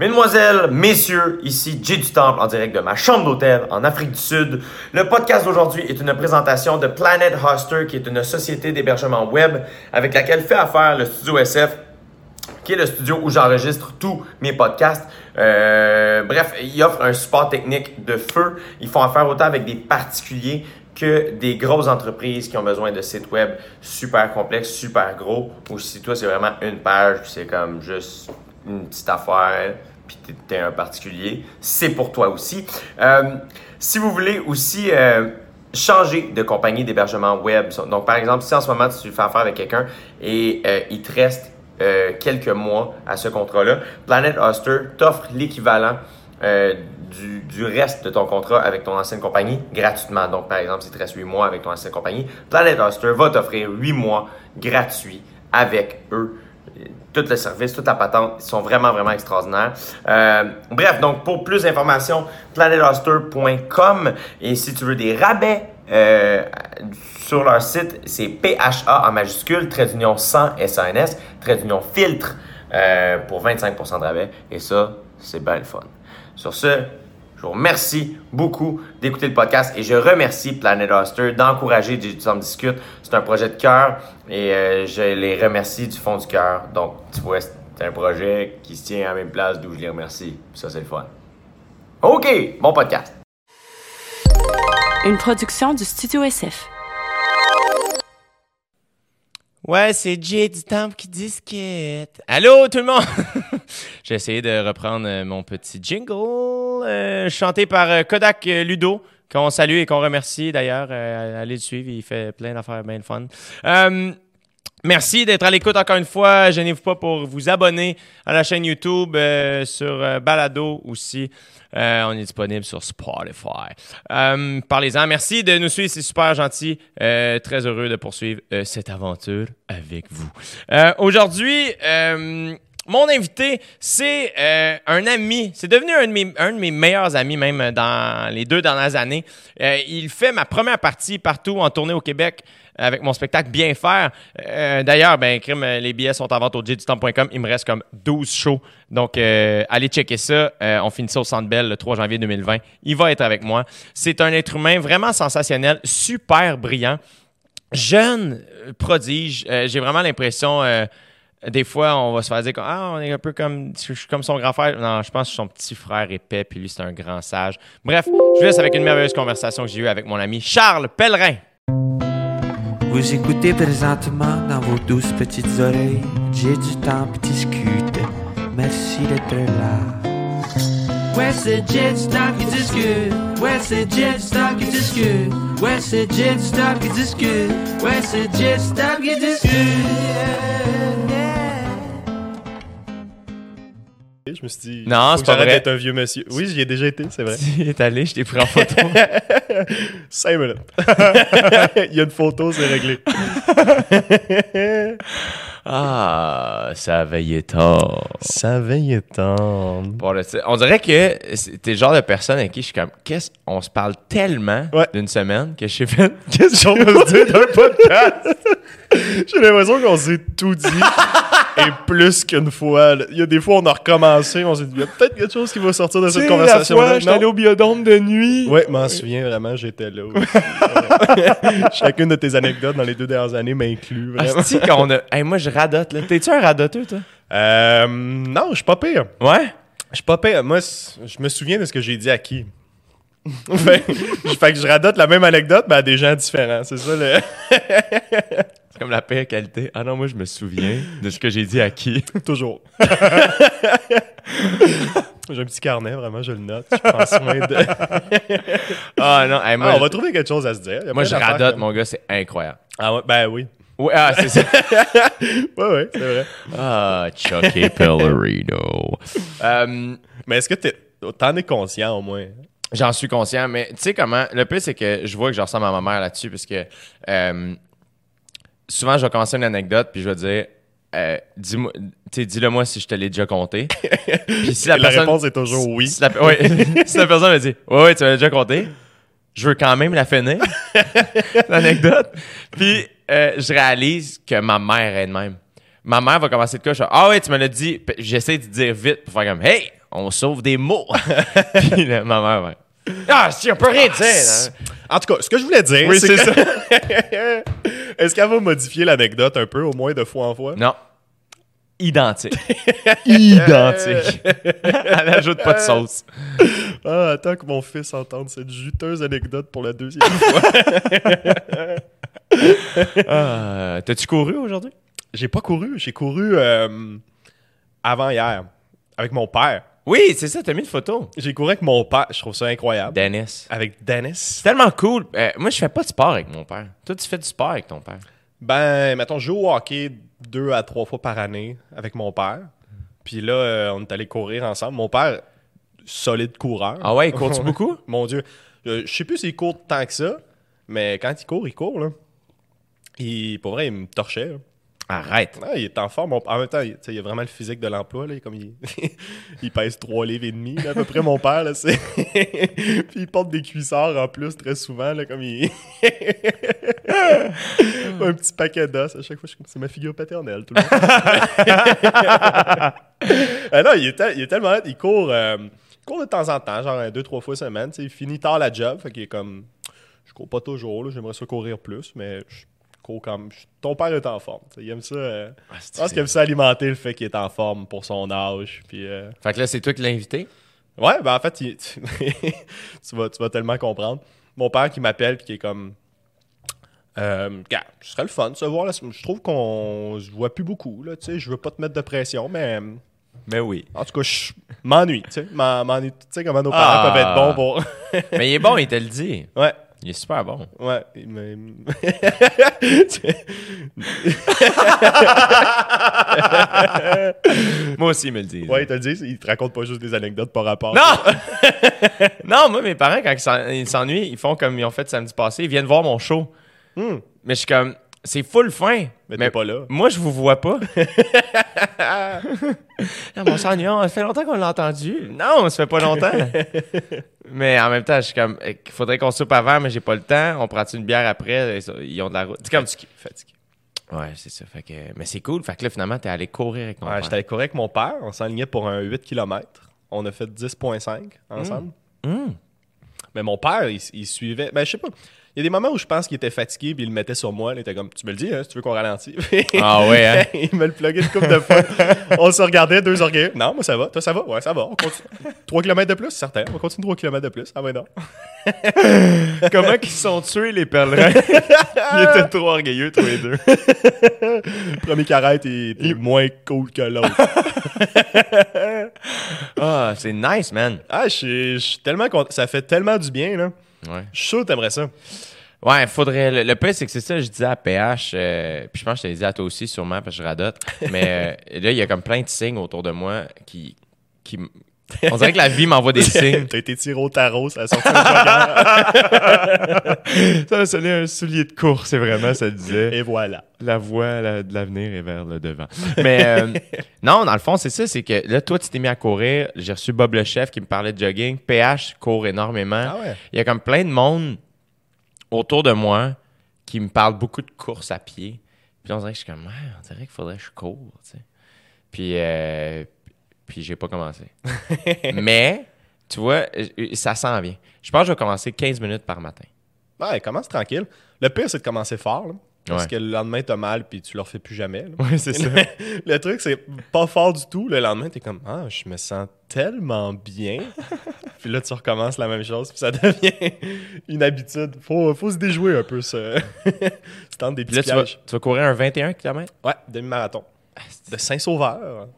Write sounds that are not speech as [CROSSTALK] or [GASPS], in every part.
Mesdemoiselles, messieurs, ici Jay du Temple en direct de ma chambre d'hôtel en Afrique du Sud. Le podcast d'aujourd'hui est une présentation de Planet Hoster, qui est une société d'hébergement web avec laquelle fait affaire le studio SF, qui est le studio où j'enregistre tous mes podcasts. Euh, bref, ils offrent un support technique de feu. Ils font affaire autant avec des particuliers que des grosses entreprises qui ont besoin de sites web super complexes, super gros, ou si toi c'est vraiment une page, c'est comme juste une petite affaire, puis tu es un particulier, c'est pour toi aussi. Euh, si vous voulez aussi euh, changer de compagnie d'hébergement web, donc par exemple, si en ce moment tu fais affaire avec quelqu'un et euh, il te reste quelques mois à ce contrat-là, Planet Hoster t'offre l'équivalent du, reste de ton contrat avec ton ancienne compagnie gratuitement. Donc, par exemple, si tu restes 8 mois avec ton ancienne compagnie, Planet Hoster va t'offrir 8 mois gratuits avec eux tout le service, toute la patente, ils sont vraiment, vraiment extraordinaires. Euh, bref, donc pour plus d'informations, planethoster.com et si tu veux des rabais euh, sur leur site, c'est PHA en majuscule, trait d'union 100 SANS, trait d'union filtre euh, pour 25% de rabais et ça, c'est bien le fun. Sur ce, je vous remercie beaucoup d'écouter le podcast et je remercie Planet Hoster d'encourager du temps discute. C'est un projet de cœur et euh, je les remercie du fond du cœur. Donc, tu vois, c'est un projet qui se tient à la même place d'où je les remercie. Ça, c'est le fun. OK, bon podcast. Une production du Studio SF. Ouais, c'est Jay du Temple qui disquette. Allô, tout le monde! [LAUGHS] J'ai essayé de reprendre euh, mon petit jingle euh, chanté par euh, Kodak Ludo, qu'on salue et qu'on remercie d'ailleurs. allez le suivre, il fait plein d'affaires bien fun. Merci d'être à l'écoute encore une fois. Gênez-vous pas pour vous abonner à la chaîne YouTube, sur Balado aussi. On est disponible sur Spotify. Parlez-en. Merci de nous suivre, c'est super gentil. Très heureux de poursuivre cette aventure avec vous. Aujourd'hui, mon invité, c'est un ami. C'est devenu un de, mes, meilleurs amis, même dans les deux dernières années. il fait ma première partie partout en tournée au Québec avec mon spectacle Bien faire. Euh, d'ailleurs, ben, crime, les billets sont en vente au jdutemps.com. Il me reste comme 12 shows. Donc, euh, allez checker ça. Euh, on finit ça au Centre Bell le 3 janvier 2020. Il va être avec moi. C'est un être humain vraiment sensationnel, super brillant, jeune, prodige. J'ai vraiment l'impression des fois, on va se faire dire ah, on est un peu comme, je suis comme son grand frère. Non, je pense que son petit frère épais, puis lui, c'est un grand sage. Bref, je vous laisse avec une merveilleuse conversation que j'ai eue avec mon ami Charles Pellerin. Vous écoutez présentement dans vos douces petites oreilles. J'ai du temps pour discuter. Merci d'être là. Ouais, c'est Jet Stop qui discute. Ouais, c'est Jet Stop qui discute. Ouais, c'est Jet Stop qui discute. Ouais, c'est Jet Stop qui discute. Je me suis dit, non, c'est pas vrai. d'être un vieux monsieur. Oui, j'y ai déjà été, c'est vrai. [LAUGHS] Tu es allé, je t'ai pris en photo. [LAUGHS] Cinq minutes. [LAUGHS] Il y a une photo, c'est réglé. ah, ça veillait tard. Ça veillait tard. Bon, on dirait que t'es le genre de personne avec qui je suis comme, qu'est-ce, on se parle tellement d'une semaine que je sais fait, qu'est-ce qu'on peut dire d'un podcast? J'ai l'impression qu'on s'est tout dit et plus qu'une fois. Il y a des fois, on a recommencé, on s'est dit, il y a peut-être quelque chose qui va sortir de cette conversation-là. J'étais allé au biodôme de nuit. Oui, m'en souviens vraiment, j'étais là. [LAUGHS] Chacune de tes anecdotes dans les deux dernières années m'inclut. Vraiment. qu'on a... moi, je radote. T'es-tu un radoteux, toi? Euh, non, je suis pas pire. Ouais? Je suis pas pire. Moi, je me souviens de ce que j'ai dit à qui? [LAUGHS] fait, fait, que je radote la même anecdote, mais à des gens différents. C'est ça le. [LAUGHS] comme la pire qualité. Ah non, moi je me souviens de ce que j'ai dit à qui? [LAUGHS] Toujours. [LAUGHS] j'ai un petit carnet, vraiment, je le note. Je prends soin de. [LAUGHS] ah non, moi, ah, on va trouver quelque chose à se dire. Moi je radote, mon gars, c'est incroyable. Ah ouais, ben oui. Ouais, ah, c'est ça. ouais, ouais, c'est vrai. Ah, Chucky Pellerino. Euh, mais est-ce que t'en es conscient au moins? J'en suis conscient, mais tu sais comment. Le plus, c'est que je vois que je ressemble à ma mère là-dessus, parce que euh, souvent, je vais commencer une anecdote, puis je vais dire. Euh, dis-moi, dis-le moi si je te l'ai déjà [LAUGHS] puis si la, réponse est toujours oui. Si la, [LAUGHS] si la personne me dit ouais, ouais, tu l'as déjà conté, je veux quand même la finir, [LAUGHS] l'anecdote. Puis euh, je réalise que ma mère est de même. Ma mère va commencer de quoi, je ah ouais, tu me l'as dit. J'essaie de dire vite pour faire comme hey, on sauve des mots. Puis là, ma mère, ouais. Ah, si, on peut rien dire. hein. En tout cas, ce que je voulais dire, Oui, c'est c'est que... [LAUGHS] Est-ce qu'elle va modifier l'anecdote un peu, au moins de fois en fois? Non. Identique. [LAUGHS] Identique. Elle ajoute pas de sauce. Ah, attends que mon fils entende cette juteuse anecdote pour la deuxième fois. [LAUGHS] Ah, T'as-tu couru aujourd'hui? J'ai pas couru, j'ai couru euh, avant hier, avec mon père. Oui, c'est ça, t'as mis une photo. J'ai couru avec mon père, je trouve ça incroyable. Dennis. Avec Dennis. C'est tellement cool. Euh, moi, je fais pas de sport avec mon père. Toi, tu fais du sport avec ton père? Ben, mettons, je joue au hockey deux à trois fois par année avec mon père. Puis là, euh, on est allé courir ensemble. Mon père, solide coureur. Ah ouais, il court-tu [LAUGHS] beaucoup? Mon Dieu. Euh, je sais plus s'il court tant que ça, mais quand il court, il court, là. Il, pour vrai, il me torchait. là. Arrête. Ah, il est en forme. En même temps, il, il a vraiment le physique de l'emploi. Là, comme il, [LAUGHS] il pèse 3 livres et demi, là, à peu près, mon père. Là, c'est... [LAUGHS] Puis il porte des cuissards en plus très souvent. Là, comme il... [LAUGHS] Un petit paquet d'os. À chaque fois, je c'est ma figure paternelle. Tout le temps. ah non, il est, tel- il est tellement... Il court, euh, il court de temps en temps, genre deux, trois fois semaine. Il finit tard la job. Fait qu'il est comme... Je cours pas toujours. J'aimerais ça courir plus, mais je cours comme... Ton père est en forme. Il aime ça... euh, je pense qu'il aime ça alimenter le fait qu'il est en forme pour son âge. Puis, euh, Fait que là, c'est toi qui l'as invité? Ouais, ben en fait, il- [LAUGHS] tu, vas, tu vas tellement comprendre. Mon père qui m'appelle puis qui est comme. Euh, gars, ce serait le fun de se voir. Là. Je trouve qu'on se voit plus beaucoup. Là, tu sais. je veux pas te mettre de pression, mais Mais oui. en tout cas, je m'ennuie. Tu sais, comment nos Ah. parents peuvent être bons pour. Mais il est bon, il te le dit. ouais, Il est super bon. ouais. [LAUGHS] Moi aussi, il me le dit. ouais, il te le dit, il te raconte pas juste des anecdotes par rapport. Non! [LAUGHS] [LAUGHS] non, moi, mes parents, quand ils ils s'ennuient, ils font comme ils ont fait samedi passé. Ils viennent voir mon show. Hmm. Mais je suis comme, c'est full fin. Mais t'es pas là. Moi, je vous vois pas. non, mais on s'ennuie. Ça fait longtemps qu'on l'a entendu. Non, ça fait pas longtemps. [LAUGHS] mais en même temps, je suis comme, il faudrait qu'on soupe avant, mais j'ai pas le temps. On prend une bière après? Ils ont de la route. C'est comme, Fatigué. fatigué. ouais, c'est ça. Fait que, mais c'est cool. Fait que là, finalement, t'es allé courir avec mon Ouais, père. j'étais allé courir avec mon père. On s'enlignait pour un 8 km. On a fait 10,5 ensemble. Hum. Mais mon père, il, il suivait. Ben, je sais pas. Il y a des moments où je pense qu'il était fatigué, puis il le mettait sur moi. Il était comme, tu me le dis, hein, si tu veux qu'on ralentit. Ah ouais, hein? [LAUGHS] il me le pluguait une couple de fois. [LAUGHS] on se regardait, deux orgueils. Non, moi, ça va. Toi, ça va? Ouais, ça va. On continue. [LAUGHS] 3 km de plus, certain. On continue 3 km de plus. Ah, ouais, non. Comment qu'ils se sont tués, les pèlerins? Ils étaient trop orgueilleux, tous les deux. Premier qui arrête, il est moins cool que l'autre. Ah, c'est nice, man. ah, je suis- je suis tellement content. Ça fait tellement du bien, là. Ouais. Je suis sûr que t'aimerais ça. Ouais, faudrait. Le, le pire, c'est que c'est ça, je disais à PH, euh, puis je pense que je te l'ai dit à toi aussi, sûrement, parce que je radote. Mais [LAUGHS] euh, là, il y a comme plein de signes autour de moi qui. qui on dirait que la vie m'envoie des [LAUGHS] signes. T'as été tiré au tarot, ça a sorti joker. [LAUGHS] ça, ça un soulier de course, c'est vraiment, ça disait. Et voilà. La voie la- de l'avenir est vers le devant. Mais euh, [LAUGHS] non, dans le fond, c'est ça, c'est que là, toi, tu t'es mis à courir. J'ai reçu Bob le chef qui me parlait de jogging. PH court énormément. Ah ouais. Il y a comme plein de monde autour de moi qui me parle beaucoup de course à pied. Puis on dirait que je suis comme, Ouais, on dirait qu'il faudrait que je cours, tu sais. Puis, euh, puis j'ai pas commencé. [LAUGHS] Mais, tu vois, euh, ça s'en vient. Je pense que je vais commencer 15 minutes par matin. Ouais, commence tranquille. Le pire, c'est de commencer fort. là. Parce Ouais. que le lendemain, t'as mal puis tu le refais plus jamais. Oui, c'est ça. [LAUGHS] le truc, c'est pas fort du tout. Le lendemain, t'es comme Ah, je me sens tellement bien. [LAUGHS] puis là, tu recommences la même chose. Puis ça devient une habitude. Faut, faut se déjouer un peu ce, tu tentes des Puis là, petits tu vas, pièges. tu vas courir un 21 km? Ouais, demi-marathon. De Saint-Sauveur.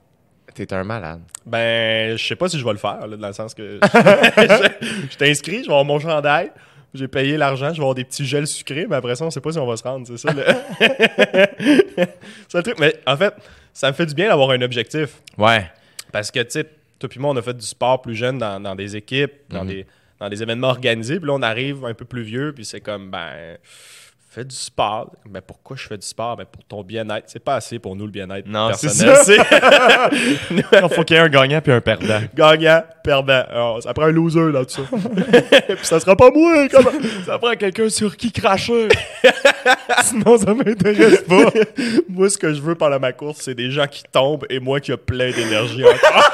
T'es un malade. Ben, je sais pas si je vais le faire, là, dans le sens que je, [LAUGHS] je t'inscris, je vais avoir mon chandail, j'ai payé l'argent, je vais avoir des petits gels sucrés, mais après ça, on sait pas si on va se rendre, c'est ça le... [LAUGHS] c'est le truc. Mais en fait, ça me fait du bien d'avoir un objectif. Ouais. Parce que, tu sais, toi puis moi, on a fait du sport plus jeune dans, dans des équipes, dans, des, dans des événements organisés, puis là, on arrive un peu plus vieux, puis c'est comme, ben, fais du sport. Ben, pourquoi je fais du sport? Ben, pour ton bien-être. C'est pas assez pour nous, le bien-être Non, c'est ça. Il [LAUGHS] faut qu'il y ait un gagnant puis un perdant. gagnant, perdant. Alors, ça prend un loser ça. [LAUGHS] Puis ça sera pas moi? [LAUGHS] Ça prend quelqu'un sur qui cracher. Sinon, ça m'intéresse pas. moi, ce que je veux pendant ma course, c'est des gens qui tombent et moi qui a plein d'énergie encore.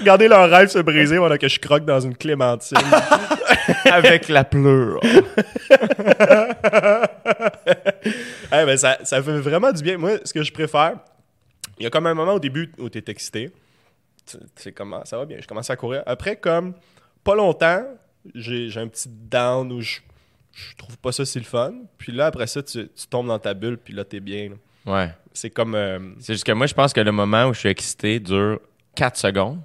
Regardez leur rêve se briser pendant que je croque dans une clémentine. Avec la pleure. [LAUGHS] Ben, ça, ça fait vraiment du bien. Moi, ce que je préfère, il y a comme un moment au début où tu es excité. C'est comment ça va bien, je commence à courir. Après, comme pas longtemps, j'ai j'ai un petit down où je, je trouve pas ça si le fun. Puis là, après ça, tu, tu tombes dans ta bulle, puis là, t'es bien. là. Ouais. C'est comme. euh, C'est juste que moi, je pense que le moment où je suis excité dure 4 secondes.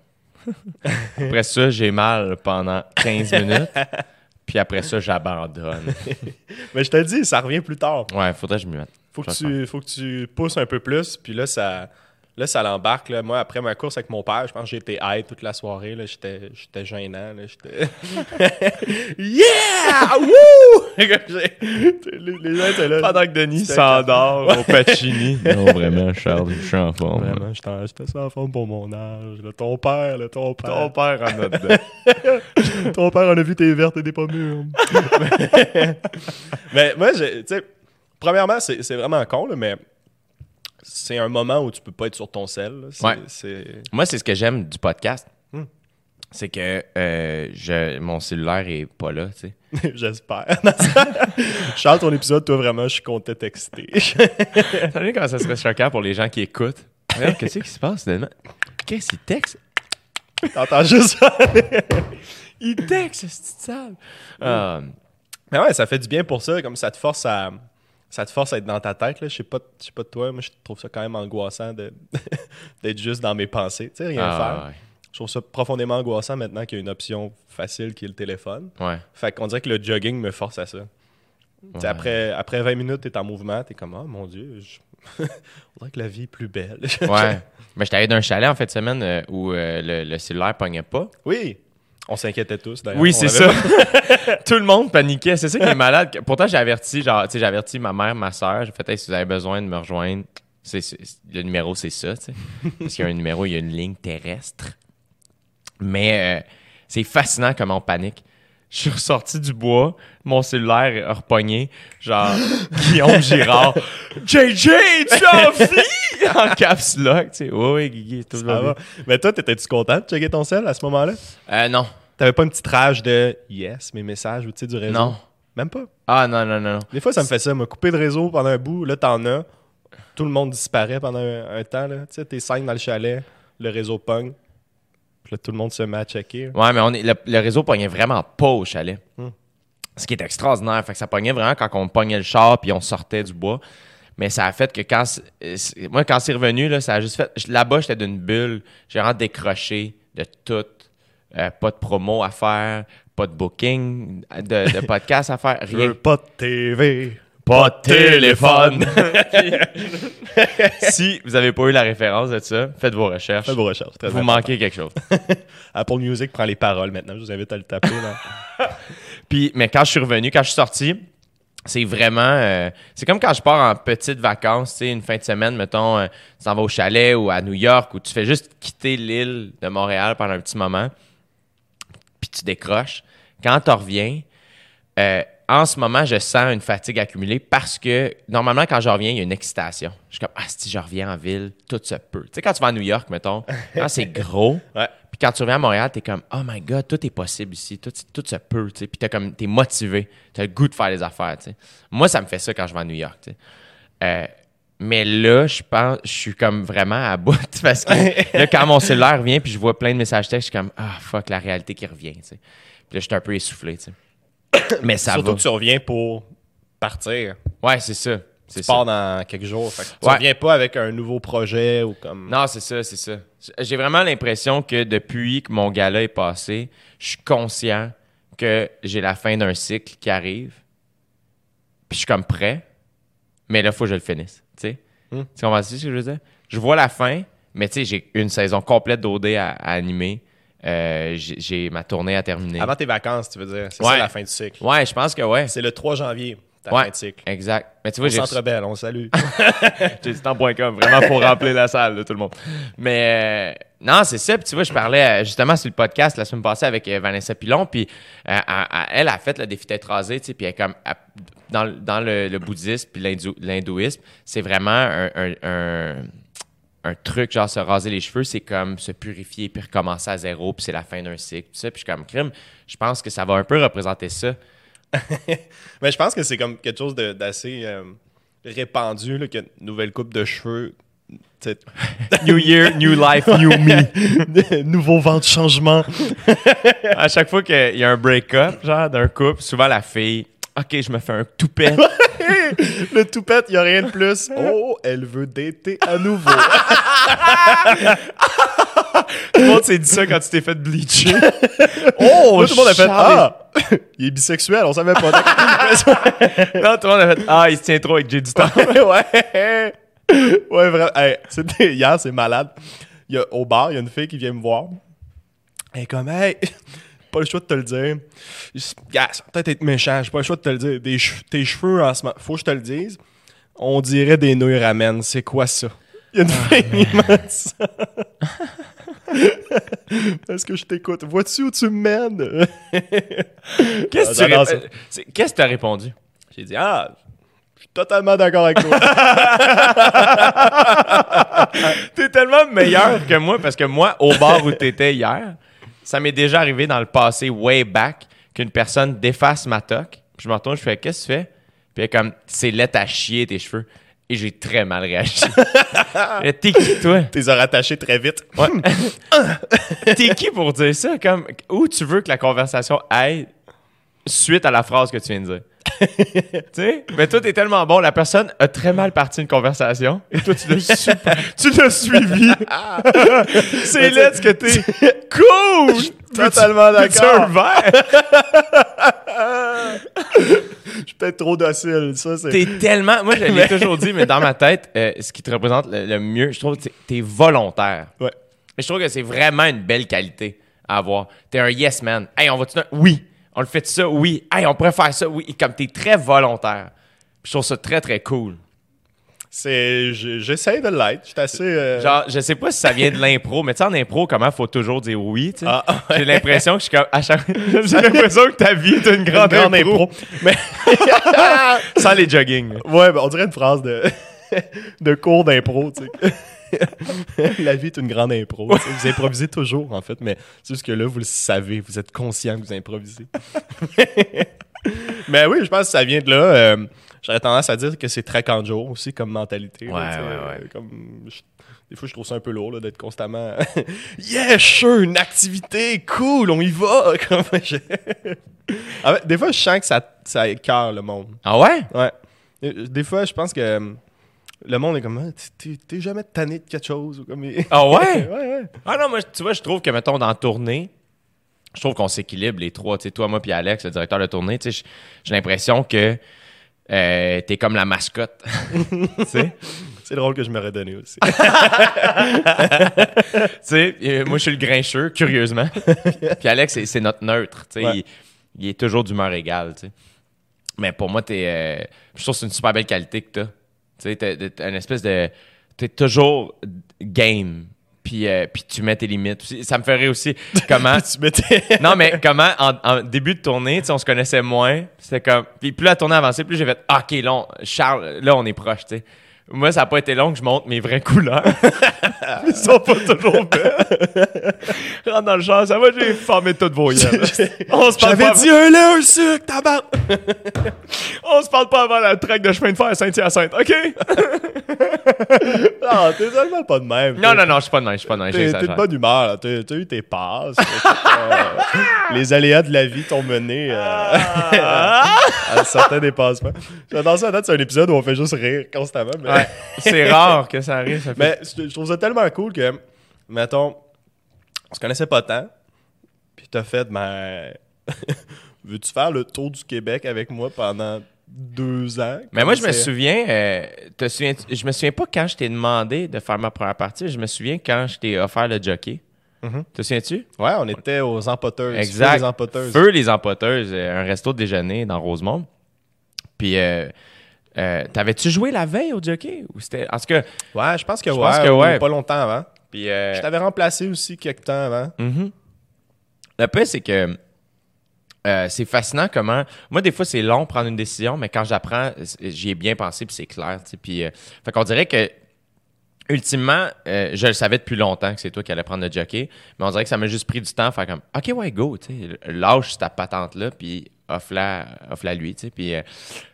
[LAUGHS] après ça, j'ai mal pendant 15 minutes. [LAUGHS] Puis après ça, j'abandonne. [LAUGHS] Mais je te le dis, ça revient plus tard. Ouais, faudrait que je m'y mette. Faut que, tu, faut que tu pousses un peu plus, puis là, ça, là, ça l'embarque. là. Moi, après ma course avec mon père, je pense que j'ai été high toute la soirée. là. J'étais j'étais gênant. là. J'étais... [LAUGHS] yeah! Wouh! [LAUGHS] les, gens étaient là. Pendant que Denis s'endort [LAUGHS] au Pacini. non, vraiment, Charles, je suis en forme. Vraiment, j'étais j'étais en forme pour mon âge. là. Ton père, là, ton père. Ton père en a dedans. Ton père en a vu tes vertes et des pas mûres. mais moi, tu sais, premièrement, c'est c'est vraiment con, là, mais c'est un moment où tu peux pas être sur ton sel. Ouais. Moi, c'est ce que j'aime du podcast. Hmm. C'est que euh, je, mon cellulaire est pas là, tu sais. [LAUGHS] J'espère. [LAUGHS] Charles, ton épisode, toi, vraiment, je comptais t'exciter. [LAUGHS] T'as vu comment ça serait choquant pour les gens qui écoutent? Regarde, Qu'est-ce qui se passe, finalement? Qu'est-ce qu'il texte? T'entends juste ça. Il texte, c'est sale. Ah, Mais ouais, ça fait du bien pour ça, comme ça te force à. Ça te force à être dans ta tête, là. Je sais pas, je sais pas de toi, moi je trouve ça quand même angoissant de [LAUGHS] d'être juste dans mes pensées. Tu sais, rien ah, faire. Je trouve ça profondément angoissant maintenant qu'il y a une option facile qui est le téléphone. ouais. Fait qu'on dirait que le jogging me force à ça. Tu Après, après 20 minutes, t'es en mouvement, t'es comme, oh mon Dieu, je... [LAUGHS] on dirait que la vie est plus belle. [LAUGHS] Ouais. Mais j'étais allé d'un chalet en fin de semaine euh, où euh, le, le cellulaire pognait pas. oui, on s'inquiétait tous d'ailleurs. Oui, c'est ça. [LAUGHS] Tout le monde paniquait. C'est ça qui est malade. Pourtant, j'ai averti, genre, tu sais, j'ai averti ma mère, ma soeur. J'ai fait, hey, si vous avez besoin de me rejoindre, le numéro, c'est ça, tu sais. [LAUGHS] Parce qu'il y a un numéro, il y a une ligne terrestre. Mais euh, c'est fascinant comment on panique. Je suis ressorti du bois, mon cellulaire a repogné, genre [LAUGHS] Guillaume Girard. [LAUGHS] JJ, tu as [LAUGHS] envie? en caps lock, tu sais. Oui, oui, Guigui, tout Ça va. Mais toi, t'étais-tu content de checker ton sel à ce moment-là? Euh, non, T'avais pas une petite rage de yes, mes messages ou tu sais, du réseau? non. Même pas? Ah, non, non, non, non. Des fois, ça me fait ça, me couper de réseau pendant un bout, là, t'en as. Tout le monde disparaît pendant un, un temps, là. Tu sais, t'es cinq dans le chalet, le réseau pogne. Puis là, tout le monde se met à checker. Ouais, mais on est, le, le réseau pognait vraiment pas au chalet. Hmm. Ce qui est extraordinaire. Fait que ça pognait vraiment quand on pognait le char puis on sortait du bois. Mais ça a fait que quand. c'est- euh, Moi, quand c'est revenu, là, ça a juste fait. je- Là-bas, j'étais d'une bulle. J'ai vraiment décroché de tout. Euh, pas de promo à faire, pas de booking, de, de [LAUGHS] podcast à faire, Je rien. veux pas de TV. Pas de téléphone. [LAUGHS] si vous avez pas eu la référence de ça, faites vos recherches. Faites vos recherches. Très Vous important. manquez quelque chose. [LAUGHS] Apple Music prend les paroles maintenant. Je vous invite à le taper. Là. [LAUGHS] Puis, mais quand je suis revenu, quand je suis sorti, c'est vraiment. euh, c'est comme quand je pars en petites vacances, tu sais, une fin de semaine, mettons, euh, tu t'en vas au chalet ou à New York, où tu fais juste quitter l'île de Montréal pendant un petit moment, puis tu décroches. Quand tu reviens, euh, en ce moment, je sens une fatigue accumulée parce que normalement, quand je reviens, il y a une excitation. Je suis comme, ah, si je reviens en ville, tout se peut. Tu sais, quand tu vas à New York, mettons, [LAUGHS] quand c'est gros, Ouais. puis quand tu reviens à Montréal, t'es comme, oh my god, tout est possible ici, tout, tout se peut, tu sais. Puis t'es comme, t'es motivé, t'as le goût de faire les affaires, tu sais. Moi, ça me fait ça quand je vais à New York, tu sais. Euh, mais là, je pense, je suis comme vraiment à bout [LAUGHS] parce que là, [LAUGHS] quand mon cellulaire vient, puis je vois plein de messages textes, je suis comme, ah fuck, la réalité qui revient, tu sais. Puis là, je suis un peu essoufflé, tu sais. [COUGHS] Mais ça Surtout va. que tu reviens pour partir. Ouais, c'est ça. Tu ça. pars dans quelques jours. Fait que tu Ouais. reviens pas avec un nouveau projet ou comme. Non, c'est ça, c'est ça. J'ai vraiment l'impression que depuis que mon gala est passé, je suis conscient que j'ai la fin d'un cycle qui arrive. Puis je suis comme prêt, mais là, il faut que je le finisse. Tu sais? Hmm. Tu comprends ce que je veux dire? Je vois la fin, mais tu sais, j'ai une saison complète d'OD à, à animer. Euh, j'ai ma tournée à terminer. Avant tes vacances, tu veux dire. C'est Ouais. ça la fin du cycle. Ouais, je pense que ouais. C'est le 3 janvier, ta Ouais, fin de cycle. exact. Mais tu vois, j'ai Centre Bell, on salue. [LAUGHS] J'ai dit temps.com, vraiment pour remplir la salle de tout le monde. Mais euh, non, c'est ça. Puis tu vois, je parlais euh, justement sur le podcast la semaine passée avec Vanessa Pilon. Puis euh, elle, a fait le défi d'être rasée. tu sais, Puis elle est comme. elle- dans, le- dans le, le bouddhisme puis l'hindou- l'hindouisme, c'est vraiment un, un- un- un truc, genre se raser les cheveux, c'est comme se purifier puis recommencer à zéro, puis c'est la fin d'un cycle, tout ça. Puis je suis comme crime, je pense que ça va un peu représenter ça. [LAUGHS] Mais je pense que c'est comme quelque chose d'assez euh, répandu, là, qu'une nouvelle coupe de cheveux. [LAUGHS] New Year, New Life, New Me. [LAUGHS] Nouveau vent de changement. à chaque fois qu'il y a un break-up, genre d'un couple, souvent la fille, OK, je me fais un toupet. [LAUGHS] Le toupette, il n'y a rien de plus. [LAUGHS] Oh, elle veut dater à nouveau. Tout le monde s'est dit ça quand tu t'es fait bleacher. oh, tout le monde a fait. Ah, [LAUGHS] il est bisexuel, on savait pas. Non, tout le monde a fait Ah, il se tient trop avec Jay du temps. ouais. Ouais, vraiment. Hey, hier, c'est malade. Il y a, au bar, il y a une fille qui vient me voir. Elle est comme, hey, pas le choix de te le dire. Ça va peut-être être méchant, j'ai pas le choix de te le dire. Des che- tes cheveux en ce moment, faut que je te le dise. On dirait des nouilles ramen. C'est quoi ça? Il y a une fille ça. [LAUGHS] Est-ce que je t'écoute? Vois-tu où tu me mènes? [LAUGHS] Qu'est-ce que tu rép- c'est- Qu'est-ce que tu as répondu? J'ai dit, ah, je suis totalement d'accord avec toi. [LAUGHS] T'es tellement meilleur que moi parce que moi, au bar où t'étais hier, ça m'est déjà arrivé dans le passé, way back, qu'une personne défasse ma toque. Puis je me retourne, je fais Qu'est-ce que tu fais? Puis elle est comme C'est laid à chier tes cheveux. Et j'ai très mal réagi. [LAUGHS] T'es qui, toi? T'es rattaché très vite. Ouais. [LAUGHS] T'es qui pour dire ça? Comme, où tu veux que la conversation aille suite à la phrase que tu viens de dire? [LAUGHS] tu sais? Mais toi, t'es tellement bon. La personne a très mal parti une conversation. Et toi, tu l'as [LAUGHS] su- [LAUGHS] tu l'as suivi. C'est laid ce que t'es. Cool! Totalement d'accord. Je suis peut-être trop docile. Ça, c'est. T'es tellement. Moi, je l'ai toujours dit, mais dans ma tête, euh, ce qui te représente le, le mieux, je trouve que t'es- t'es volontaire. Ouais. Et je trouve que c'est vraiment une belle qualité à avoir. T'es un yes man. Hey, on va-tu. Oui. On le fait ça? Oui. Hey, on pourrait faire ça? Oui. Et comme t'es très volontaire. Puis je trouve ça très, très cool. c'est je- J'essaie de l'être. Je suis assez. euh, Genre, je sais pas si ça vient de l'impro, mais tu sais, en impro, comment faut toujours dire oui, tu sais? Ah, ouais. J'ai l'impression que je suis comme. Chaque... [LAUGHS] J'ai l'impression que ta vie est une grande, grande impro. impro. Mais [LAUGHS] Sans les jogging. ouais, ben, on dirait une phrase de, [LAUGHS] de cours d'impro. tu sais. [LAUGHS] La vie est une grande impro. Vous improvisez toujours, en fait, mais c'est juste que là, vous le savez, vous êtes conscient que vous improvisez. [LAUGHS] mais oui, je pense que ça vient de là. euh, J'aurais tendance à dire que c'est très kanjo aussi comme mentalité. Ouais, tu sais, ouais, euh, ouais. Comme, je- des fois, je trouve ça un peu lourd d'être constamment [LAUGHS] Yeah, sure, une activité, cool, on y va. Fait, des fois, je sens que ça, ça écœure le monde. Ah ouais? Ouais. Euh, Des fois, je pense que euh, le monde est comme Ah, t'es- jamais tanné de quelque chose ou comme Ah ouais? [LAUGHS] ouais ouais Ah non, moi, tu vois, je trouve que, mettons, dans la tournée, je trouve qu'on s'équilibre les trois. Tu sais, toi, moi, puis Alex, le directeur de tournée, tu sais, j'ai l'impression que euh, t'es comme la mascotte. [LAUGHS] tu sais? c'est drôle que je m'aurais donné aussi [LAUGHS] Tu sais, euh, moi, je suis le grincheux, curieusement. puis Alex, c'est- notre neutre. Tu sais, Ouais. il, il est toujours d'humeur égale, tu sais. Mais pour moi, t'es, euh, je trouve que c'est une super belle qualité que t'as. Tu sais, t'as, t'as une espèce de... T'es toujours game. Puis, euh, puis tu mets tes limites. Ça me ferait aussi [LAUGHS] comment... tu mettais non, mais comment, en, en début de tournée, tu sais, on se connaissait moins. C'était comme. Puis plus la tournée avançait, plus j'ai fait Ah, OK, là, on- Charles, là, on est proche, tu sais. Moi, ça n'a pas été long que je montre mes vraies couleurs. [LAUGHS] Ils sont pas toujours belles. [LAUGHS] Rentre dans le champ, ça va, j'ai formé toutes vos yeux. [LAUGHS] On se parle j'avais dit un lait un sucre tabac On se parle pas avant la traque de chemin de fer à Saint-Hyacinthe, OK? non t'es tellement pas de même Non, non, non, je suis pas de même, je suis pas de même, T'es de bonne humeur. T'as eu tes passes. euh, les aléas de la vie t'ont mené euh, Ah! à certains dépassements. J'adore ça, date, c'est un épisode où on fait juste rire constamment. Mais, Ouais, [LAUGHS] c'est rare que ça arrive. Ça fait... mais je trouve ça tellement cool que, mettons, on se connaissait pas tant, puis t'as fait, ben, [LAUGHS] veux-tu faire le tour du Québec avec moi pendant deux ans? Mais moi, je me souviens, euh, te souviens, je me souviens pas quand je t'ai demandé de faire ma première partie. Je me souviens quand je t'ai offert le jockey. Mhm. Te souviens-tu? Ouais, on était aux empoteuses. Exact. Feu Les empoteuses. Feu les empoteuses, euh, un resto de déjeuner dans Rosemont. Puis, euh, euh, t'avais-tu joué la veille au jockey? Ou c'était. En tout cas, Ouais, je pense que Je ouais. pense que ou ouais. Pas longtemps avant. puis. euh, Je t'avais remplacé aussi quelques temps avant. Mhm. Le pire, c'est que euh, c'est fascinant comment. Moi, des fois, c'est long de prendre une décision, mais quand j'apprends, j'y ai bien pensé, puis c'est clair. tu sais. Puis, fait qu'on dirait que ultimement, euh, je le savais depuis longtemps que c'est toi qui allais prendre le jockey, mais on dirait que ça m'a juste pris du temps à faire comme, OK, ouais, go, tu sais, lâche ta patente-là, puis offre-la offre lui, tu sais. Puis, euh,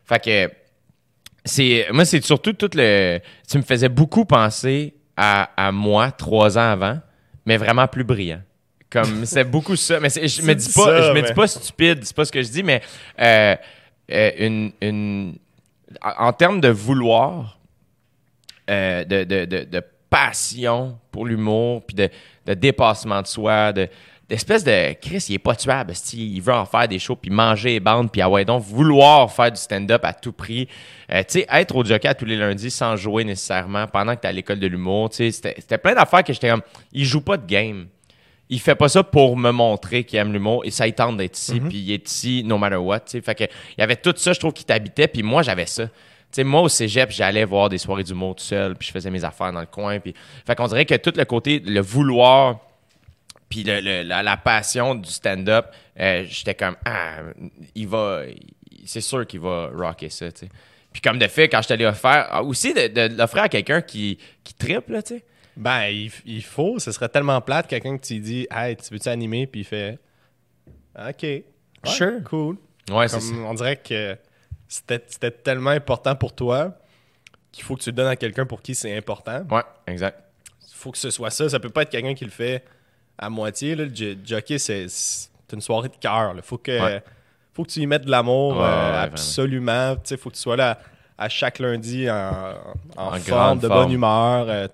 fait que, c'est, moi, c'est surtout tout le. Tu me faisais beaucoup penser à, à moi trois ans avant, mais vraiment plus brillant. Comme, [LAUGHS] c'est beaucoup ça. Mais je me dis pas, ça, je me dis pas stupide, c'est pas ce que je dis, mais euh, euh, une, une- en en termes de vouloir, euh, de, de, de, de passion pour l'humour, puis de, de dépassement de soi, de d'espèce de Chris, il est pas tuable, il veut en faire des shows, puis manger et bandes, puis ah ouais, donc vouloir faire du stand-up à tout prix. Euh, tu sais, être au jockey à tous les lundis sans jouer nécessairement pendant que t'es à l'école de l'humour, tu sais, c'était plein d'affaires que j'étais comme, il joue pas de game. Il fait pas ça pour me montrer qu'il aime l'humour et ça il tente d'être ici, puis il est ici no matter what, tu. Fait que il y avait tout ça, je trouve, qui t'habitait, puis moi j'avais ça. Tu sais, moi, au cégep, j'allais voir des soirées d'humour tout seul, puis je faisais mes affaires dans le coin. Puis... Fait qu'on dirait que tout le côté, le vouloir, puis le- le- la, la passion du stand-up, euh, j'étais comme, ah, il va, c'est sûr qu'il va rocker ça, tu sais. Puis comme de fait, quand je t'allais offrir, ah, aussi de, de l'offrir à quelqu'un qui, qui triple, tu sais. Ben, il, il faut. Ce serait tellement plate, quelqu'un que tu lui dis Hey, tu veux-tu animer? Puis il fait OK. Ouais, Sure. Cool. Ouais, c'est ça. On dirait que c'était c'était tellement important pour toi qu'il faut que tu le donnes à quelqu'un pour qui c'est important. Ouais, exact. Il faut que ce soit ça. Ça peut pas être quelqu'un qui le fait à moitié. Là. Le jo- jockey, c'est une soirée de cœur. Il faut que, Ouais. faut que tu y mettes de l'amour Ouais, euh, absolument. Il faut que tu sois là à chaque lundi en, en En forme, grande de forme. bonne humeur. Euh,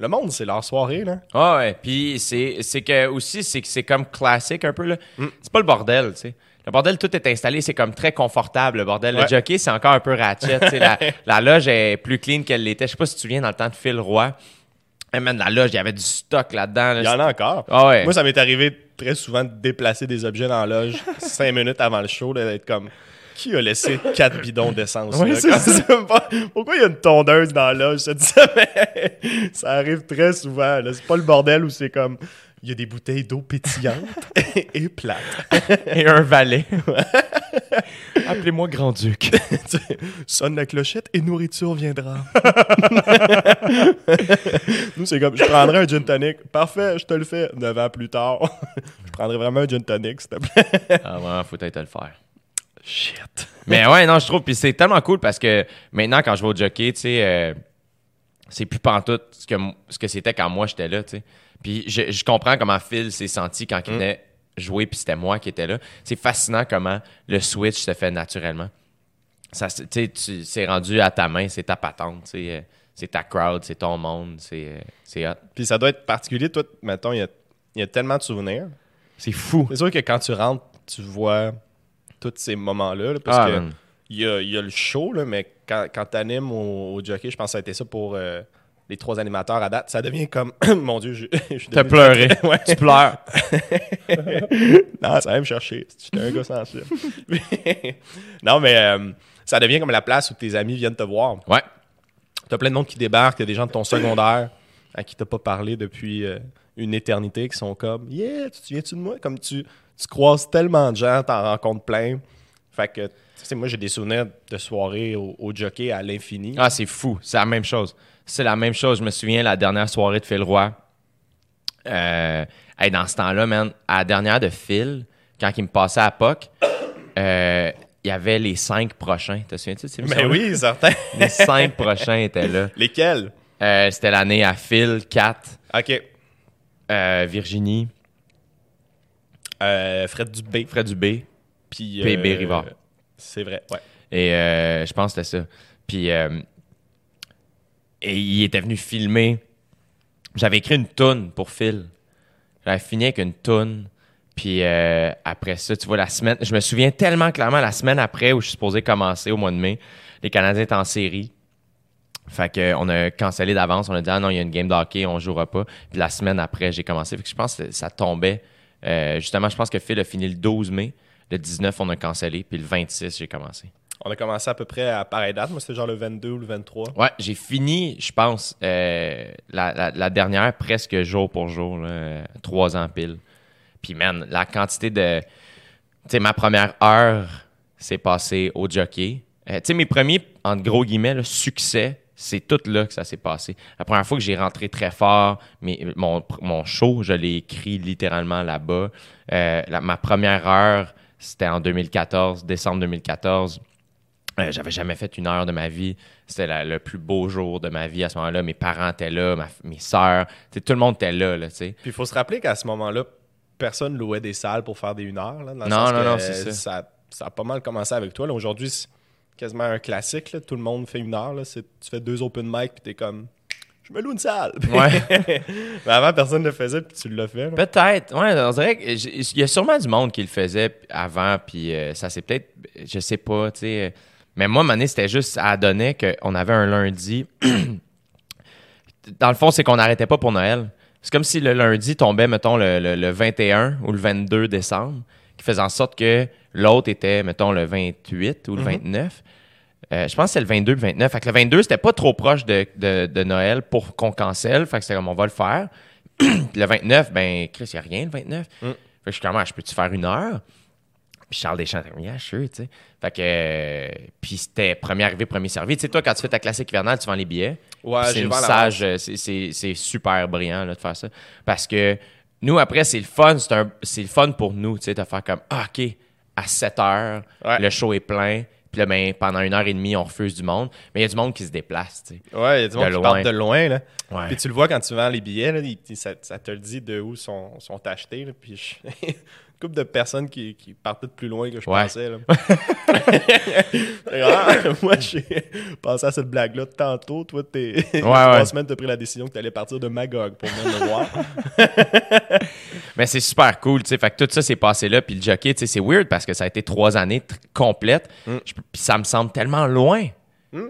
le monde, c'est leur soirée. Là. Ah ouais, puis c'est c'est que aussi c'est que c'est comme classique un peu là. C'est pas le bordel, tu sais. Le bordel tout est installé, c'est comme très confortable le bordel. Le jockey, c'est encore un peu ratchet, la, [LAUGHS] la loge est plus clean qu'elle l'était. Je sais pas si tu te souviens dans le temps de Phil Roy. Hey man, la loge, il y avait du stock là-dedans. là. Il y en a encore. Ah ouais. Moi, ça m'est arrivé très souvent de déplacer des objets dans la loge [LAUGHS] cinq minutes avant le show, d'être comme qui a laissé quatre bidons d'essence? Ouais, [LAUGHS] Pourquoi il y a une tondeuse dans la loge? [LAUGHS] Ça, arrive très souvent. C'est pas le bordel où c'est comme il y a des bouteilles d'eau pétillante et, et plate. Et un valet. Appelez-moi Grand-Duc. [LAUGHS] Sonne la clochette et nourriture viendra. [LAUGHS] Nous, c'est comme je prendrais un gin tonic. Parfait, je te le fais. Neuf ans plus tard, [LAUGHS] je prendrais vraiment un gin tonic, s'il te plaît. ah vraiment, faut peut-être le faire. Shit. Mais ouais, non, je trouve. Puis c'est tellement cool parce que maintenant, quand je vais au jockey, tu sais, euh, c'est plus pantoute ce que, ce que c'était quand moi j'étais là, tu sais. Puis je, je comprends comment Phil s'est senti quand il venait jouer, puis c'était moi qui étais là. C'est fascinant comment le switch se fait naturellement. Ça, tu c'est rendu à ta main, c'est ta patente, euh, c'est ta crowd, c'est ton monde, c'est euh, c'est hot. Puis ça doit être particulier. Toi, mettons, il y a, y a tellement de souvenirs. C'est fou. C'est sûr que quand tu rentres, tu vois tous ces moments-là. là, parce Ah, que il y a, y a le show, là, mais quand, quand tu animes au, au jockey, je pense que ça a été ça pour euh, les trois animateurs à date. Ça devient comme. [COUGHS] Mon Dieu, je, [COUGHS] je suis T'as pleuré. [LAUGHS] Ouais. Tu pleures. [LAUGHS] Non, ça va me chercher. J'étais un gars sensible. [LAUGHS] non, mais euh, ça devient comme la place où tes amis viennent te voir. Ouais. T'as plein de monde qui débarquent, t'as des gens de ton secondaire à qui t'as pas parlé depuis euh, une éternité qui sont comme Yeah, tu te souviens-tu de moi? Comme tu, tu croises tellement de gens, t'en rencontres plein. Fait que, tu sais, moi j'ai des souvenirs de soirées au, au jockey à l'infini. Ah, c'est fou. C'est la même chose. C'est la même chose. Je me souviens, la dernière soirée de Phil Roy. Euh, hey, dans ce temps-là, man, à la dernière de Phil, quand il me passait à POC, euh, il y avait les cinq prochains. Te souviens-tu de ces Mais émissions-là? oui, certain. [LAUGHS] Les cinq prochains étaient là. Lesquels? Euh, C'était l'année à Phil, Kat, Ok. Virginie, Fred Dubé. Fred Dubé Puis. PB Rivard. C'est vrai, ouais. et je pense que c'était ça. Puis et il était venu filmer. J'avais écrit une toune pour Phil. J'avais fini avec une toune. Puis euh, après ça, tu vois, la semaine, je me souviens tellement clairement la semaine après où je suis supposé commencer au mois de mai, les Canadiens étaient en série. Fait que, on a cancellé d'avance. On a dit, ah non, il y a une game de hockey, on jouera pas. Puis la semaine après, j'ai commencé. Fait que je pense que ça tombait. Euh, justement, je pense que Phil a fini le 12 mai. Le 19, on a cancellé. Puis le 26, j'ai commencé. On a commencé à peu près à pareille date. Moi, c'était genre le 22 ou le 23. Ouais, j'ai fini, je pense, euh, la, dernière presque jour pour jour, euh, trois ans pile. Puis, man, la quantité de. Tu sais, ma première heure s'est passée au jockey. Euh, tu sais, mes premiers, entre gros guillemets, succès, c'est tout là que ça s'est passé. La première fois que j'ai rentré très fort, mon, mon show, je l'ai écrit littéralement là-bas. Ma première heure, c'était en 2014, décembre 2014. Euh, J'avais jamais fait une heure de ma vie. C'était le plus beau jour de ma vie à ce moment-là. Mes parents étaient là, ma- mes sœurs, tout le monde était là, là. Puis il faut se rappeler qu'à ce moment-là, personne louait des salles pour faire des une heure. Là, dans le Non, sens non, que, non, euh, c'est ça. ça. a pas mal commencé avec toi. là. Aujourd'hui, c'est quasiment un classique. là. Tout le monde fait une heure. là. C'est- Tu fais deux open mic, puis t'es comme, je me loue une salle. [LAUGHS] Ouais. Mais avant, personne ne le faisait, puis tu l'as fait. Peut-être. Ouais, on dirait que j- il y a sûrement du monde qui le faisait avant, puis euh, ça c'est peut-être, je sais pas, tu sais. Mais moi, Mané, c'était juste, ça donnait qu'on avait un lundi. [CLEARS THROAT] Dans le fond, c'est qu'on n'arrêtait pas pour Noël. C'est comme si le lundi tombait, mettons, le, le- le 21 ou le 22 décembre, qui faisait en sorte que l'autre était, mettons, le 28 ou le 29. Euh, je pense que c'est le 22 le 29. Fait que le 22, c'était pas trop proche de, de- de Noël pour qu'on cancelle. Fait que c'était comme, on va le faire. Puis [CLEARS THROAT] le 29, ben, Chris, il n'y a rien le 29. Fait que je suis comme, Ah, je peux-tu faire une heure? Puis Charles Deschamps, était yeah, sure, tu sais. Fait que, euh, puis c'était premier arrivé, premier servi. Tu sais, toi, quand tu fais ta classique hivernale, tu vends les billets. Ouais, c'est une sage, euh, c'est- super brillant là, de faire ça. Parce que nous, après, c'est le fun. C'est le fun pour nous, tu sais, de faire comme, ah, OK, à 7 heures, Ouais. le show est plein. Puis là, ben, pendant une heure et demie, on refuse du monde. Mais il y a du monde qui se déplace, tu sais. Ouais, il y a du monde De qui part de loin. Là. Ouais. Puis tu le vois quand tu vends les billets, là, ça, ça te le dit de où sont, sont achetés. Là. Puis je- [LAUGHS] couple de personnes qui, qui partaient de plus loin que je Ouais. pensais. Là. [LAUGHS] Ah, [LAUGHS] moi, j'ai pensé à cette blague-là tantôt. Toi, t'es, y a [LAUGHS] trois ouais. semaines, tu as pris la décision que tu allais partir de Magog pour venir me voir. Mais c'est super cool, tu sais. Fait que tout ça s'est passé là. Puis le jockey, tu sais, c'est weird parce que ça a été trois années complètes. Peux- Puis ça me semble tellement loin.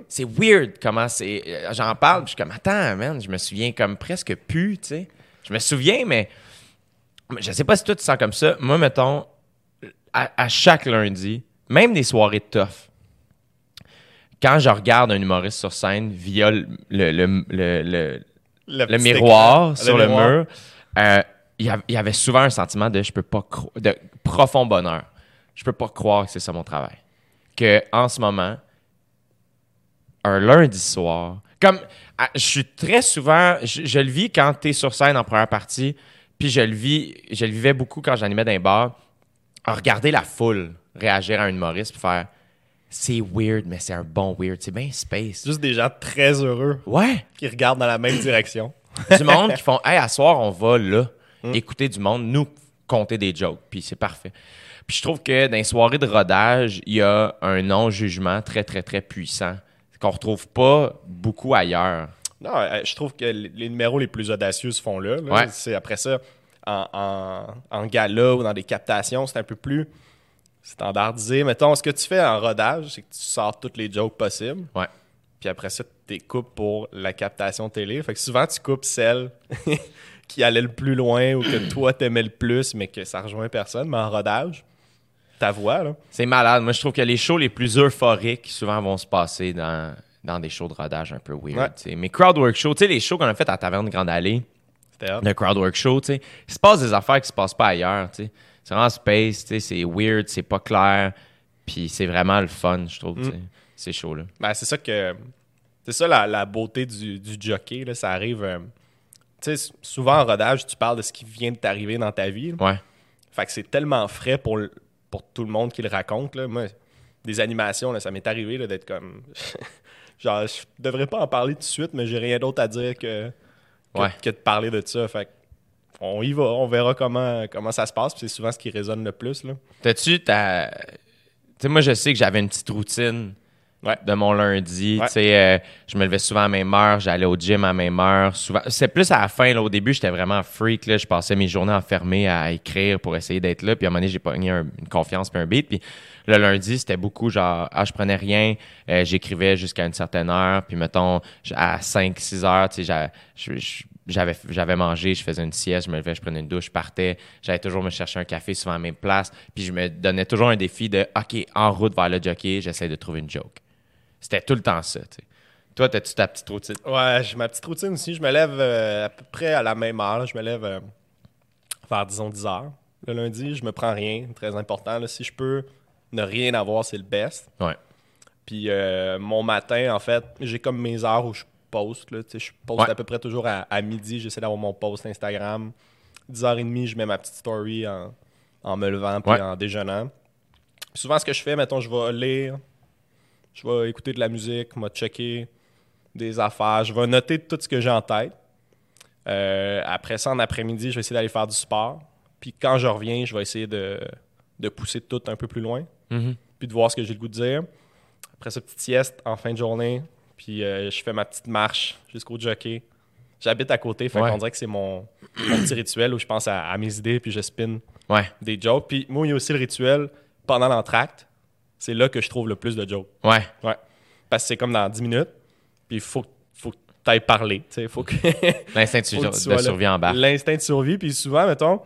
C'est weird comment c'est. euh, J'en parle, puis je suis comme, attends, man, je me souviens comme presque plus, tu sais. Je me souviens, mais je sais pas si toi tu sens comme ça. Moi, mettons, à, à chaque lundi, même des soirées tough, quand je regarde un humoriste sur scène via le, le, le- le- miroir écran, sur le, miroir. mur, euh, il y avait souvent un sentiment de je peux pas cro- de profond bonheur. Je peux pas croire que c'est ça mon travail. Que en ce moment, un lundi soir, comme ah, je suis très souvent, je, je le vis quand tu es sur scène en première partie, puis je le vis, je le vivais beaucoup quand j'animais dans les bars, à regarder la foule réagir à un humoriste puis faire c'est weird, mais c'est un bon weird, c'est bien space. Juste des gens très heureux Ouais qui regardent dans la même direction. [LAUGHS] du monde qui font Hey, à soir, on va là, écouter du monde, nous compter des jokes, puis c'est parfait. Puis je trouve que dans les soirées de rodage, il y a un non-jugement très, très, très puissant qu'on retrouve pas beaucoup ailleurs. Non, euh, je trouve que les numéros les plus audacieux se font là. là. Ouais. C'est après ça, en, en, en gala ou dans des captations, c'est un peu plus standardisé. Mettons, ce que tu fais en rodage, c'est que tu sors toutes les jokes possibles. Ouais. Puis après ça, tu coupes pour la captation télé. Fait que souvent, tu coupes celle [LAUGHS] qui allait le plus loin ou que [CLEARS THROAT] toi, t'aimais le plus, mais que ça rejoint personne. Mais en rodage, ta voix, là. C'est malade. Moi, je trouve que les shows les plus euphoriques, souvent, vont se passer dans, dans des shows de rodage un peu weird. Ouais. Mais crowdwork show, tu sais, les shows qu'on a fait à Taverne Grande Allée, le crowdwork show, tu sais, il se passe des affaires qui se passent pas ailleurs, tu sais. C'est vraiment space, tu sais, c'est weird, c'est pas clair, puis c'est vraiment le fun, je trouve, sais, ces shows-là. Ben, c'est ça que. C'est ça la, la beauté du, du jockey. Là. Ça arrive. euh, tu sais, souvent en rodage, tu parles de ce qui vient de t'arriver dans ta vie. là. Ouais. Fait que c'est tellement frais pour, pour tout le monde qui le raconte. Là. Moi, des animations, là, ça m'est arrivé d'être comme. Genre, je devrais pas en parler tout de suite, mais j'ai rien d'autre à dire que, que, Ouais. que de parler de ça. Fait on y va, on verra comment, comment ça se passe. C'est souvent ce qui résonne le plus. T'as-tu ta. Tu sais, moi, je sais que j'avais une petite routine Ouais. de mon lundi. Ouais. Tu sais, euh, je me levais souvent à même heure, j'allais au gym à même heure. Souvent, c'est plus à la fin. Là, au début, j'étais vraiment freak. Là, je passais mes journées enfermées à écrire pour essayer d'être là. Puis à un moment donné, j'ai pogné un- une confiance puis un beat. Puis le lundi, c'était beaucoup genre, ah, je prenais rien, euh, j'écrivais jusqu'à une certaine heure. Puis mettons, à 5-6 heures, tu sais, j'avais, j'avais mangé, je faisais une sieste, je me levais, je prenais une douche, je partais. J'allais toujours me chercher un café, souvent à la même place. Puis je me donnais toujours un défi de, OK, en route vers le jockey, j'essaie de trouver une joke. C'était tout le temps ça. Toi, t'as-tu ta petite routine? Ouais, j'ai ma petite routine aussi. Je me lève euh, à peu près à la même heure. Je me lève euh, vers, disons, 10 heures. Le lundi, je me prends rien. Très important. Si je peux ne rien avoir, c'est le best. Ouais. Puis euh, mon matin, en fait, j'ai comme mes heures où je poste. Là, je poste Ouais. à peu près toujours à, à midi. J'essaie d'avoir mon post Instagram. 10h30, je mets ma petite story en, en me levant puis Ouais. en déjeunant. Puis souvent, ce que je fais, mettons, je vais lire, je vais écouter de la musique, je vais checker des affaires, je vais noter tout ce que j'ai en tête. Euh, après ça, en après-midi, je vais essayer d'aller faire du sport. Puis quand je reviens, je vais essayer de, de pousser tout un peu plus loin, Mhm. puis de voir ce que j'ai le goût de dire. Après ça, petite sieste en fin de journée, puis euh, je fais ma petite marche jusqu'au jockey. J'habite à côté, fait Ouais. qu'on dirait que c'est mon, mon petit rituel où je pense à, à mes idées, puis je spin Ouais, des jokes. Puis moi, il y a aussi le rituel pendant l'entracte. C'est là que je trouve le plus de jokes. ouais. Ouais. Parce que c'est comme dans 10 minutes, puis il faut, faut que tu ailles parler. Il faut que [LAUGHS] L'instinct de, survie en bas. L'instinct de survie. Puis souvent, mettons,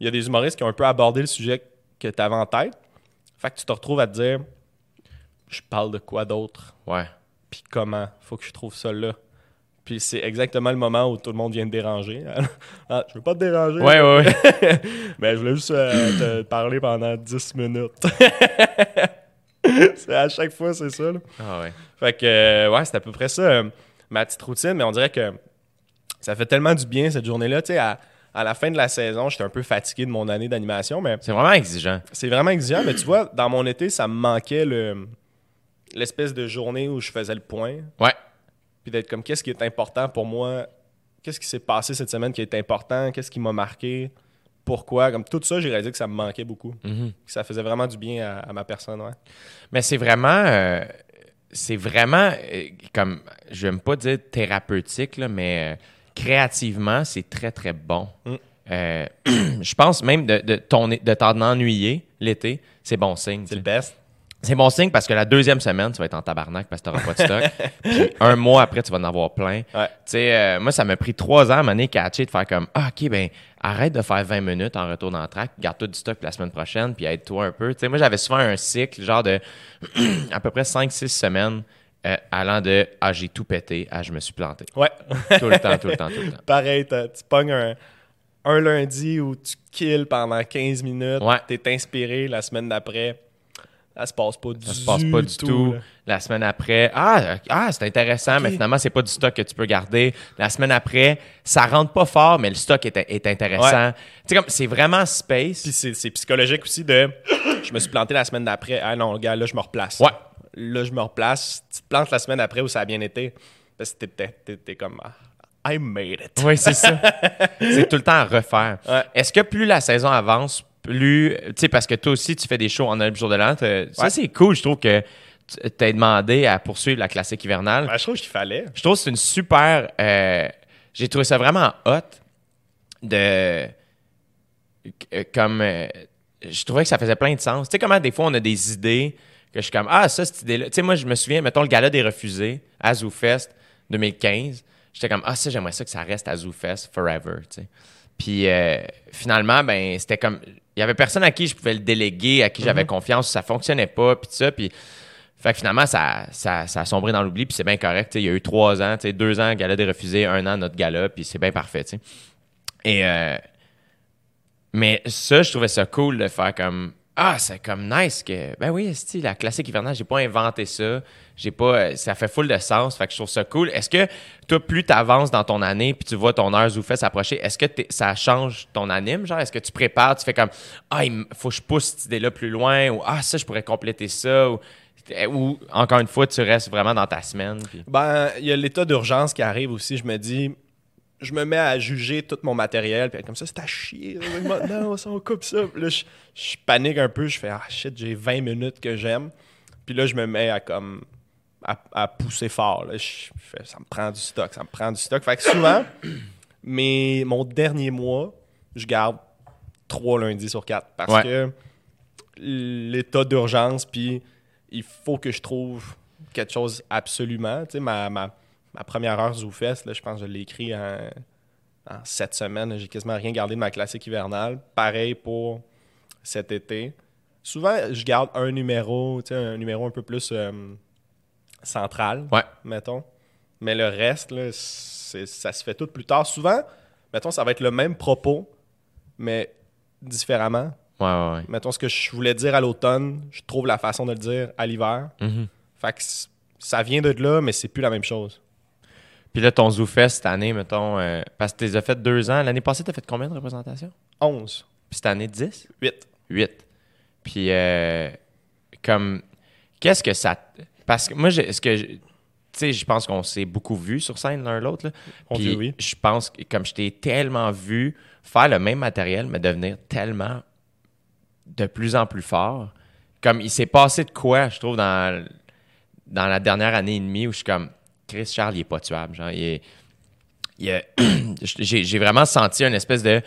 il y a des humoristes qui ont un peu abordé le sujet que tu avais en tête. Fait que tu te retrouves à te dire je parle de quoi d'autre, Ouais. puis comment. Faut que je trouve ça là? Puis c'est exactement le moment où tout le monde vient te déranger. [LAUGHS] ah, je veux pas te déranger. Ouais, ouais, ouais. [LAUGHS] Mais je voulais juste euh, te parler pendant 10 minutes. [LAUGHS] C'est- à chaque fois, c'est ça. là. Ah ouais. Fait que, euh, ouais, c'est à peu près ça, euh, ma petite routine. Mais on dirait que ça fait tellement du bien cette journée-là. Tu sais, à, à la fin de la saison, j'étais un peu fatigué de mon année d'animation, mais C'est vraiment exigeant. c'est vraiment exigeant. Mais tu vois, dans mon été, ça me manquait le l'espèce de journée où je faisais le point. Ouais. Puis d'être comme, qu'est-ce qui est important pour moi? Qu'est-ce qui s'est passé cette semaine qui est important? Qu'est-ce qui m'a marqué? Pourquoi? Comme tout ça, j'ai réalisé que ça me manquait beaucoup. Mhm. Que ça faisait vraiment du bien à, à ma personne, ouais. Mais c'est vraiment. euh, c'est vraiment. euh, comme. Je n'aime pas dire thérapeutique, là, mais euh, créativement, c'est très, très bon. Mm. Euh, [CLEARS THROAT] je pense même de, de, t'en ennuyer l'été, c'est bon signe. C'est le best. C'est bon signe parce que la deuxième semaine, tu vas être en tabarnak parce que tu n'auras pas de stock. [LAUGHS] Puis un mois après, tu vas en avoir plein. Ouais. Euh, moi, ça m'a pris trois ans à m'amener catcher de faire comme Ah, OK, ben arrête de faire 20 minutes en retour dans le track, garde tout du stock la semaine prochaine, puis aide-toi un peu. Moi, j'avais souvent un cycle, genre de [CLEARS THROAT] à peu près 5-6 semaines, euh, allant de Ah, j'ai tout pété, à Je me suis planté. Ouais. Tout le temps, tout le temps, tout le temps. [LAUGHS] Pareil, tu pognes un, un lundi où tu kills pendant 15 minutes. Ouais. T'es inspiré la semaine d'après. Ça se passe pas du Ça se passe pas du tout. La semaine après, ah, ah c'est intéressant, mais finalement, c'est pas du stock que tu peux garder. La semaine après, ça rentre pas fort, mais le stock est, est intéressant. Tu sais, comme, c'est vraiment space. Puis c'est psychologique aussi de [COUGHS] je me suis planté la semaine d'après. Ah non, le gars, là, je me replace. Ouais. Là, je me replace. Tu te plantes la semaine d'après où ça a bien été. Parce que t'es- comme ah, I made it. Oui, c'est ça. [LAUGHS] c'est tout le temps à refaire. Ouais. Est-ce que plus la saison avance, plus. Tu sais, parce que toi aussi, tu fais des shows en un jour de l'an. Ça, c'est cool. Je trouve que tu t'as demandé à poursuivre la classique hivernale. Ben, je trouve qu'il fallait. Je trouve que c'est une super. euh, J'ai trouvé ça vraiment hot de. euh, Comme. euh, je trouvais que ça faisait plein de sens. Tu sais, comment des fois on a des idées que je suis comme Ah, ça, cette idée-là. Tu sais, moi, je me souviens, mettons le gala des refusés à ZooFest 2015. J'étais comme Ah, ça, j'aimerais ça que ça reste à ZooFest forever. Tu sais. Puis euh, finalement, ben, c'était comme. Il y avait personne à qui je pouvais le déléguer, à qui j'avais confiance, ça fonctionnait pas, puis tout ça. Puis fait que finalement, ça, ça, ça a sombré dans l'oubli, puis c'est bien correct. tu sais. Il y a eu trois ans, tu sais, deux ans, gala des refusés, un an, notre gala, puis c'est bien parfait. tu sais. Et. euh, mais ça, je trouvais ça cool de faire comme. Ah, c'est comme nice que. Ben oui, c'est la classique hivernale, j'ai pas inventé ça. J'ai pas. euh, Ça fait full de sens. Fait que je trouve ça cool. Est-ce que toi, plus tu avances dans ton année puis tu vois ton heure Zoufest s'approcher, est-ce que ça change ton anime? Genre, est-ce que tu prépares, tu fais comme Ah, il faut que je pousse cette idée-là plus loin ou Ah, ça, je pourrais compléter ça ou, ou encore une fois, tu restes vraiment dans ta semaine. Ben, il y a l'état d'urgence qui arrive aussi. Je me dis, je me mets à juger tout mon matériel. Puis comme ça, c'est à chier. non, ça, on coupe ça. Puis là, je, je panique un peu. Je fais, ah shit, j'ai 20 minutes que j'aime. Puis là, je me mets à comme. À, à pousser fort. là. Je, je fais, ça me prend du stock, ça me prend du stock. Fait que souvent, [CLEARS THROAT] mais mon dernier mois, je garde trois lundis sur quatre. Parce Ouais. que l'état d'urgence, puis il faut que je trouve quelque chose absolument. Tu sais, ma, ma, ma première heure ZooFest, là, je pense que je l'ai écrit en, en sept semaines. J'ai quasiment rien gardé de ma classique hivernale. Pareil pour cet été. Souvent, je garde un numéro, un numéro un peu plus euh, central, Ouais. mettons. Mais le reste, là, ça se fait tout plus tard. Souvent, mettons, ça va être le même propos, mais différemment. Ouais, ouais, ouais. Mettons ce que je voulais dire à l'automne, je trouve la façon de le dire à l'hiver. Mhm. Fait que ça vient de là, mais c'est plus la même chose. Puis là, ton ZooFest cette année, mettons, euh, parce que tu les as fait deux ans. L'année passée, tu as fait combien de représentations? 11, Puis cette année, 10? 8. 8. Puis, euh, comme, qu'est-ce que ça. Parce que moi, je- ce que. Tu sais, je pense qu'on s'est beaucoup vu sur scène l'un l'autre. On Puis dit oui. Je pense que, comme je t'ai tellement vu faire le même matériel, mais devenir tellement de plus en plus fort. Comme il s'est passé de quoi, je trouve, dans, dans la dernière année et demie où je suis comme, Chris Charles, il est pas tuable. Genre, il [CLEARS THROAT] j'ai vraiment senti une espèce de.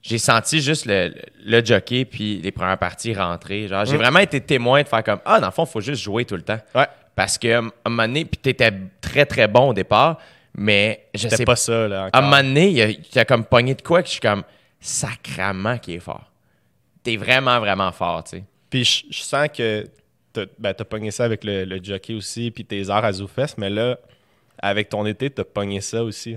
J'ai senti juste le, le jockey puis les premières parties rentrer. Genre, j'ai Mm. vraiment été témoin de faire comme Ah, dans le fond, il faut juste jouer tout le temps. Ouais. Parce que à un moment donné, puis t'étais très très bon au départ, mais je sais C'était pas ça, là. à un moment donné, il y a, il y a comme pogné de quoi que je suis comme sacrament qui est fort. T'es vraiment, vraiment fort, tu sais. Puis je, je sens que t'as ben, t'as pogné ça avec le, le jockey aussi, puis tes heures à ZooFest, mais là, avec ton été, t'as pogné ça aussi.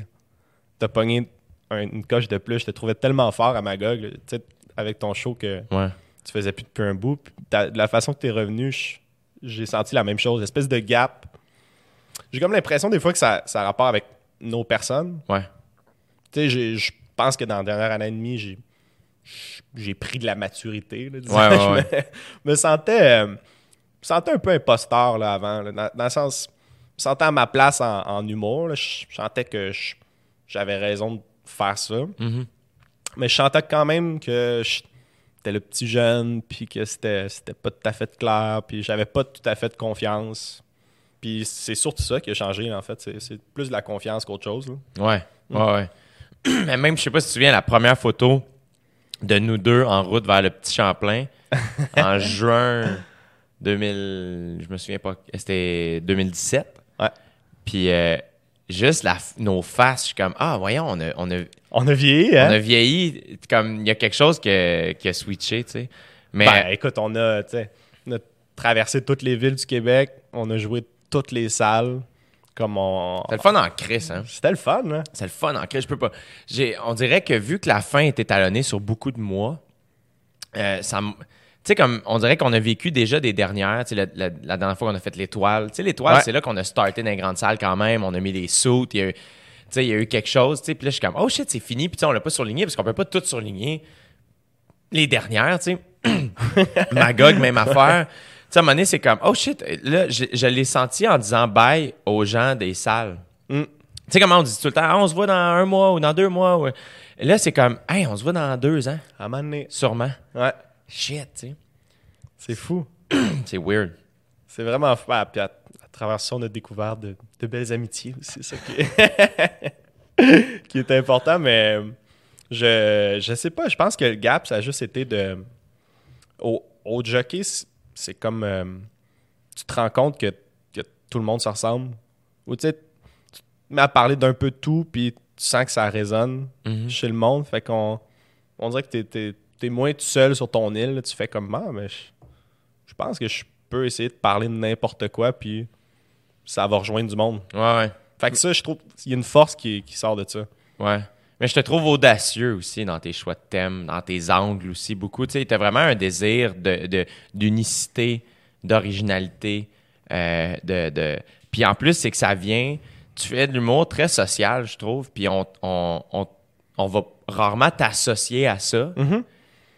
T'as pogné un- une coche de plus. Je te trouvais tellement fort à Magog, là, avec ton show que Ouais. tu faisais plus depuis un bout. De la façon que t'es revenu, j'ai senti la même chose, espèce de gap. J'ai comme l'impression des fois que ça, ça a rapport avec nos personnes. Ouais. Tu sais, je pense que dans la dernière année et demie, j'ai j'ai pris de la maturité. Là, disons. Ouais, ouais, [LAUGHS] je ouais. me, sentais, euh, me sentais un peu imposteur là, avant. là, dans, dans le sens, sentais à ma place en, en humour. là. Je, je sentais que j'avais raison de faire ça. Mhm. Mais je sentais quand même que j'étais le petit jeune, puis que c'était c'était pas tout à fait clair, puis j'avais pas tout à fait de confiance. Puis c'est surtout ça qui a changé, en fait. C'est- plus de la confiance qu'autre chose. là. Ouais, ouais, ouais. [CLEARS THROAT] Mais même, je sais pas si tu te souviens, la première photo de nous deux en route vers le petit Champlain [LAUGHS] en juin 2000, je me souviens pas, c'était 2017. Ouais. Puis euh, juste la, nos faces, je suis comme ah voyons, on a, on a, On a vieilli, on hein? a vieilli, comme il y a quelque chose qui a, qui a switché, tu sais. Mais Ben, écoute, on a, on traversé toutes les villes du Québec, on a joué toutes les salles, comme on... c'est le fun en crise, hein? C'était le fun, hein? C'est le fun en crise, je peux pas. J'ai, on dirait que vu que la fin est étalonnée sur beaucoup de mois, euh, ça Tu sais, comme on dirait qu'on a vécu déjà des dernières. Tu sais, la, la- la dernière fois qu'on a fait l'étoile. Tu sais, l'étoile, Ouais. c'est là qu'on a starté dans les grandes salles quand même. On a mis les suits. Il y a eu, tu sais, il y a eu quelque chose. Tu sais, puis là, je suis comme, oh shit, c'est fini. Puis tu sais, on l'a pas surligné parce qu'on peut pas tout surligner. Les dernières, tu sais. [COUGHS] Magog, même affaire. Tu sais, à un moment donné, c'est comme, oh shit, là, je, je l'ai senti en disant bye aux gens des salles. Mm. Tu sais comment on dit tout le temps, Ah, on se voit dans un mois ou dans deux mois. ou- Là, c'est comme, hey, on se voit dans deux ans, À un moment donné. sûrement. Ouais, Shit, tu sais. c'est fou. [CLEARS THROAT] C'est weird. C'est vraiment fou. Ah, puis à, à travers ça, on a découvert de, de belles amitiés aussi, c'est ça qui est, [LAUGHS] qui est important, mais je, je sais pas, je pense que le gap, ça a juste été de. Au, au jockey, c'est- comme. euh, tu te rends compte que, que tout le monde se ressemble. Ou tu sais, tu te mets à parler d'un peu de tout, puis tu sens que ça résonne Mhm. chez le monde. Fait qu'on. On dirait que t'es, t'es, moins tout seul sur ton île. là. Tu fais comme, ah, mais je, je pense que je peux essayer de parler de n'importe quoi, puis ça va rejoindre du monde. Ouais, ouais. Fait que ça, je trouve, il y a une force qui, qui sort de ça. Ouais. Mais je te trouve audacieux aussi dans tes choix de thèmes, dans tes angles aussi, beaucoup. Tu sais, t'as vraiment un désir de, de- d'unicité, d'originalité. euh, de, de... Puis en plus, c'est que ça vient... Tu fais de l'humour très social, je trouve, puis on, on, on, on va rarement t'associer à ça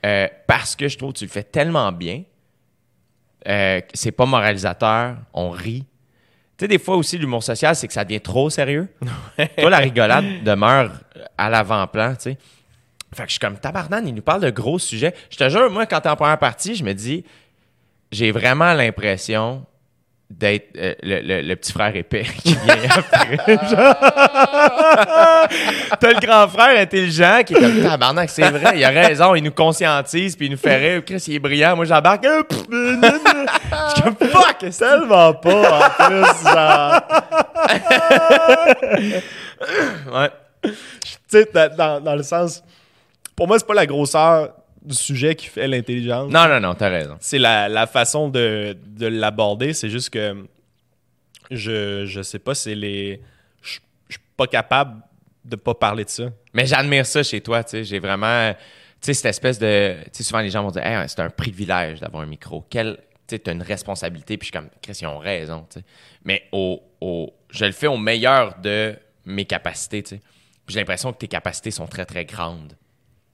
euh, parce que je trouve que tu le fais tellement bien. Euh, c'est pas moralisateur, on rit. Tu sais, des fois aussi, l'humour social, c'est que ça devient trop sérieux. Toi, la rigolade [LAUGHS] demeure à l'avant-plan, tu sais. Fait que je suis comme, tabarnan, il nous parle de gros sujets. Je te jure, moi, quand t'es en première partie, je me dis, j'ai vraiment l'impression d'être euh, le, le- le petit frère épais [LAUGHS] qui vient après. [LAUGHS] T'as le grand frère intelligent qui est comme, tabarnak, c'est vrai, il a raison, il nous conscientise, puis il nous fait rire. Chris, il est brillant. Moi, j'embarque. euh, euh. Je suis comme, fuck, Tellement pas, en plus, genre. [LAUGHS] Ouais. Tu sais, dans- dans le sens. Pour moi, c'est pas la grosseur du sujet qui fait l'intelligence. Non, non, non, t'as raison. C'est la, la façon de, de l'aborder. C'est juste que je, je sais pas, c'est les. Je je suis pas capable de pas parler de ça. Mais j'admire ça chez toi, tu sais. J'ai vraiment, tu sais, cette espèce de, tu sais, souvent les gens vont dire, Hey, c'est un privilège d'avoir un micro. Quelle, tu as une responsabilité, puis je suis comme, Chris, ils ont raison, tu sais. Mais au, au- je le fais au meilleur de mes capacités, tu sais. J'ai l'impression que tes capacités sont très, très grandes.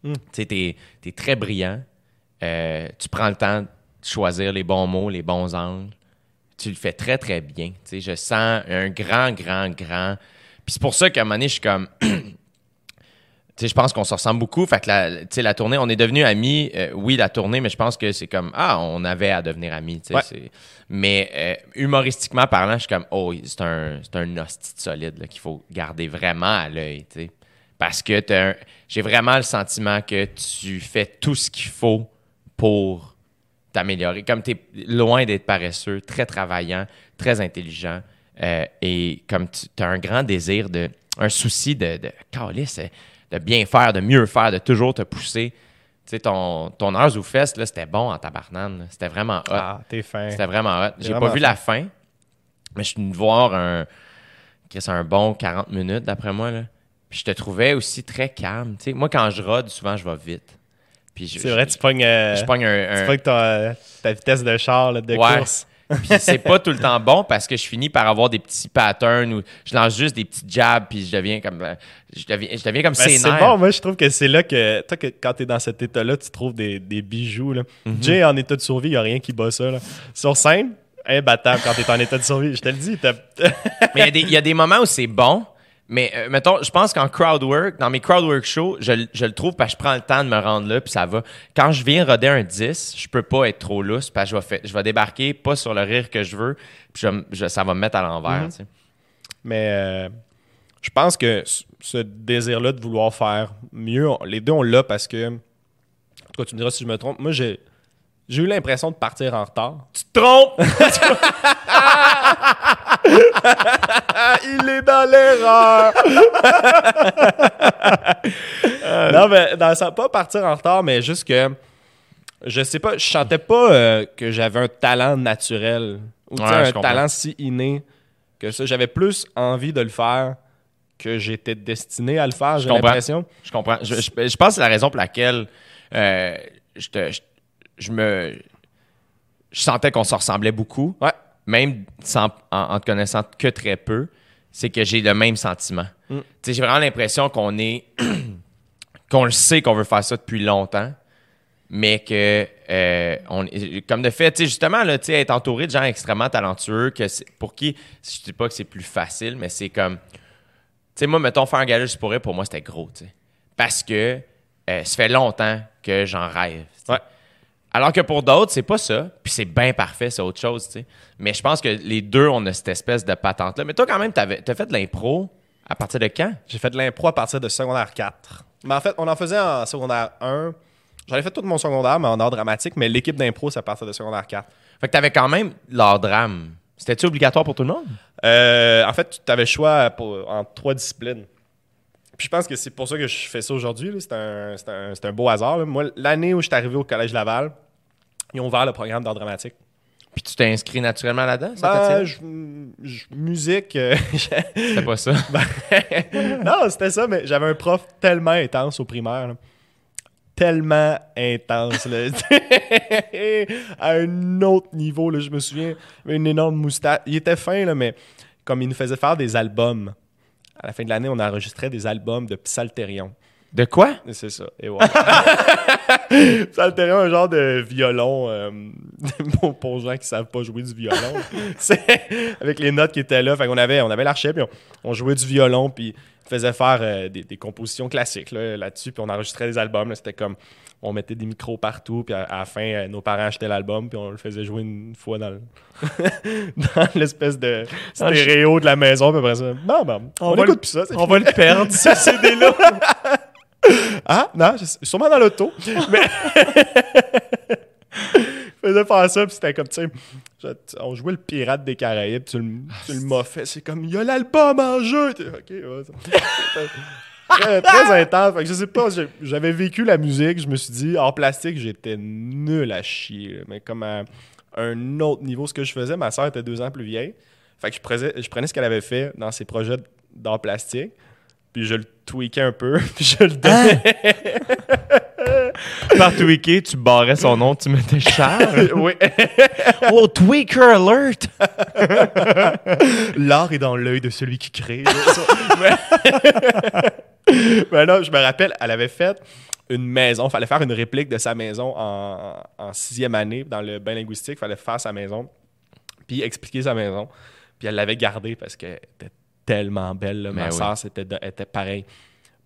Tu sais, t'es es très brillant. Euh, tu prends le temps de choisir les bons mots, les bons angles. Tu le fais très, très bien. Tu sais, je sens un grand, grand, grand. Puis c'est pour ça qu'à un moment donné, je suis comme. [CLEARS THROAT] Tu sais, je pense qu'on se ressemble beaucoup. Fait que la, tu sais, la tournée, on est devenus amis. euh, oui, la tournée, mais je pense que c'est comme Ah, on avait à devenir amis. tu Ouais. Mais euh, humoristiquement parlant, je suis comme Oh, c'est un, c'est un hostie solide qu'il faut garder vraiment à l'œil. Parce que un- j'ai vraiment le sentiment que tu fais tout ce qu'il faut pour t'améliorer. Comme tu es loin d'être paresseux, très travaillant, très intelligent, euh, et comme tu as un grand désir, de, un souci de, de, de bien faire, de mieux faire, de toujours te pousser. Tu sais, ton, ton heures ou fest, là, c'était bon en tabarnane. C'était vraiment hot. Ah, t'es fin. C'était vraiment hot. J'ai pas vu fin. la fin, mais je suis venu voir un, un bon 40 minutes, d'après moi. Là. Puis je te trouvais aussi très calme. Moi, quand je rôde, souvent, je vais vite. C'est vrai, tu pognes, euh, je pogne un- tu pognes ton- ta vitesse de char là, de Ouais. course. [LAUGHS] puis c'est pas tout le temps bon parce que je finis par avoir des petits patterns ou je lance juste des petits jabs puis je deviens comme euh, je deviens, je deviens comme Ben, c'est bon, moi je trouve que c'est là que, toi, que quand t'es dans cet état-là, tu trouves des, des bijoux. Là. Mhm. Jay, en état de survie, il n'y a rien qui bat ça. Là. Sur scène, imbattable quand t'es en état de survie. Je te le dis, [LAUGHS] Mais y il y, a des moments où c'est bon. Mais euh, mettons, je pense qu'en crowd work, dans mes crowd work shows, je, je le trouve parce que je prends le temps de me rendre là, puis ça va. Quand je viens roder un 10, je peux pas être trop lousse parce que je vais, fait- je vais débarquer pas sur le rire que je veux, puis je, je- ça va me mettre à l'envers. tu sais. Mais euh, je pense que ce désir-là de vouloir faire mieux, on- les deux, on l'a parce que. En tout cas, tu me diras si je me trompe. Moi, j'ai. J'ai eu l'impression de partir en retard. Tu te trompes! [LAUGHS] [LAUGHS] [LAUGHS] Il est dans l'erreur! [LAUGHS] non, mais dans sens- pas partir en retard, mais juste que je sais pas, je sentais pas euh, que j'avais un talent naturel ou Ouais, un comprends. talent si inné que ça. J'avais plus envie de le faire que j'étais destiné à le faire, j'ai l'impression. Je comprends. Je, je- je pense que c'est la raison pour laquelle euh, je, te- je- je me. Je sentais qu'on se ressemblait beaucoup. Ouais. Même sans, en, en te connaissant que très peu, c'est que j'ai le même sentiment. Mm. J'ai vraiment l'impression qu'on est. [CLEARS THROAT] qu'on le sait qu'on veut faire ça depuis longtemps, mais que. euh, on, comme de fait, justement, là, être entouré de gens extrêmement talentueux, que pour qui. Je dis pas que c'est plus facile, mais c'est comme. Tu moi, mettons, faire un gala juste pour rire, pour moi, c'était gros, tu sais. Parce que euh, ça fait longtemps que j'en rêve. Ouais. Alors que pour d'autres, c'est pas ça. Puis c'est bien parfait, c'est autre chose, tu sais. Mais je pense que les deux, on a cette espèce de patente-là. Mais toi, quand même, t'avais- t'as fait de l'impro à partir de quand? J'ai fait de l'impro à partir de secondaire 4. Mais en fait, on en faisait en secondaire 1. J'en ai fait tout mon secondaire, mais en art dramatique. Mais l'équipe d'impro, c'est à partir de secondaire 4. Fait que t'avais quand même l'art drame. C'était-tu obligatoire pour tout le monde? Euh, en fait, tu avais le choix pour- en trois disciplines. Puis je pense que c'est pour ça que je fais ça aujourd'hui. C'est un, un- un beau hasard. là. Moi, l'année où je suis arrivé au Collège Laval, ils ont ouvert le programme d'art dramatique. Puis tu t'es inscrit naturellement là-dedans? Ça Ben, t'attire? je- je- musique. euh, [LAUGHS] C'était pas ça. [LAUGHS] [LAUGHS] non, c'était ça, mais j'avais un prof tellement intense au primaire. là. Tellement intense. là. à un autre niveau, là, je me souviens. Il avait une énorme moustache. Il était fin, là, mais comme il nous faisait faire des albums. À la fin de l'année, on enregistrait des albums de Psalterion. De quoi? C'est ça. Et voilà. [LAUGHS] Psalterion, un genre de violon euh, [LAUGHS] pour, pour gens qui savent pas jouer du violon. [LAUGHS] Avec les notes qui étaient là. Fait qu'on avait, on avait l'archet, puis on, on jouait du violon, puis on faisait faire euh, des, des compositions classiques là, là-dessus, puis on enregistrait des albums. là. C'était comme, on mettait des micros partout, puis à, à la fin, euh, nos parents achetaient l'album, puis on le faisait jouer une fois dans le- [LAUGHS] dans l'espèce de stéréo de la maison, puis après ça, non, ben, on, va écoute plus ça. On va le perdre, ce [LAUGHS] CD-là. ah, non, sûrement dans l'auto. Mais. [LAUGHS] je faisais faire ça, puis c'était comme, tu sais, on jouait le pirate des Caraïbes, tu le, tu le moffais, c'est comme, il y a l'album en jeu. Ok, ouais, très, très intense. Fait que je sais pas, j'avais vécu la musique, je me suis dit, en plastique, j'étais nul à chier, mais comme à un autre niveau, ce que je faisais, ma soeur était deux ans plus vieille. Fait que je prenais, ce qu'elle avait fait dans ses projets d'art plastique, puis je le tweakais un peu, [LAUGHS] puis je le donnais. [LAUGHS] Par tweaker, tu barrais son nom, tu mettais Charles. [LAUGHS] oui. [LAUGHS] oh, tweaker alert! L'art est dans l'œil de celui qui crée. mais... non, je me rappelle, elle avait fait une maison. Il fallait faire une réplique de sa maison en, en sixième année dans le bain linguistique. Il fallait faire sa maison, puis expliquer sa maison. Puis elle l'avait gardée parce qu'elle était tellement belle. là. Ma Ben oui. soeur, c'était était pareil.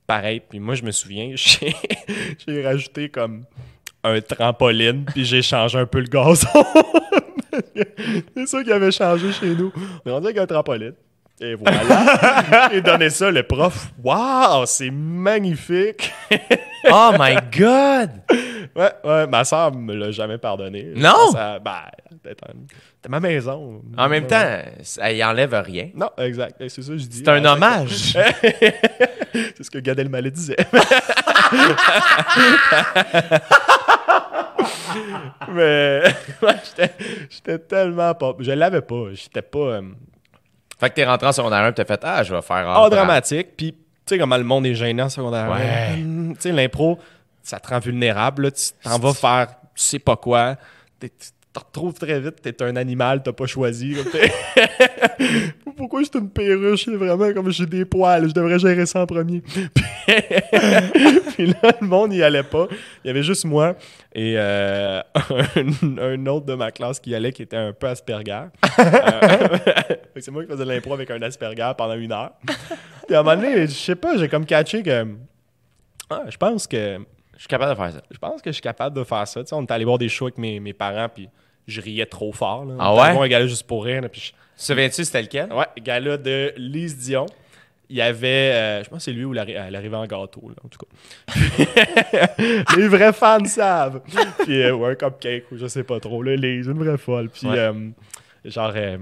Pareil. Puis moi, je me souviens, [LAUGHS] j'ai rajouté comme un trampoline, puis j'ai changé un peu le gazon. [LAUGHS] C'est ça qui avait changé chez nous. On est rendu avec un trampoline. Et voilà. [LAUGHS] J'ai donné ça, le prof. Waouh, c'est magnifique. Oh my God! Ouais, ouais, ma soeur me l'a jamais pardonné. Non? à- ben, c'était ma maison. En même temps, ça y enlève rien. Non, exact. C'est ça que je dis. C'est un hommage. [LAUGHS] C'est ce que Gad Elmaleh disait. [LAUGHS] Mais [LAUGHS] j'étais- tellement pas. Je l'avais pas. J'étais pas. euh, Fait que t'es rentré en secondaire 1 et t'as fait Ah, je vais faire hors dramatique. Puis, tu sais, comment le monde est gênant en secondaire. Ouais. Hum, Tu sais, l'impro, ça te rend vulnérable. Tu t'en vas faire, tu sais pas quoi. T'es- te retrouves très vite, t'es un animal, t'as pas choisi. [LAUGHS] Pourquoi je suis une perruche? C'est vraiment comme j'ai des poils, je devrais gérer ça en premier. [LAUGHS] Puis là, le monde n'y allait pas. Il y avait juste moi et euh, [LAUGHS] un, un autre de ma classe qui y allait qui était un peu Asperger. Euh, c'est moi qui faisais de l'impro avec un Asperger pendant une heure. Puis à un moment donné, je sais pas, j'ai comme catché que. Ah, je pense que. Je suis capable de faire ça. Je pense que je suis capable de faire ça. Tu sais, on est allé voir des shows avec mes, mes parents, puis je riais trop fort. Là. Ah ouais? un gala juste pour rire. là, puis je- souviens-tu c'était lequel? Ouais, gala de Lise Dion. Il y avait, euh, je pense que c'est lui ou arrivait en gâteau, là, en tout cas. [LAUGHS] les vrais fans savent. Puis, euh, ou un cupcake, ou je sais pas trop. Là, Lise, une vraie folle. Puis, Ouais. euh, genre, euh,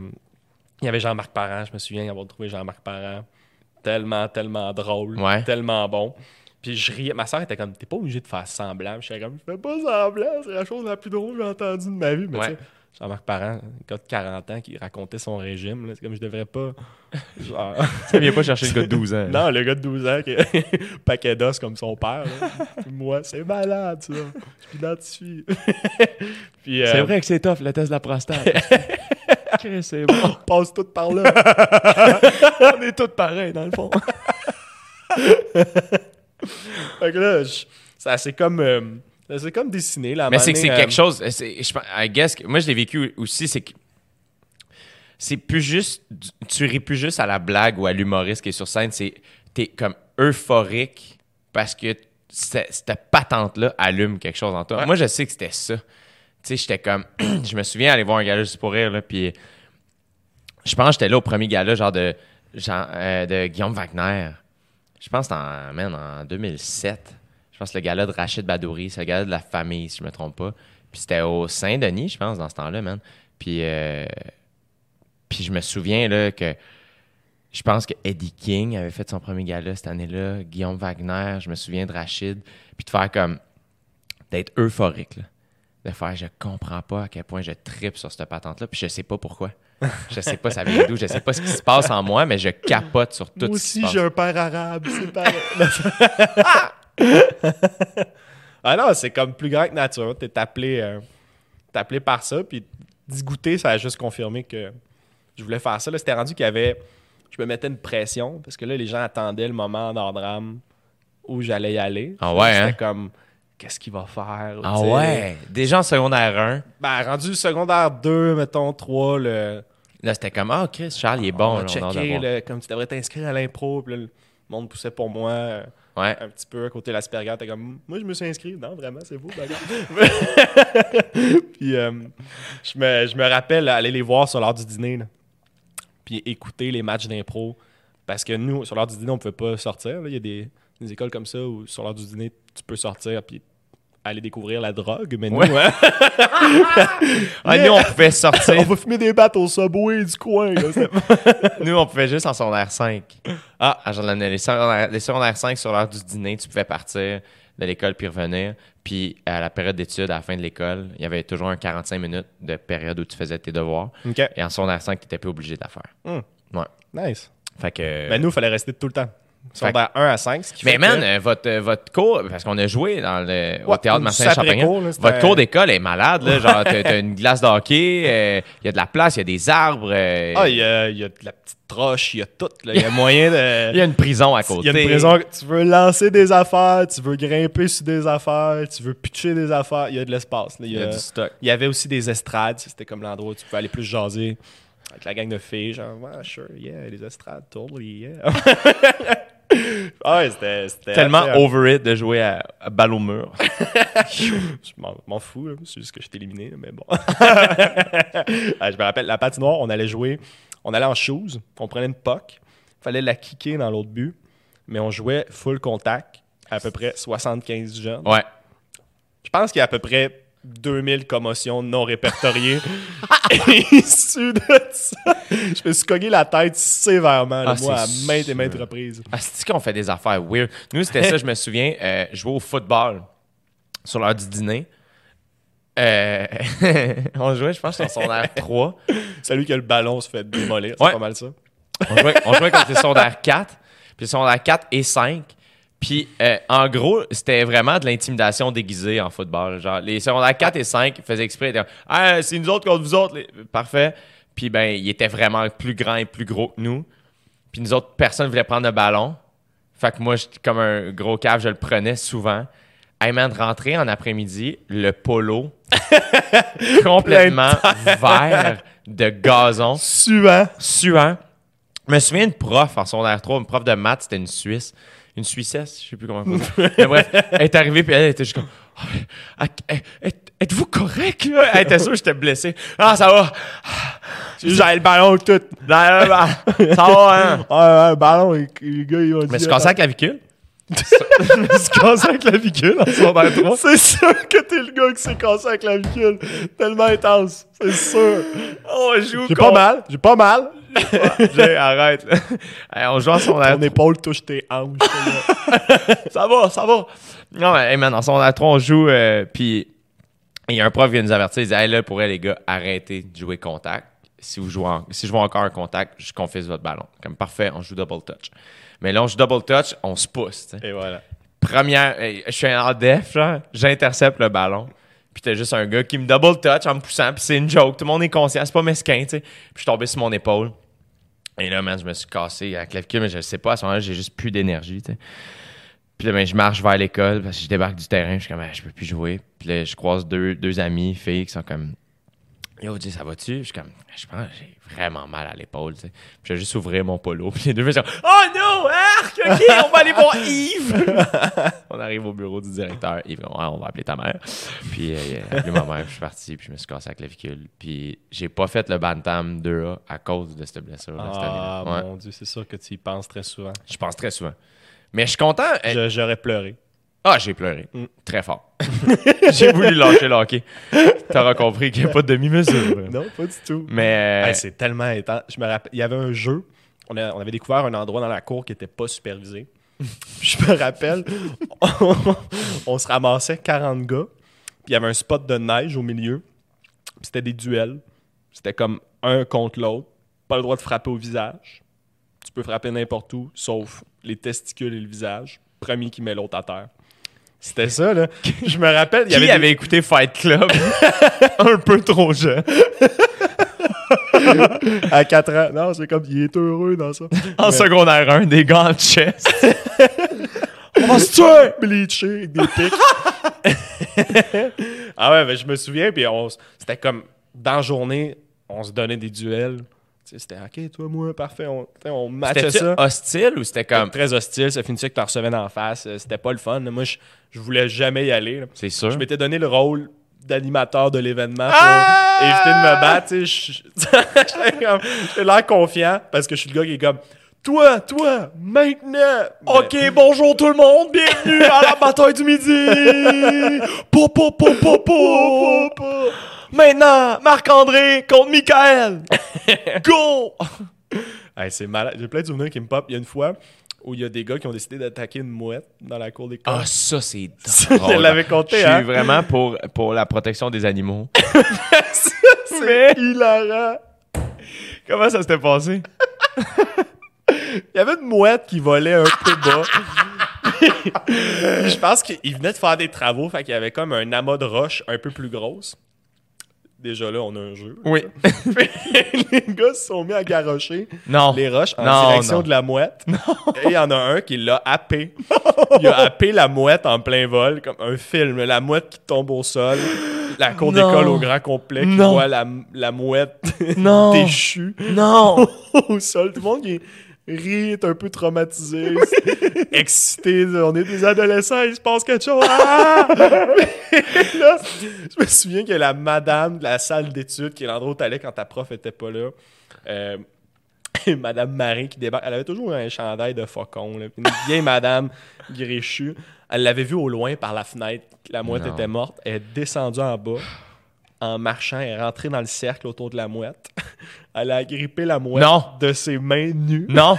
il y avait Jean-Marc Parent. Je me souviens avoir trouvé Jean-Marc Parent tellement, tellement drôle. Ouais. Tellement bon. Puis je riais. Ma soeur était comme, t'es pas obligé de faire semblant. Puis j'étais comme, je fais pas semblant. C'est la chose la plus drôle que j'ai entendue de ma vie. Mais Ouais. tu sais, Jean-Marc Parent, un gars de 40 ans qui racontait son régime. C'est comme, je devrais pas. [LAUGHS] Genre. Viens pas chercher le gars de 12 ans. [LAUGHS] non, le gars de 12 ans, qui [LAUGHS] paquet d'os comme son père. moi, c'est malade, ça. Je m'identifie. Puis, euh, C'est vrai que c'est tough, le test de la prostate. C'est bon. passe tout par là. On est tous pareils, dans le fond. [LAUGHS] fait que là, je- ça c'est comme. euh, c'est comme dessiné, là. Mais c'est que c'est quelque euh, chose. Je, I guess moi, je l'ai vécu aussi. C'est que c'est plus juste. Tu ris plus juste à la blague ou à l'humoriste qui est sur scène. C'est t'es comme euphorique parce que cette patente-là allume quelque chose en toi. Moi, je sais que c'était ça. Tu sais, j'étais comme. [CLEARS THROAT] je me souviens aller voir un gala juste pour rire, là, puis je pense que j'étais là au premier gala, genre de, genre, euh, de Guillaume Wagner. Je pense en, man, en 2007. Je pense que le gala de Rachid Badouri, c'est le gala de la famille, si je me trompe pas. Puis c'était au Saint-Denis, je pense, dans ce temps-là, man. Puis, euh, puis je me souviens là, que je pense que Eddie King avait fait son premier gala cette année-là, Guillaume Wagner, je me souviens de Rachid. Puis de faire comme. d'être euphorique, là. De faire, je comprends pas à quel point je tripe sur cette patente-là, puis je sais pas pourquoi. Je sais pas ça vient d'où, je sais pas ce qui se passe en moi, mais je capote sur tout Moi ce qui aussi, se passe. j'ai un père arabe, c'est pareil. [LAUGHS] ah non, c'est comme plus grand que nature. T'es appelé, euh, appelé par ça, puis d'y goûter, ça a juste confirmé que je voulais faire ça. Là, c'était rendu qu'il y avait... Je me mettais une pression, parce que là, les gens attendaient le moment dans le drame où j'allais y aller. Ah ouais, C'était hein? comme, qu'est-ce qu'il va faire? Ah ouais! Déjà en secondaire 1, Ben, rendu secondaire 2, mettons 3, le... là c'était comme Ah, Chris, Charles, il est on bon. là, on le- comme tu devrais t'inscrire à l'impro, puis là, le monde poussait pour moi. euh, Ouais. un petit peu à côté de l'Asperger. T'es comme, moi, je me suis inscrit. Non, vraiment, c'est vous, bagarre. [LAUGHS] Puis, euh, je, me, je me rappelle aller les voir sur l'heure du dîner, là. puis écouter les matchs d'impro. Parce que nous, sur l'heure du dîner, on ne pouvait pas sortir. là. Il y a des, des écoles comme ça où, sur l'heure du dîner, tu peux sortir puis aller découvrir la drogue. Mais nous, Ouais. hein, [LAUGHS] Ah, nous, on pouvait sortir. on va fumer des battes au subway du coin. là. C'est- [LAUGHS] nous, on pouvait juste en secondaire 5. Ah, à genre, les, secondaires, les secondaires 5, sur l'heure du dîner, tu pouvais partir de l'école puis revenir. Puis à la période d'études, à la fin de l'école, il y avait toujours un 45 minutes de période où tu faisais tes devoirs. Et en secondaire 5, tu n'étais plus obligé de la faire. Hmm. Ouais. Nice. Fait que. Ben, nous, il fallait rester tout le temps. Secondaire 1 à 5. Ce qui Mais man, que- euh, votre, euh, votre cours, parce qu'on a joué dans le, au Ouais, théâtre après Champagnon. cours, là, Votre cours d'école est malade, là. Genre, t'as, une glace de hockey, euh, il y a de la place, il y a des arbres. euh, Ah, il y a, il y a de la petite roche, il y a tout. Il y a moyen de. [LAUGHS] il y a une prison à [LAUGHS] Il côté. y a une prison. Tu veux lancer des affaires, tu veux grimper sur des affaires, tu veux pitcher des affaires. Il y a de l'espace. Il Il y, a- du stock. il y avait aussi des estrades. C'était comme l'endroit où tu pouvais aller plus jaser avec la gang de filles. Genre, ouais, sure, yeah, les estrades, totally, yeah. [LAUGHS] ah ouais, c'était. c'était Tellement assez- over it de jouer à, à balle au mur. [LAUGHS] Je m'en, fous, c'est juste que je t'ai éliminé, mais bon. [LAUGHS] Ah, je me rappelle, la patinoire, on allait jouer, on allait en shoes, on prenait une puck, fallait la kicker dans l'autre but, mais on jouait full contact, à peu près 75 jeunes. Ouais. Je pense qu'il y a à peu près 2000 commotions non répertoriées [LAUGHS] [LAUGHS] issues de ça. Je me suis cogné la tête sévèrement, là, Ah, moi, à maintes et maintes reprises. Ah, c'est qu'on fait des affaires weird? Nous, c'était ça, je me souviens, euh, jouer au football sur l'heure du dîner. Euh, [LAUGHS] on jouait, je pense, en secondaire 3. Celui que le ballon se fait démolir, c'est Ouais. pas mal ça. On jouait, on jouait contre les secondaires 4, puis secondaire 4 et 5. Puis, euh, en gros, c'était vraiment de l'intimidation déguisée en football. Genre, les secondaires 4 et 5 faisaient exprès. Ah, c'est nous autres contre vous autres. les- Parfait. Puis, ben, ils étaient vraiment plus grands et plus gros que nous. Puis, nous autres, personne voulait prendre le ballon. Fait que moi, comme un gros cave, je le prenais souvent. Hey man, de rentrer en après-midi, le polo [LAUGHS] complètement vert de gazon Suant. suant. Je me souviens d'une prof en secondaire 3, une prof de maths, c'était une Suisse. Une Suissesse, je sais plus comment on. [LAUGHS] Mais bref, elle est arrivée puis elle était juste comme Ah, Êtes-vous correct là? Elle était sûre que j'étais blessé. Ah, ça va. J'avais le ballon tout. Ça va, hein? Ah, un ballon, les, gars, ils ont. Mais c'est cassé la clavicule. Je me suis cassé la clavicule en secondaire 3. [LAUGHS] C'est sûr que t'es le gars qui s'est cassé la clavicule. Tellement intense. C'est sûr. Oh, on joue J'ai pas mal. J'ai pas mal. [LAUGHS] J'ai- Arrête. [LAUGHS] Hey, on joue en secondaire Ton épaule touche tes hanches. [LAUGHS] ça va, ça va. Non, mais hey man, en 3, on joue, euh, puis il y a un prof qui vient nous avertir, il dit Hey là, pour elle, les gars, arrêtez de jouer contact. Si, vous jouez en- si je joue encore un contact, je confisque votre ballon. Comme parfait, on joue double touch. Mais là, on joue double touch, on se pousse. Et voilà. Première, je suis en def, j'intercepte le ballon. Puis t'as juste un gars qui me double touch en me poussant, puis c'est une joke. Tout le monde est conscient, c'est pas mesquin, tu sais. Puis je suis tombé sur mon épaule. Et là, man, je me suis cassé à la clavicule, mais je sais pas, à ce moment-là, j'ai juste plus d'énergie. Puis là, ben, je marche vers l'école parce que je débarque du terrain. Je suis comme, Ah, je peux plus jouer. Puis là, je croise deux, deux amis, filles, qui sont comme, Yo, dis, ça va-tu? Je suis comme, je pense que j'ai vraiment mal à l'épaule, tu sais. Puis je vais juste ouvrir mon polo. [LAUGHS] Puis les deux sont, oh non, arc, ok, on va aller voir Yves. [LAUGHS] on arrive au bureau du directeur. Yves, ouais, on va appeler ta mère. Puis euh, il a appelé ma mère, puis je suis parti, puis je me suis cassé la clavicule. Puis j'ai pas fait le Bantam 2A à cause de cette blessure-là cette Ah, année-là. Ouais. mon Dieu, c'est sûr que tu y penses très souvent. Je pense très souvent. Mais je suis content. euh, Je- J'aurais pleuré. Ah, j'ai pleuré. Mm. Très fort. [LAUGHS] j'ai voulu lâcher le hockey. T'auras compris qu'il n'y a pas de demi-mesure. Non, pas du tout. Mais. euh, Hey, c'est tellement intense. Je me rappelle, il y avait un jeu. On, a- on avait découvert un endroit dans la cour qui n'était pas supervisé. [LAUGHS] je me rappelle, on, [LAUGHS] on se ramassait 40 gars. Puis il y avait un spot de neige au milieu. Puis c'était des duels. C'était comme un contre l'autre. Pas le droit de frapper au visage. Tu peux frapper n'importe où, sauf les testicules et le visage. Premier qui met l'autre à terre. C'était ça, là. [LAUGHS] Je me rappelle, il y qui avait des- avait écouté Fight Club? [LAUGHS] Un peu trop jeune? à 4 ans. Non, c'est comme, il est heureux dans ça. En Mais- secondaire 1, des gants de chest. [LAUGHS] On va se tuer! Bleaché avec des pics. ah ouais, ben, je me souviens, puis on s- c'était comme dans la journée, on se donnait des duels. C'était OK, toi, moi, parfait. On, on matchait ça. hostile ou c'était comme. très hostile, ça finissait que tu recevais d'en face. Euh, C'était pas le fun. Moi, je, je voulais jamais y aller. C'est sûr. Je m'étais donné le rôle d'animateur de l'événement pour Ah! éviter de me battre. je- J'ai [LAUGHS] l'air confiant parce que je suis le gars qui est comme Toi, toi, maintenant. Ok, [LAUGHS] bonjour tout le monde, bienvenue à la bataille du midi. [LAUGHS] Po, po, po, po, po. Maintenant, Marc-André contre Michael. [LAUGHS] Go! Hey, c'est malade. J'ai plein de souvenirs qui me pop. Il y a une fois où il y a des gars qui ont décidé d'attaquer une mouette dans la cour d'école. Ah, ça, c'est [LAUGHS] drôle. je l'avais compté, Je suis hein? vraiment [LAUGHS] pour, pour la protection des animaux. c'est hilarant. Comment ça s'était passé? Il y avait une mouette qui volait un peu bas. Je pense qu'il venait de faire des travaux, fait qu'il y avait comme un amas de roches un peu plus grosse. Déjà là, on a un jeu. Oui. [LAUGHS] les gars se sont mis à garrocher Non. les roches en Non, direction non. de la mouette. Et il y en a un qui l'a happé. Il a happé la mouette en plein vol, comme un film. La mouette qui tombe au sol. La cour d'école au grand complet qui voit la, la mouette [LAUGHS] déchue Non. [LAUGHS] au sol. Tout le monde qui rit, est un peu traumatisé, excité. On est des adolescents, il se passe quelque chose. Ah! [LAUGHS] Là, je me souviens que la madame de la salle d'études, qui est l'endroit où t'allais quand ta prof était pas là, euh, [LAUGHS] Madame Marie qui débarque, elle avait toujours un chandail de faucon. là. Une vieille madame gréchue. Elle l'avait vue au loin par la fenêtre. La mouette Non. était morte. Elle est descendue en bas. En marchant, elle est rentrée dans le cercle autour de la mouette. [LAUGHS] Elle a agrippé la mouette Non. de ses mains nues Non.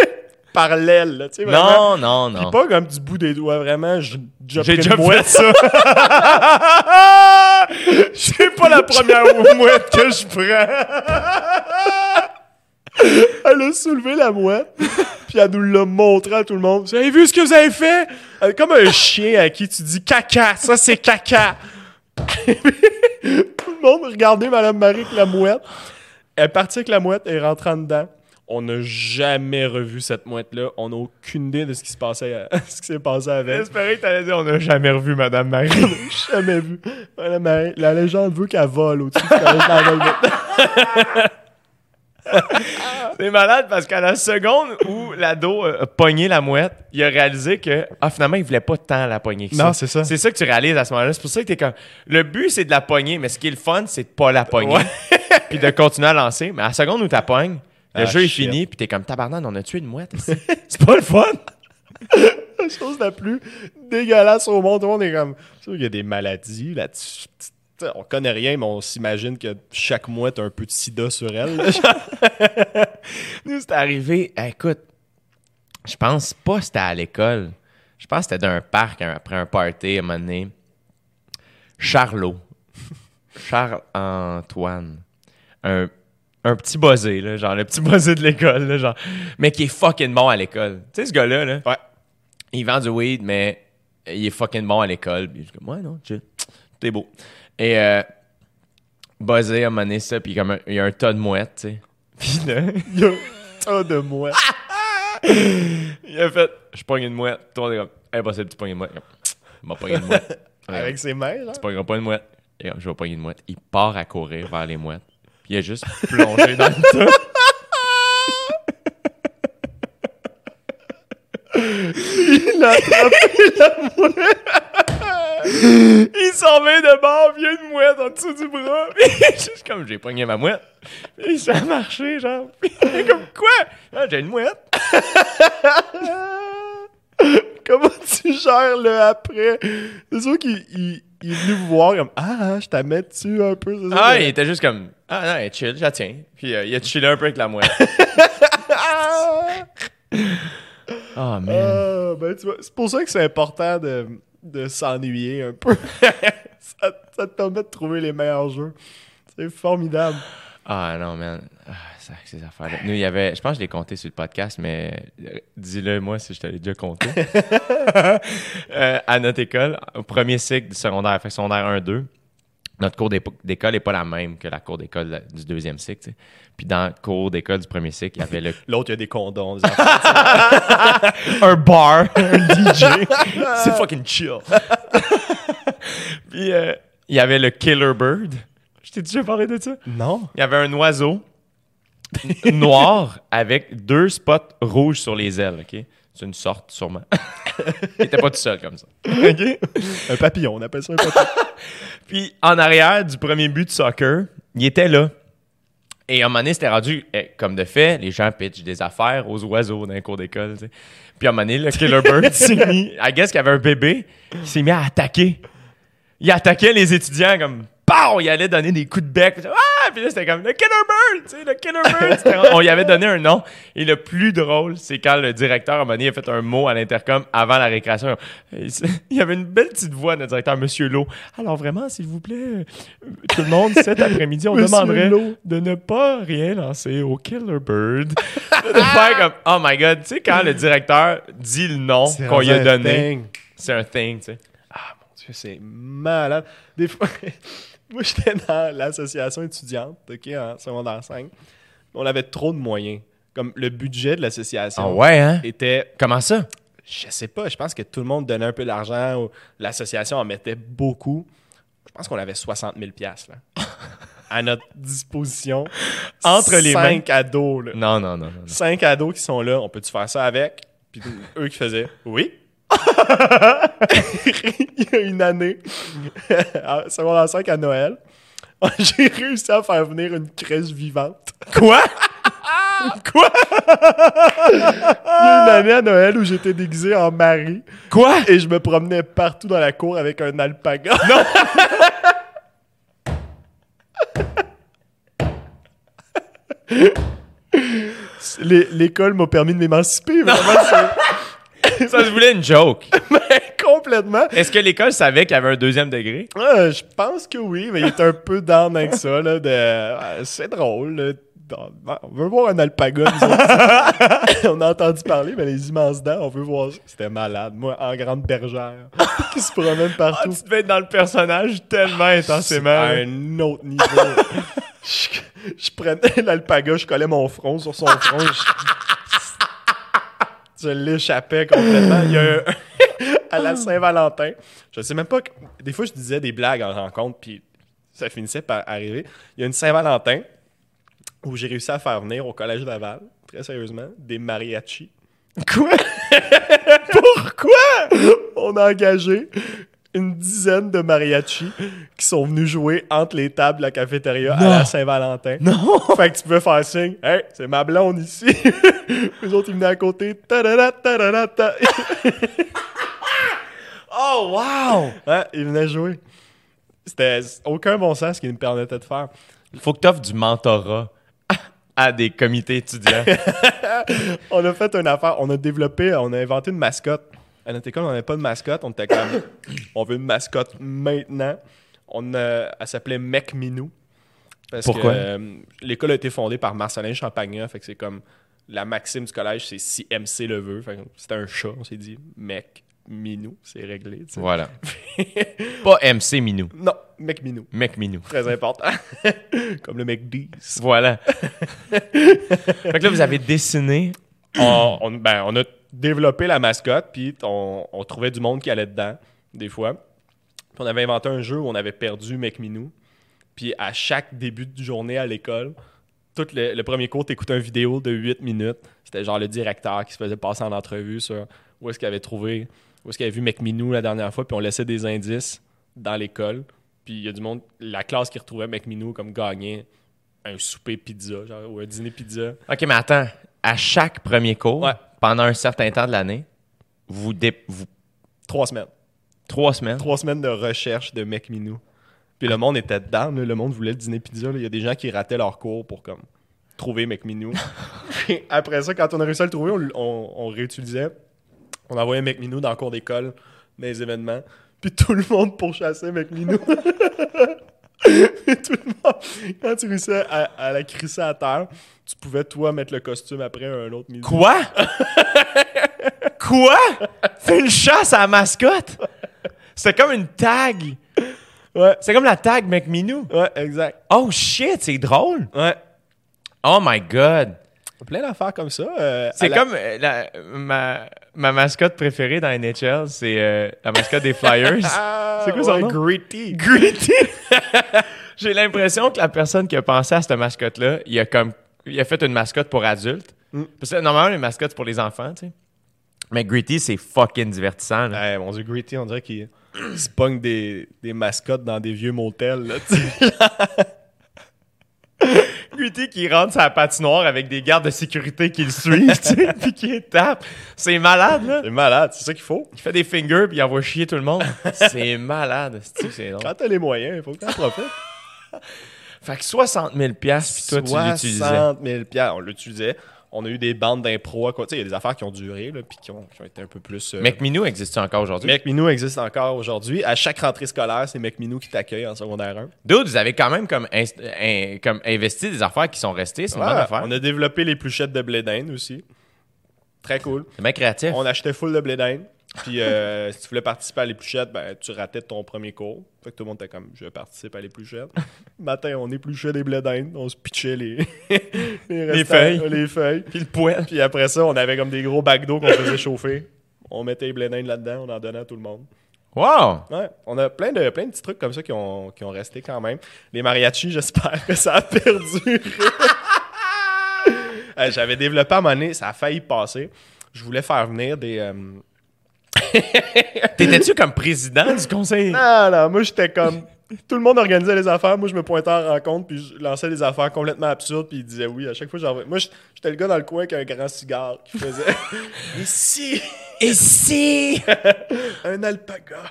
[LAUGHS] par l'aile. là, tu sais, vraiment. Non, non, Puis non. pas comme du bout des doigts, vraiment. J'ai [LAUGHS] J'ai déjà mouette. fait ça. C'est pas la première mouette que je prends. Elle a soulevé la mouette, puis elle nous l'a montré à tout le monde. Vous avez vu ce que vous avez fait? Est comme un chien à qui tu dis caca, ça c'est caca. Tout le monde regardait Madame Marie avec la mouette. Elle est partie avec la mouette et en dedans. On n'a jamais revu cette mouette-là. On n'a aucune idée de ce qui se passait, à- [LAUGHS] ce qui s'est passé avec. J'espérais que t'allais dire on n'a jamais revu Madame Marie. [LAUGHS] jamais vu. Madame Marie, la légende veut qu'elle vole au-dessus. dans la. [LAUGHS] [LAUGHS] C'est malade parce qu'à la seconde où l'ado a pogné la mouette, il a réalisé que ah, finalement, il voulait pas tant la pogner que ça. Non, c'est ça. C'est ça que tu réalises à ce moment-là. C'est pour ça que t'es comme. Le but, c'est de la pogner, mais ce qui est le fun, c'est de pas la pogner. [LAUGHS] puis de continuer à lancer. Mais à la seconde où t'as pognes, le Ah, jeu est fini, puis t'es comme tabarnak, on a tué une mouette. [LAUGHS] c'est pas le fun. la chose la plus dégueulasse au monde. Tout le monde est comme. C'est sûr qu'il y a des maladies là-dessus. On connaît rien, mais on s'imagine que chaque mouette a un peu de sida sur elle. [LAUGHS] Nous, c'est arrivé. eh, écoute, je pense pas que c'était à l'école. Je pense que c'était d'un parc un- après un party à un moment donné. Charlot. Charles-Antoine. Un, un petit buzzé, là, genre le petit buzzé de l'école, genre, mais qui est fucking bon à l'école. Tu sais, ce gars-là, là, Ouais. il vend du weed, mais il est fucking bon à l'école. Puis je comme, ouais, non. T'es beau. Et euh, buzzé moment donné, ça, puis comme un- il y a un tas de mouettes, tu sais. [LAUGHS] Puis là, Il y a un tas de mouettes. [LAUGHS] il a fait, je pogne une mouette. Tout le monde est comme, impossible, tu pognes une mouette. Il m'a pogné une mouette. [LAUGHS] Avec ses mains, là. Tu pogneras pas une mouette. Et comme, je vais pogner une mouette. Il part à courir vers les mouettes. Puis il a juste plongé dans le tas. Il a attrapé la mouette. Il s'en va de bord, il a une mouette en dessous du bras. [LAUGHS] Puis juste comme, j'ai pogné ma mouette. Puis ça a marché, genre. [LAUGHS] Puis il comme, quoi? Ah, j'ai une mouette. [LAUGHS] Comment tu gères le après? C'est sûr qu'il il, il est venu voir comme Ah, je t'amène dessus un peu? ça? Ah, il était juste comme, ah non, elle est chill, je la tiens. Puis euh, il a chillé un peu avec la mouette. Oh, man. Ah, ben, c'est pour ça que c'est important de, de s'ennuyer un peu. [LAUGHS] ça, ça te permet de trouver les meilleurs jeux. C'est formidable. Ah non, man. Ah, ça, ces affaires-là. Nous, il y avait. Je pense que je l'ai compté sur le podcast, mais euh, dis-le moi si je te l'ai déjà compté. [LAUGHS] Euh, à notre école, au premier cycle du secondaire, fait secondaire 1-2, notre cours d'école n'est pas la même que la cour d'école du deuxième cycle. Puis dans le cours d'école du premier cycle, il y avait le [LAUGHS] L'autre, il y a des condoms. des affaires. [LAUGHS] un bar, un DJ. [LAUGHS] C'est fucking chill. Puis euh, il y avait le Killer Bird. Je t'ai déjà parlé de ça? non. Il y avait un oiseau noir avec deux spots rouges sur les ailes, OK? C'est une sorte, sûrement. [LAUGHS] il était pas tout seul comme ça. [LAUGHS] OK? Un papillon, on appelle ça un papillon. [LAUGHS] Puis en arrière du premier but de soccer, il était là. Et à un moment donné, c'était rendu, eh, comme de fait, les gens pitchent des affaires aux oiseaux dans les cours d'école. tu sais. Puis à un moment donné, le Killer Bird s'est mis, I guess qu'il y avait un bébé, il s'est mis à attaquer. Il attaquait les étudiants comme! Pow! Il allait donner des coups de bec. Puis, Ah! Puis là, c'était comme le Killer Bird! Tu sais, le Killer Bird! On lui avait donné un nom. Et le plus drôle, c'est quand le directeur, à un moment donné, a fait un mot à l'intercom avant la récréation. Il y avait une belle petite voix, notre directeur, Monsieur Lowe. Alors vraiment, s'il vous plaît, tout le monde, cet après-midi, on demanderait Lowe. de ne pas rien lancer au Killer Bird. de faire comme, oh my god, tu sais, quand le directeur dit le nom qu'on lui a donné, thing. c'est un thing, tu sais. Ah mon Dieu, c'est malade. Des fois, moi j'étais dans l'association étudiante, ok, en secondaire 5. On avait trop de moyens. Comme le budget de l'association Ah ouais, hein? était, Comment ça? je sais pas, je pense que tout le monde donnait un peu d'argent. ou L'association en mettait beaucoup. Je pense qu'on avait 60 000 piastres, là, [LAUGHS] à notre disposition. Entre les mains. Cinq ados, là. Non, non, non, non. non. Cinq ados qui sont là, on peut-tu faire ça avec? Puis eux qui faisaient, oui. [LAUGHS] Il y a une année, à secondaire 5 à Noël, [LAUGHS] j'ai réussi à faire venir une crèche vivante. Quoi? [LAUGHS] Quoi? Il y a une année à Noël où j'étais déguisé en mari Quoi? et je me promenais partout dans la cour avec un alpaga. Les- L'école m'a permis de m'émanciper, vraiment, Ça se voulait une joke. [LAUGHS] mais complètement. Est-ce que l'école savait qu'il y avait un deuxième degré? Ah, je pense que oui, mais il est un peu down avec ça. Là, de, ah, c'est drôle. là. Ah, On veut voir un alpaga. nous autres. [LAUGHS] on a entendu parler, mais les immenses dents, on veut voir ça. C'était malade. Moi, en grande bergère, [LAUGHS] qui se promène Ah, partout. tu devais être dans le personnage tellement intensément. à un autre niveau. je, je prenais l'alpaga, je collais mon front sur son front. Je, je l'échappais complètement. Il y a [LAUGHS] un- [LAUGHS] à la Saint-Valentin, je sais même pas. que- des fois, je disais des blagues en rencontre, puis ça finissait par arriver. Il y a une Saint-Valentin où j'ai réussi à faire venir au Collège Laval, très sérieusement, des mariachis. Quoi? [LAUGHS] Pourquoi? On a engagé une dizaine de mariachis qui sont venus jouer entre les tables de la cafétéria à la Saint-Valentin. Non! [LAUGHS] Fait que tu peux faire signe. Hey, c'est ma blonde ici. [LAUGHS] Les autres, ils venaient à côté. Tadada, tadada, ta. [LAUGHS] Oh, wow! Ouais, ils venaient jouer. C'était aucun bon sens ce qu'ils nous permettaient de faire. Il faut que tu offres du mentorat à des comités étudiants. On a fait une affaire. On a développé, on a inventé une mascotte. À notre école, on n'avait pas de mascotte. On était comme, [COUGHS] on veut une mascotte maintenant. On a- elle s'appelait Mec Minou. Parce Pourquoi? que euh, l'école a été fondée par Marcelin Champagnat. Fait que c'est comme la maxime du collège, c'est si MC le veut. Fait que c'était un chat. On s'est dit Mec Minou, c'est réglé. voilà. [LAUGHS] Pas MC Minou. Non, Mec Minou. Mec Minou. Très important. [LAUGHS] comme le mec 10. Voilà. [LAUGHS] fait que là, vous avez dessiné. on, on- ben, on a développé la mascotte, puis on, trouvait du monde qui allait dedans, des fois. Puis on avait inventé un jeu où on avait perdu McMinou. Puis à chaque début de journée à l'école, tout le, premier cours, t'écoutais une vidéo de 8 minutes. C'était genre le directeur qui se faisait passer en entrevue sur où est-ce qu'il avait trouvé, où est-ce qu'il avait vu McMinou la dernière fois, puis on laissait des indices dans l'école. Puis il y a du monde, la classe qui retrouvait McMinou comme gagnait un souper pizza, genre, ou un dîner pizza. OK, mais attends. À chaque premier cours, Ouais. pendant un certain temps de l'année, vous, vous- Trois semaines. Trois semaines? trois semaines de recherche de Mec Minou. Puis le monde était dedans, là. le monde voulait le dîner pizza. là. Il y a des gens qui rataient leur cours pour comme trouver Mec Minou. [LAUGHS] Après ça, quand on a réussi à le trouver, on, l- on- on réutilisait. On envoyait Mec Minou dans le cours d'école, dans les événements. Puis tout le monde pourchassait Mec Minou. [LAUGHS] [LAUGHS] Tout le monde, quand tu réussissais à, à la crisser à terre, tu pouvais toi mettre le costume après un autre Minou. Quoi? [LAUGHS] Quoi? C'est une chasse à la mascotte? C'est comme une tag. Ouais, C'est comme la tag McMinou. ouais, exact. Oh shit, c'est drôle. Ouais. Oh my god. Plein d'affaires comme ça. euh, à C'est la- comme euh, la- ma, ma mascotte préférée dans NHL, c'est euh, la mascotte des Flyers. [LAUGHS] Ah, C'est quoi son ouais, nom? Gritty. Gritty. [LAUGHS] J'ai l'impression que la personne qui a pensé à cette mascotte-là, il a comme il a fait une mascotte pour adultes. Mm. Parce que normalement, les mascottes c'est pour les enfants, tu sais. Mais Gritty, c'est fucking divertissant. là. Ouais, mon dieu, Gritty, on dirait qu'il il se pogne des, des mascottes dans des vieux motels. Là, tu sais. [LAUGHS] Qui rentre sa patinoire avec des gardes de sécurité qui le suivent, [LAUGHS] tu sais, puis qui le tapent. C'est malade, là. c'est malade, c'est ça qu'il faut. Il fait des fingers puis il envoie chier tout le monde. [LAUGHS] C'est malade. C'est c'est drôle. Quand t'as les moyens, il faut que t'en profites. Fait que 60 000 piastres, puis toi, tu l'utilisais. 60 000 piastres. On l'utilisait. On a eu des bandes d'impro. à quoi- Tu sais, il y a des affaires qui ont duré, là, puis qui ont, qui ont été un peu plus... euh, Mec Minou existe encore aujourd'hui? Mec Minou existe encore aujourd'hui. À chaque rentrée scolaire, c'est Mec Minou qui t'accueille en secondaire 1. Dude, vous avez quand même comme, inst- in- comme investi des affaires qui sont restées. C'est une bonne Ouais, affaire. on a développé les pluchettes de blé d'Inde aussi. Très cool. C'est bien créatif. On achetait full de blé d'Inde. Puis euh, [LAUGHS] si tu voulais participer à l'épluchette, ben, tu ratais ton premier cours. Fait que tout le monde était comme, je participe à l'épluchette. [LAUGHS] Matin, on épluchait des blés d'Inde. On se pitchait les, [LAUGHS] les, feuilles. Les feuilles. Puis le poêle. Puis après ça, on avait comme des gros bacs d'eau qu'on faisait chauffer. On mettait les blés d'Inde là-dedans, on en donnait à tout le monde. Wow! Ouais, on a plein de, plein de petits trucs comme ça qui ont, qui ont resté quand même. Les mariachis, j'espère que ça a perdu. Euh, J'avais développé à un moment donné, ça a failli passer. Je voulais faire venir des. euh, [LAUGHS] T'étais-tu comme président du conseil? Non, non, moi j'étais comme. Tout le monde organisait les affaires. Moi, je me pointais en rencontre, puis je lançais des affaires complètement absurdes, puis ils disaient oui. À chaque fois. Moi, j'étais le gars dans le coin avec un grand cigare qui faisait. [LAUGHS] Ici, si? [LAUGHS] un alpaga.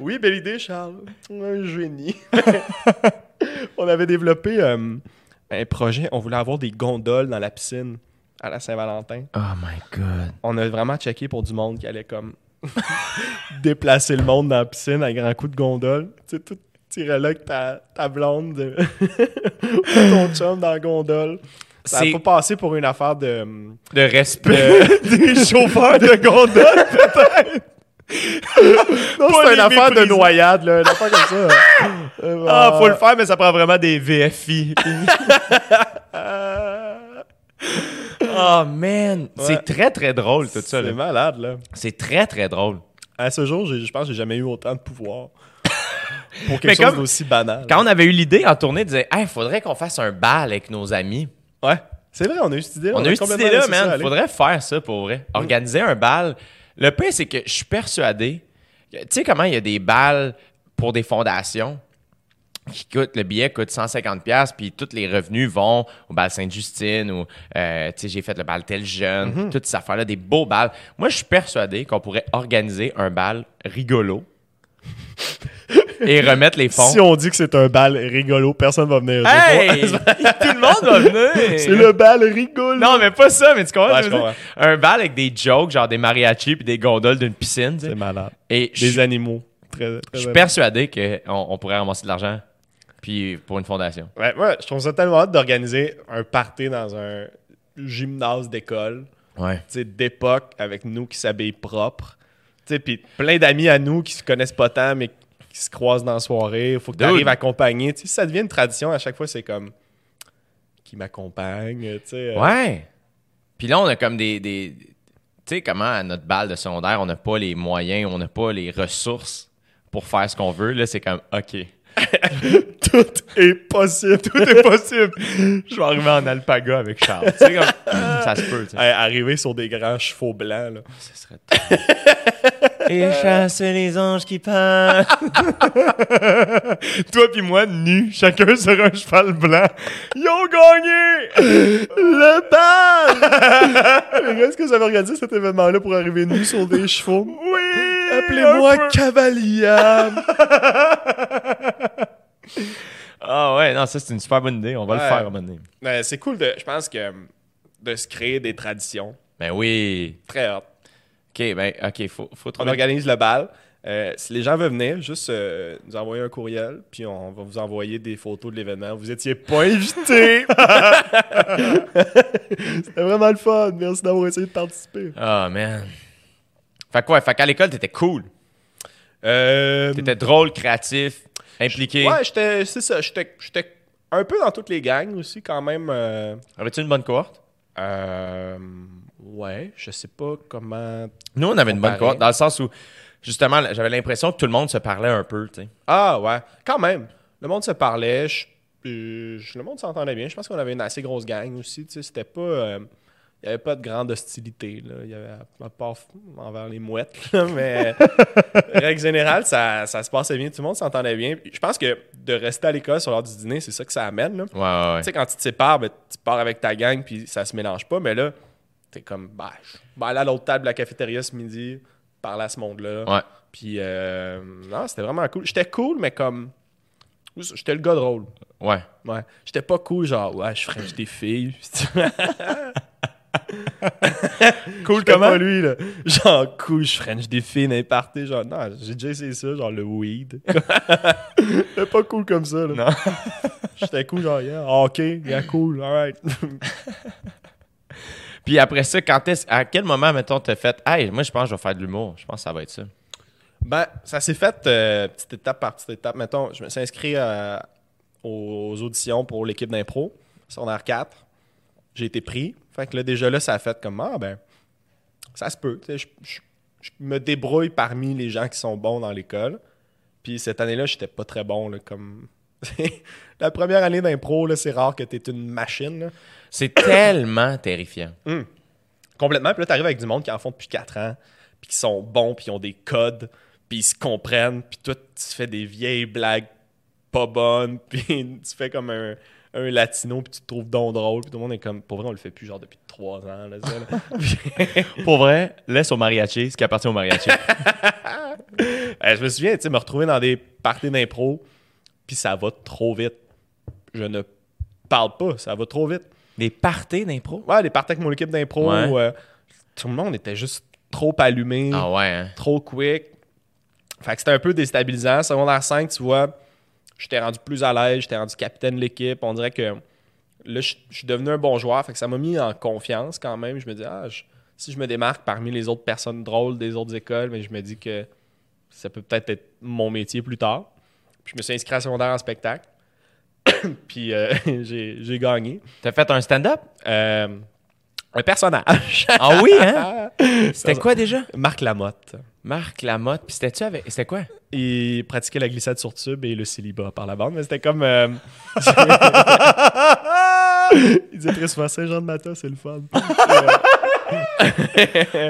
oui, belle idée, Charles. Un génie. on avait développé euh, un projet. On voulait avoir des gondoles dans la piscine à la Saint-Valentin. Oh my god. On a vraiment checké pour du monde qui allait comme [LAUGHS] déplacer le monde dans la piscine à grands coups de gondole. Tu sais, tout là ta, ta blonde de- [LAUGHS] ou ton chum dans la gondole. Ça C'est- a pas passé pour une affaire de... De respect. [LAUGHS] des chauffeurs de gondole, peut-être. non, c'est une affaire de noyade, là. Une affaire comme ça. Euh, Ah, faut le faire, mais ça prend vraiment des VFI. Oh man. C'est très très drôle tout ça. C'est malade, là. C'est très très drôle. À ce jour, je pense que j'ai jamais eu autant de pouvoir. [LAUGHS] Pour quelque chose d'aussi banal. Quand on avait eu l'idée en tournée, on disait, hey, faudrait qu'on fasse un bal avec nos amis. Ouais. C'est vrai, on a eu cette idée. On, a eu cette idée-là, man. aller. Faudrait faire ça pour vrai. Organiser un bal. Le pire, c'est que je suis persuadé. Tu sais comment il y a des balles pour des fondations? Qui coûtent, le billet coûte 150$, pièces puis tous les revenus vont au bal Sainte-Justine ou, euh, tu sais, j'ai fait le bal tel jeune, Mhm. toutes ces affaires-là, des beaux balles. Moi, je suis persuadé qu'on pourrait organiser un bal rigolo [LAUGHS] et remettre les fonds. Si on dit que c'est un bal rigolo, personne va venir. Hey! [LAUGHS] Tout le monde va venir! c'est le bal rigolo. Non, mais pas ça, mais tu comprends? Ouais, je? Un bal avec des jokes, genre des mariachis puis des gondoles d'une piscine. C'est malade. Et Des animaux. Très, très je suis persuadé qu'on on pourrait ramasser de l'argent puis pour une fondation. Ouais, moi, je trouve ça tellement hâte d'organiser un party dans un gymnase d'école, Ouais. tu sais, d'époque, avec nous qui s'habillent propre. Tu sais, puis plein d'amis à nous qui se connaissent pas tant, mais qui se croisent dans la soirée. Il faut que tu arrives à accompagner. Tu ça devient une tradition, à chaque fois, c'est comme qui m'accompagne, tu sais. euh, Ouais. Puis là, on a comme des. des- tu sais, comment à notre balle de secondaire, on n'a pas les moyens, on n'a pas les ressources pour faire ce qu'on veut. Là, c'est comme, OK. [LAUGHS] Tout est possible. Tout est possible. Je vais arriver en alpaga avec Charles. Tu sais, comme, [LAUGHS] ça se peut, tu sais. Hey, arriver sur des grands chevaux blancs, là. Ce serait [LAUGHS] Et chasse les anges qui passent. Toi puis moi, nus, chacun sur un cheval blanc. Ils ont gagné! Le bal! Est-ce que vous avez organisé cet événement-là pour arriver nus sur des chevaux? Oui! Appelez-moi. Cavalier! [LAUGHS] Ah ouais, non, ça c'est une super bonne idée. On va le faire à un moment donné. C'est cool, de, je pense que de se créer des traditions. Ben oui. Très hâte. OK, ben, OK, faut, faut On trouver... organise le bal. Euh, si les gens veulent venir, juste euh, nous envoyer un courriel, puis on va vous envoyer des photos de l'événement. Vous étiez pas invités! [LAUGHS] [LAUGHS] C'était vraiment le fun. Merci d'avoir essayé de participer. Ah, man. Fait quoi? Fait qu'à l'école, t'étais cool. Euh, T'étais drôle, créatif, impliqué. Ouais, j'étais, c'est ça. J'étais, j'étais un peu dans toutes les gangs aussi, quand même. euh, Avais-tu une bonne cohorte? euh, ouais, je sais pas comment. Nous, on avait une bonne cohorte, dans le sens où, justement, j'avais l'impression que tout le monde se parlait un peu, tu sais. Ah, ouais, quand même. Le monde se parlait. euh, je- le monde s'entendait bien. Je pense qu'on avait une assez grosse gang aussi. tu sais, C'était pas. Il n'y avait pas de grande hostilité. Là. Il y avait, à part envers les mouettes. là, [LAUGHS] mais, règle générale, ça, ça se passait bien. Tout le monde s'entendait bien. Je pense que de rester à l'école sur l'heure du dîner, c'est ça que ça amène. Là. Ouais, ouais, ouais. Tu sais, quand tu te sépares, ben, tu pars avec ta gang, puis ça se mélange pas. Mais là, t'es comme, bah, vais aller à l'autre table de la cafétéria ce midi, parler à ce monde-là. Ouais. Puis, euh, non, c'était vraiment cool. J'étais cool, mais comme, j'étais le gars drôle. Ouais. Ouais. J'étais pas cool, genre, ouais, je French des filles. [LAUGHS] [LAUGHS] cool comment? pas lui, là. Genre, cool, je French des filles, n'importe Genre, non, j'ai déjà essayé ça, genre le weed. [LAUGHS] C'était pas cool comme ça, là. Non. [LAUGHS] J'étais cool, genre, yeah, ah, ok, yeah, cool, alright. Puis après ça, quand est-ce, à quel moment, mettons, t'as fait, hey, moi, je pense que je vais faire de l'humour. Je pense que ça va être ça? Ben, ça s'est fait euh, petite étape par petite étape. Mettons, je me suis inscrit euh, aux auditions pour l'équipe d'impro, secondaire 4. J'ai été pris. Fait que là, déjà là, ça a fait comme, ah ben, ça se peut. tu Je, je- je me débrouille parmi les gens qui sont bons dans l'école. Puis cette année-là, j'étais pas très bon, là, comme... [LAUGHS] La première année d'impro, c'est rare que t'es une machine. C'est tellement terrifiant. [COUGHS] Complètement. Puis là, t'arrives avec du monde qui en font depuis 4 ans, puis qui sont bons, puis ils ont des codes, puis ils se comprennent, puis toi, tu fais des vieilles blagues pas bonnes, [LAUGHS] puis tu fais comme un, un latino, puis tu te trouves donc drôle, puis tout le monde est comme, pour vrai, on le fait plus genre depuis 3 ans, là, ça, là. Puis- [LAUGHS] Pour vrai, laisse au mariachi ce qui appartient au mariachi. [LAUGHS] Euh, je me souviens, tu sais, me retrouver dans des parties d'impro, puis ça va trop vite. Je ne parle pas, ça va trop vite. Des parties d'impro? Ouais, les parties avec mon équipe d'impro, Ouais. euh, tout le monde était juste trop allumé. Ah ouais, hein? trop quick. Fait que c'était un peu déstabilisant. Secondaire 5, tu vois, j'étais rendu plus à l'aise, j'étais rendu capitaine de l'équipe. On dirait que là, je je suis devenu un bon joueur. Fait que ça m'a mis en confiance quand même. Je me dis, ah, je- si je me démarque parmi les autres personnes drôles des autres écoles, mais je me dis que ça peut peut-être être mon métier plus tard. Puis je me suis inscrit à secondaire en spectacle. [COUGHS] Puis euh, [LAUGHS] j'ai j'ai gagné. T'as fait un stand-up? Euh, un personnage. Ah oui, hein? [LAUGHS] C'était quoi déjà? Marc Lamotte. Marc Lamotte. Puis c'était-tu avec. C'était quoi? Il pratiquait la glissade sur tube et le célibat par la bande, mais c'était comme. euh, [LAUGHS] Il disait très souvent Saint-Jean de Mata, c'est le fun. [LAUGHS]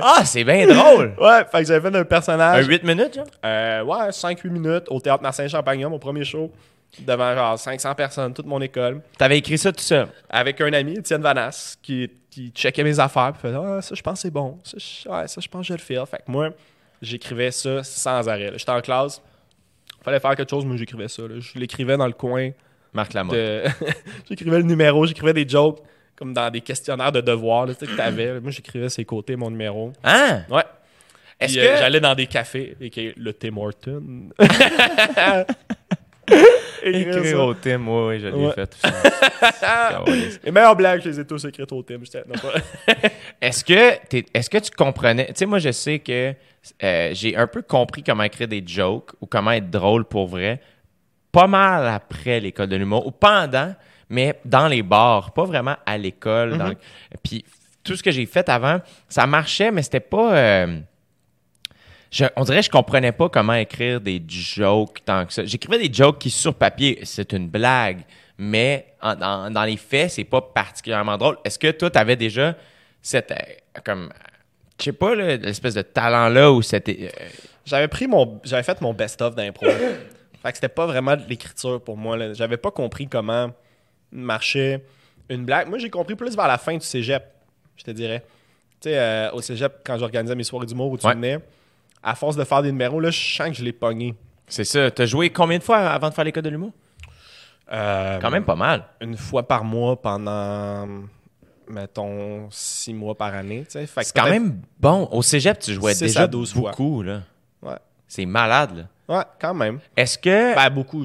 Ah, c'est bien drôle! ouais, fait que j'avais fait un Un personnage. 8 minutes, genre? Euh, ouais, 5-8 minutes au théâtre Martin-Champagnon, mon premier show, devant genre 500 personnes, toute mon école, T'avais écrit ça tout seul? avec un ami, Étienne Vanas, qui, qui checkait mes affaires, puis faisait Ah, ça, je pense que c'est bon. Ça, je, ouais, ça, je pense que je le fais. Fait que moi, j'écrivais ça sans arrêt. J'étais en classe, fallait faire quelque chose, moi, j'écrivais ça. là. Je l'écrivais dans le coin. Marc Lamotte. de- [LAUGHS] j'écrivais le numéro, j'écrivais des jokes comme dans des questionnaires de devoirs là, tu sais, que t'avais. Moi, j'écrivais ses côtés, mon numéro. Hein? Ouais. Est-ce que. euh, j'allais dans des cafés, et le Tim Horton. [LAUGHS] Écrire au Tim, oui, oui, je l'ai Ouais. fait. [LAUGHS] Les meilleures blagues, je les ai tous écrites au pas- [LAUGHS] Est-ce que, est-ce que tu comprenais. Tu sais, moi, je sais que euh, j'ai un peu compris comment écrire des jokes ou comment être drôle pour vrai, pas mal après l'école de l'humour ou pendant, mais dans les bars, pas vraiment à l'école. le- Puis tout ce que j'ai fait avant, ça marchait, mais c'était pas. euh, je- on dirait que je comprenais pas comment écrire des jokes tant que ça. J'écrivais des jokes qui, sur papier, c'est une blague, mais en- dans, dans les faits, c'est pas particulièrement drôle. Est-ce que toi, t'avais déjà cette, euh, comme, je sais pas, l'espèce de talent-là ou c'était... euh, J'avais pris mon. J'avais fait mon best-of d'impro. [COUGHS] fait que c'était pas vraiment de l'écriture pour moi. J'avais pas compris comment marchait une blague. Moi, j'ai compris plus vers la fin du cégep, je te dirais. Tu sais, euh, au cégep, quand j'organisais mes soirées d'humour où tu Ouais. venais, à force de faire des numéros, là, je sens que je l'ai pogné. c'est ça. T'as joué combien de fois avant de faire l'école de l'humour? Euh, Quand même pas mal. Une fois par mois pendant, mettons, six mois par année. C'est quand même bon. Au cégep, tu jouais déjà à douze fois. beaucoup, là. Ouais. C'est malade, là. Ouais, quand même. Est-ce que... Ben, beaucoup.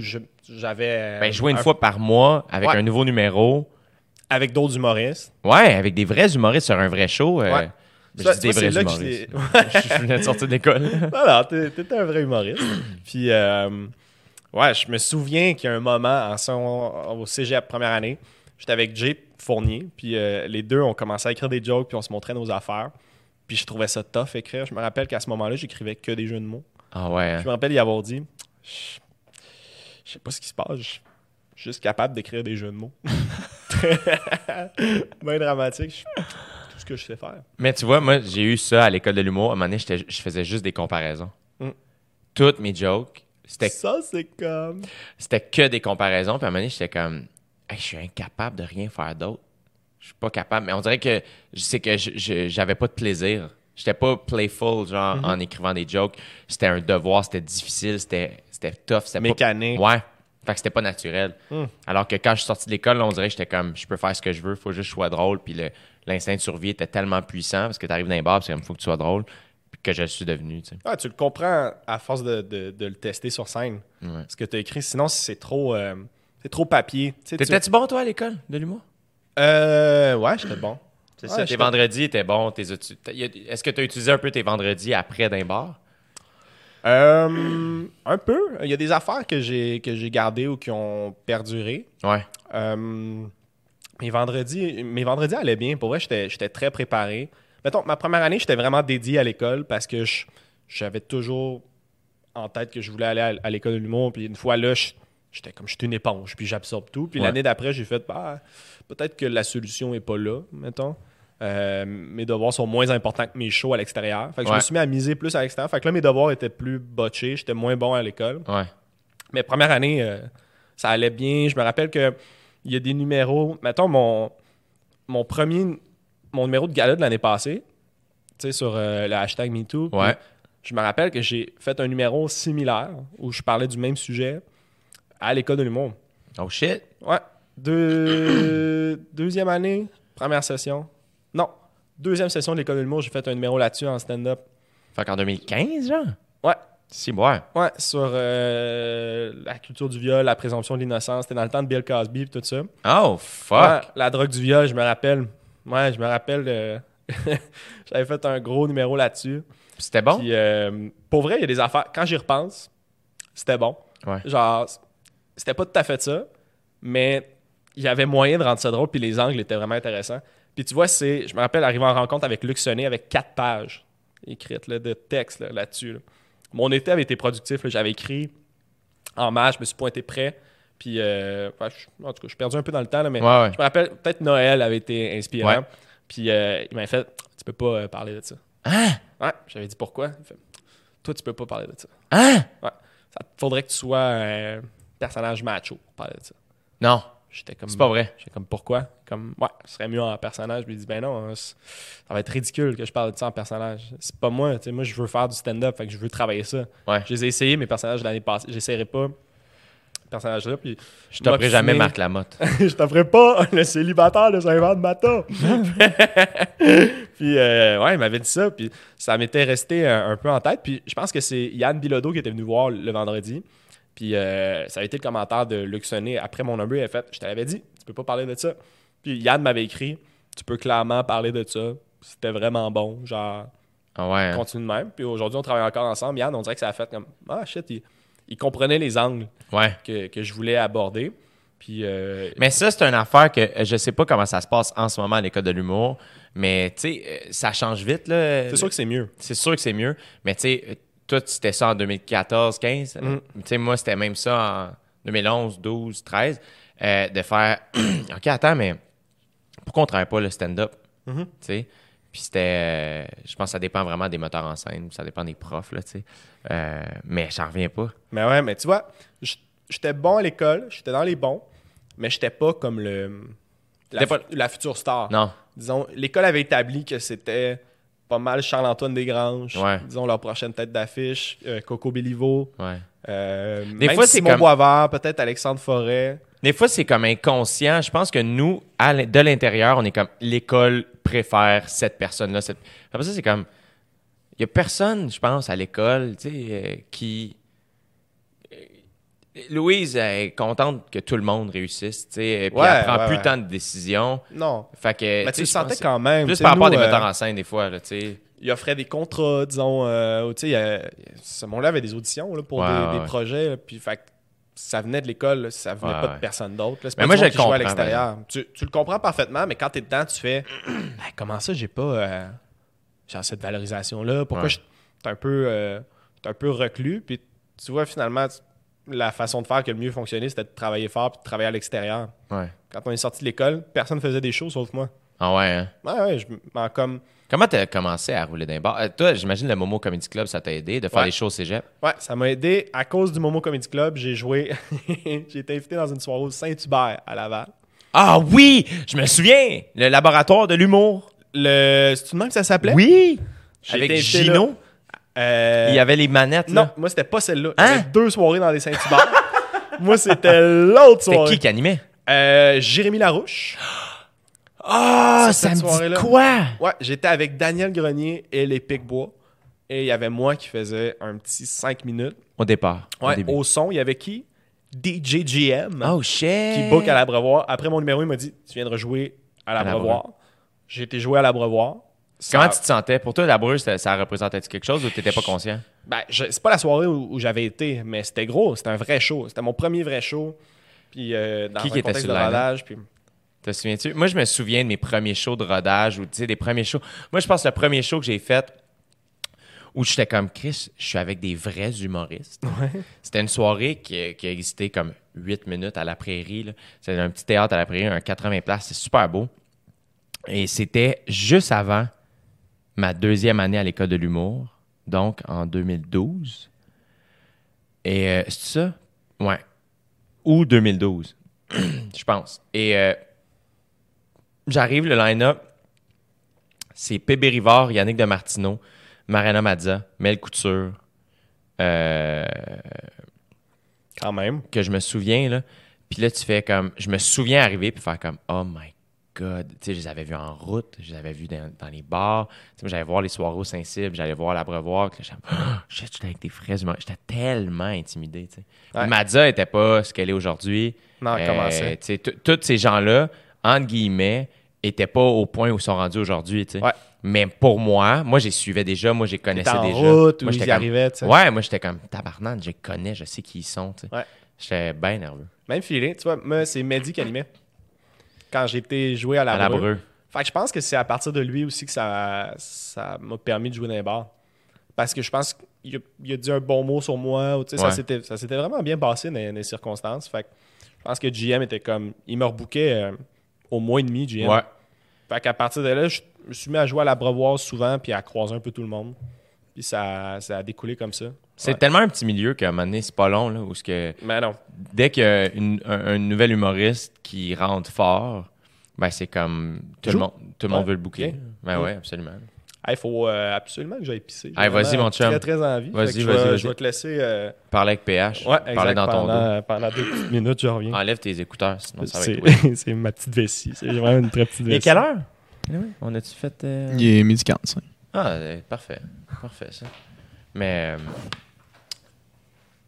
J'avais. ben, jouer une un- fois par mois avec Ouais. un nouveau numéro... Avec d'autres humoristes. Ouais, avec des vrais humoristes sur un vrai show. euh, Ouais. Vrais là que je [LAUGHS] venais de sortir d'école. [LAUGHS] Non, non, t'es- t'étais un vrai humoriste. Puis, euh, ouais, je me souviens qu'il y a un moment en son- au cégep première année, j'étais avec Jay Fournier, puis euh, les deux, on commençait à écrire des jokes, puis on se montrait nos affaires. Puis je trouvais ça tough écrire. Je me rappelle qu'à ce moment-là, j'écrivais que des jeux de mots. ah ouais. hein. Je me rappelle y avoir dit, je je sais pas ce qui se passe, je suis juste capable d'écrire des jeux de mots. [LAUGHS] Bien dramatique. je- ce que je sais faire. Mais tu vois, moi, j'ai eu ça à l'école de l'humour. À un moment donné, je faisais juste des comparaisons. Mm. Toutes mes jokes, c'était Ça, c'est comme. c'était que des comparaisons. Puis à un moment donné, j'étais comme, Hey, je suis incapable de rien faire d'autre. Je suis pas capable. Mais on dirait que sais que j'avais pas de plaisir. J'étais pas playful, genre, Mm-hmm. en écrivant des jokes. C'était un devoir, c'était difficile, c'était tough. c'était pas- Mécanique. Ouais. Fait que c'était pas naturel. Hmm. Alors que quand je suis sorti de l'école, on dirait que j'étais comme, je peux faire ce que je veux, faut juste que je sois drôle. Puis le- l'instinct de survie était tellement puissant parce que t'arrives dans les bars, c'est comme, faut que tu sois drôle. Puis que je le suis devenu, tu sais. Ah, tu le comprends à force de, de- de le tester sur scène. Ouais. Ce que tu as écrit. Sinon, c'est trop, euh, c'est trop papier. Tu sais, tu- T'étais-tu bon, toi, à l'école de l'humour? Euh, ouais, j'étais bon. C'est Ouais, ça, tes vendredis étaient bons. tes Est-ce que tu as utilisé un peu tes vendredis après d'un bar? Euh, un peu. Il y a des affaires que j'ai que j'ai gardées ou qui ont perduré. Ouais. Euh, mes vendredis, mes vendredis allaient bien. Pour vrai, j'étais j'étais très préparé. Mettons, ma première année, j'étais vraiment dédié à l'école parce que j'avais toujours en tête que je voulais aller à, à l'école de l'humour. Puis une fois là, j'étais comme je suis une éponge, puis j'absorbe tout. Puis Ouais. l'année d'après, j'ai fait bah, peut-être que la solution est pas là, mettons. Euh, mes devoirs sont moins importants que mes shows à l'extérieur. Fait que je me suis mis à miser plus à l'extérieur. Fait que là, mes devoirs étaient plus botchés. J'étais moins bon à l'école. Ouais. Mais première année, euh, ça allait bien. Je me rappelle que il y a des numéros. Mettons mon, mon premier mon numéro de gala de l'année passée, tu sais, sur euh, le hashtag MeToo. Ouais. Je me rappelle que j'ai fait un numéro similaire où je parlais du même sujet à l'école de l'humour. Oh shit. Ouais. Deux- [COUGHS] deuxième année, première session. Non. Deuxième session de l'école de l'humour, j'ai fait un numéro là-dessus en stand-up. Fait qu'en 2015, genre? Ouais. Si, ouais. Ouais, sur euh, la culture du viol, la présomption de l'innocence. C'était dans le temps de Bill Cosby et tout ça. Oh, fuck. Ouais, la drogue du viol, je me rappelle. Ouais, je me rappelle. euh, [LAUGHS] J'avais fait un gros numéro là-dessus. C'était bon? Puis, euh, pour vrai, il y a des affaires. Quand j'y repense, c'était bon. Ouais. Genre, c'était pas tout à fait ça, mais il y avait moyen de rendre ça drôle, puis les angles étaient vraiment intéressants. Puis tu vois, c'est, je me rappelle arriver en rencontre avec Luc Sonnet avec quatre pages écrites là, de texte là, là-dessus. là. Mon été avait été productif. J'avais écrit en masse, je me suis pointé prêt. Puis, euh, ouais, je- en tout cas, je suis perdu un peu dans le temps, là, mais Ouais, je me rappelle, peut-être Noël avait été inspirant. Puis euh, il m'a fait Tu peux pas euh, parler de ça. Hein? Ouais, j'avais dit pourquoi. Il fait Toi, tu peux pas parler de ça. Hein? Ouais. Ça faudrait que tu sois un personnage macho pour parler de ça. Non. J'étais comme. C'est pas vrai. J'étais comme pourquoi? Comme, ouais, ce serait mieux en personnage. Puis il dit Ben non, hein, ça va être ridicule que je parle de ça en personnage. C'est pas moi. tu sais, moi, je veux faire du stand-up. Fait que je veux travailler ça. Ouais. Je les ai essayés, mes personnages de l'année passée. J'essaierai pas. Personnage-là, puis Je t'offrirai jamais. Marc Lamotte. [LAUGHS] je t'offrais pas le célibataire de Saint-Jean-de-Mata. [LAUGHS] puis, euh, ouais, il m'avait dit ça. Puis, ça m'était resté un, un peu en tête. Puis, je pense que c'est Yann Bilodeau qui était venu voir le vendredi. Puis, euh, ça a été le commentaire de Luc Sonnet après mon number. Il a fait Je te l'avais dit, tu peux pas parler de ça. Puis, Yann m'avait écrit Tu peux clairement parler de ça. C'était vraiment bon. Genre, Ah ouais. hein? continue de même. Puis, aujourd'hui, on travaille encore ensemble. Yann, on dirait que ça a fait comme Ah, shit, il, il comprenait les angles Ouais. que, que je voulais aborder. Puis, euh, Mais ça, c'est une affaire que euh, je sais pas comment ça se passe en ce moment à l'école de l'humour, mais tu sais, euh, ça change vite. là. c'est sûr que c'est mieux. C'est sûr que c'est mieux, mais tu sais, toi, c'était ça en 2014-15. Mm. Tu sais, moi, c'était même ça en 2011, 12, 13. euh, de faire [CLEARS THROAT] OK, attends, mais pourquoi on travaille pas le stand-up? Mm-hmm. Tu sais? Puis c'était. euh, je pense que ça dépend vraiment des moteurs en scène, ça dépend des profs, là, tu sais. Euh, mais j'en reviens pas. Mais ouais, mais tu vois, j'étais bon à l'école, j'étais dans les bons, mais j'étais pas comme le pas- la future star. Non. Disons, l'école avait établi que c'était pas mal Charles-Antoine Desgranges, Ouais. disons leur prochaine tête d'affiche, euh, Coco Béliveau, Ouais. euh, Des même fois, c'est Simon comme- Boisvert, peut-être Alexandre Forêt. Des fois, c'est comme inconscient. Je pense que nous, de l'intérieur, on est comme l'école préfère cette personne-là. Cette... Après ça, c'est comme. Il n'y a personne, je pense, à l'école, tu sais, euh, qui. Euh, Louise est contente que tout le monde réussisse, tu sais, puis Ouais, elle prend ouais, plus ouais. tant de décisions. Non. Fait que, Mais tu le sentais quand même. Sais, par rapport à des euh, metteurs en scène, des fois, tu sais. il offrait des contrats, disons. euh, tu sais, ce monde-là avait des auditions là, pour des, projets. puis, fait ça venait de l'école, ça venait pas de personne d'autre. Mais pas moi, je le jouait à comprends, l'extérieur. Tu, tu le comprends parfaitement, mais quand t'es dedans, tu fais [CLEARS THROAT] Hey, comment ça, j'ai pas euh, genre cette valorisation-là? Pourquoi je t'es un peu euh, un peu reclus? Puis tu vois, finalement, la façon de faire qui a le mieux fonctionné, c'était de travailler fort puis de travailler à l'extérieur. Ouais. Quand on est sorti de l'école, personne faisait des choses sauf moi. Ah ouais, hein? Ouais, ouais, je m'en comme. Comment t'as commencé à rouler d'un bar? Euh, toi, j'imagine le Momo Comedy Club, ça t'a aidé de faire Ouais. des shows au cégep? Ouais, ça m'a aidé. À cause du Momo Comedy Club, j'ai joué. [LAUGHS] j'ai été invité dans une soirée au Saint-Hubert à Laval. Ah oui! Je me souviens! Le laboratoire de l'humour. Le... C'est-tu même que ça s'appelait? Oui! Avec Gino? Euh, Il y avait les manettes, Non, là. moi, c'était pas celle-là. Hein? Deux soirées dans les Saint-Hubert. [LAUGHS] Moi, c'était l'autre C'était soirée. qui qui animait? Euh, Jérémy Larouche. [GASPS] Ah, C'est cette soirée-là. quoi? Ouais, j'étais avec Daniel Grenier et les Picbois. Et il y avait moi qui faisais un petit 5 minutes. Au départ. au Ouais, au son, il y avait qui? DJ GM. Oh, shit. qui book à l'Abreuvoir. Après mon numéro, il m'a dit Tu viendras jouer à l'Abreuvoir. J'ai été jouer à l'Abreuvoir. Ça- Comment tu te sentais? Pour toi, la brume, ça, ça représentait-tu quelque chose ou t'étais pas conscient? Ben, c'est pas la soirée où, où j'avais été, mais c'était gros. C'était un vrai show. C'était mon premier vrai show. Puis euh, dans Qui un qui était sur de le rodage. Puis... Te souviens-tu? Moi, je me souviens de mes premiers shows de rodage ou, tu sais, des premiers shows. Moi, je pense que le premier show que j'ai fait où j'étais comme Chris, je suis avec des vrais humoristes. C'était une soirée qui, qui a existé comme 8 minutes à la prairie. C'était un petit théâtre à la prairie, un 80 places. C'est super beau. Et c'était juste avant ma deuxième année à l'école de l'humour, donc en 2012. Et euh, c'est ça? Ouais. Ou 2012, [CLEARS THROAT] je pense. Et euh, j'arrive, le line-up, c'est Pébé Rivard, Yannick de Martineau, Mariana Mazza, Mel Couture, euh, Quand même. que je me souviens, là. Puis là, tu fais comme. Je me souviens arriver puis faire comme Oh my God. Tu sais, je les avais vus en route, je les avais vus dans, dans les bars. Tu sais, j'allais voir les soirées au Saint-Cybe, j'allais voir l'Abreuvoir. J'étais Oh, [GASPS] avec des fraises humoristes. J'étais tellement intimidé, tu sais. Ouais. Madza était pas ce qu'elle est aujourd'hui. Non, Euh, commençait. tu sais, Tous ces gens-là, entre guillemets, étaient pas au point où ils sont rendus aujourd'hui, tu sais. Ouais. Mais pour moi, moi, j'y suivais déjà, moi, T'étais connaissais en déjà. route ou Moi, j'étais comme- arrivaient, tu sais. Ouais, moi, j'étais comme tabarnak, je connais, je sais qui ils sont, tu sais. Ouais. J'étais bien nerveux. Même feeling. Tu vois, moi, c'est Mehdi qui animait. Quand j'ai été jouer à la, À la Breu. Breu. Fait que je pense que c'est à partir de lui aussi que ça ça m'a permis de jouer dans les bars. Parce que je pense qu'il a, il a dit un bon mot sur moi. ou Ça Ouais. s'était ça s'était vraiment bien passé dans, dans les circonstances. Fait que je pense que GM était comme. Il me rebouquait euh, au mois et demi, GM. Ouais. Fait qu'à partir de là, je me suis mis à jouer à la brevoise souvent puis à croiser un peu tout le monde. Puis ça, ça a découlé comme ça. C'est Ouais. tellement un petit milieu qu'à un moment donné, c'est pas long, là, où ce que, Mais non. dès qu'il y a une- un, un nouvel humoriste qui rentre fort, ben c'est comme tout le monde, tout le monde Ouais. veut le bouquer. Ok. Ben Mm. ouais, absolument. Il faut euh, absolument que j'aille pisser. J'ai Hey, vas-y, mon chum. Très, très envie. Vas-y, vas-y. Je vais te laisser. euh, Parler avec PH. Ouais, Parler dans ton dos. pendant, deux petites minutes, je reviens. Enlève tes écouteurs, sinon ça va être [LAUGHS] C'est ma petite vessie. C'est vraiment une très petite Il est vessie. quelle heure? Anyway, On a-tu fait. euh, Il est midi 45. Ah, parfait. Parfait, ça. Mais. Euh...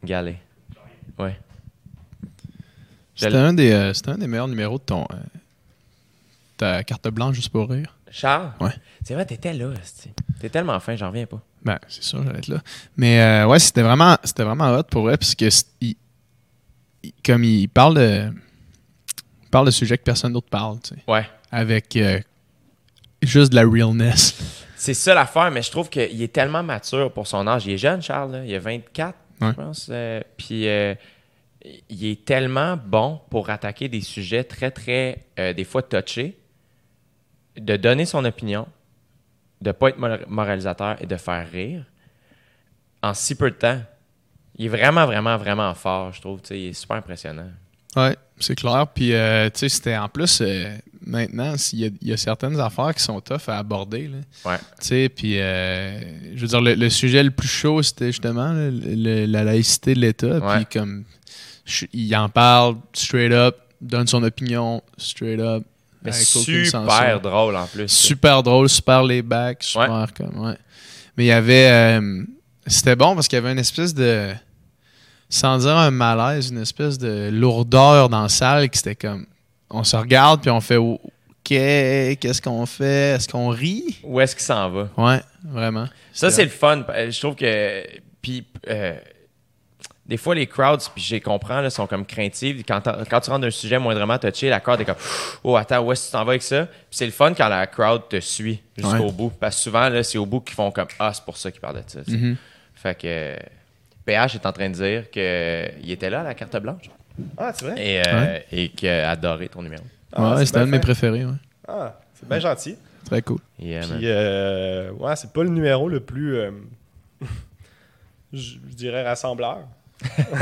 Galet. Ouais. C'était un, des, euh, c'était un des meilleurs numéros de ton. euh, ta carte blanche juste pour rire. Charles? Ouais. C'est vrai, t'étais là. T'es tellement fin, j'en reviens pas. Ben, c'est sûr, j'allais être là. Mais euh, ouais, c'était vraiment, c'était vraiment hot pour vrai, parce que c'est- il- il- comme il parle de. Il parle de sujets que personne d'autre parle, tu sais. Ouais. Avec euh, juste de la realness. C'est ça l'affaire, mais je trouve qu'il est tellement mature pour son âge. Il est jeune, Charles, là. il a 24, Ouais. je pense. euh, puis euh, il est tellement bon pour attaquer des sujets très, très, euh, des fois touchés, de donner son opinion, de pas être mor- moralisateur et de faire rire en si peu de temps. Il est vraiment, vraiment, vraiment fort, je trouve. Il est super impressionnant. Ouais, c'est clair. Puis, euh, tu sais, c'était en plus, euh, maintenant, il y, a- il y a certaines affaires qui sont tough à aborder. Là. Ouais. Tu sais, puis, euh, je veux dire, le, le sujet le plus chaud, c'était justement là, le- la laïcité de l'État. Puis, comme, je- il en parle straight up, donne son opinion straight up. Mais super drôle en plus. Super drôle, super les back, super comme, ouais. Mais il y avait, c'était bon parce qu'il y avait une espèce de, sans dire un malaise, une espèce de lourdeur dans la salle qui c'était comme, on se regarde puis on fait, OK, qu'est-ce qu'on fait? Est-ce qu'on rit? Où est-ce qu'il s'en va? Ouais, vraiment. Ça, c'est le fun. Euh, Je trouve que. Puis, euh, des fois, les crowds, puis j'ai comprends, là, sont comme craintifs. Quand, quand tu rentres d'un sujet moindrement touché, la crowd est comme Oh, attends, où est-ce que tu t'en vas avec ça? Puis c'est le fun quand la crowd te suit jusqu'au Ouais. bout. Parce que souvent, là, c'est au bout qu'ils font comme Ah, c'est pour ça qu'ils parlent de ça. Mhm. Fait que. Euh, PH est en train de dire qu'il était là à la carte blanche Ah, c'est vrai? et, euh, et qu'il a adoré ton numéro. Ah, ouais, c'est c'était un de mes préférés, ouais. Ah, c'est bien gentil. Très cool. Yeah, man. Puis, euh, ouais, c'est pas le numéro le plus, euh, [LAUGHS] je je dirais, rassembleur.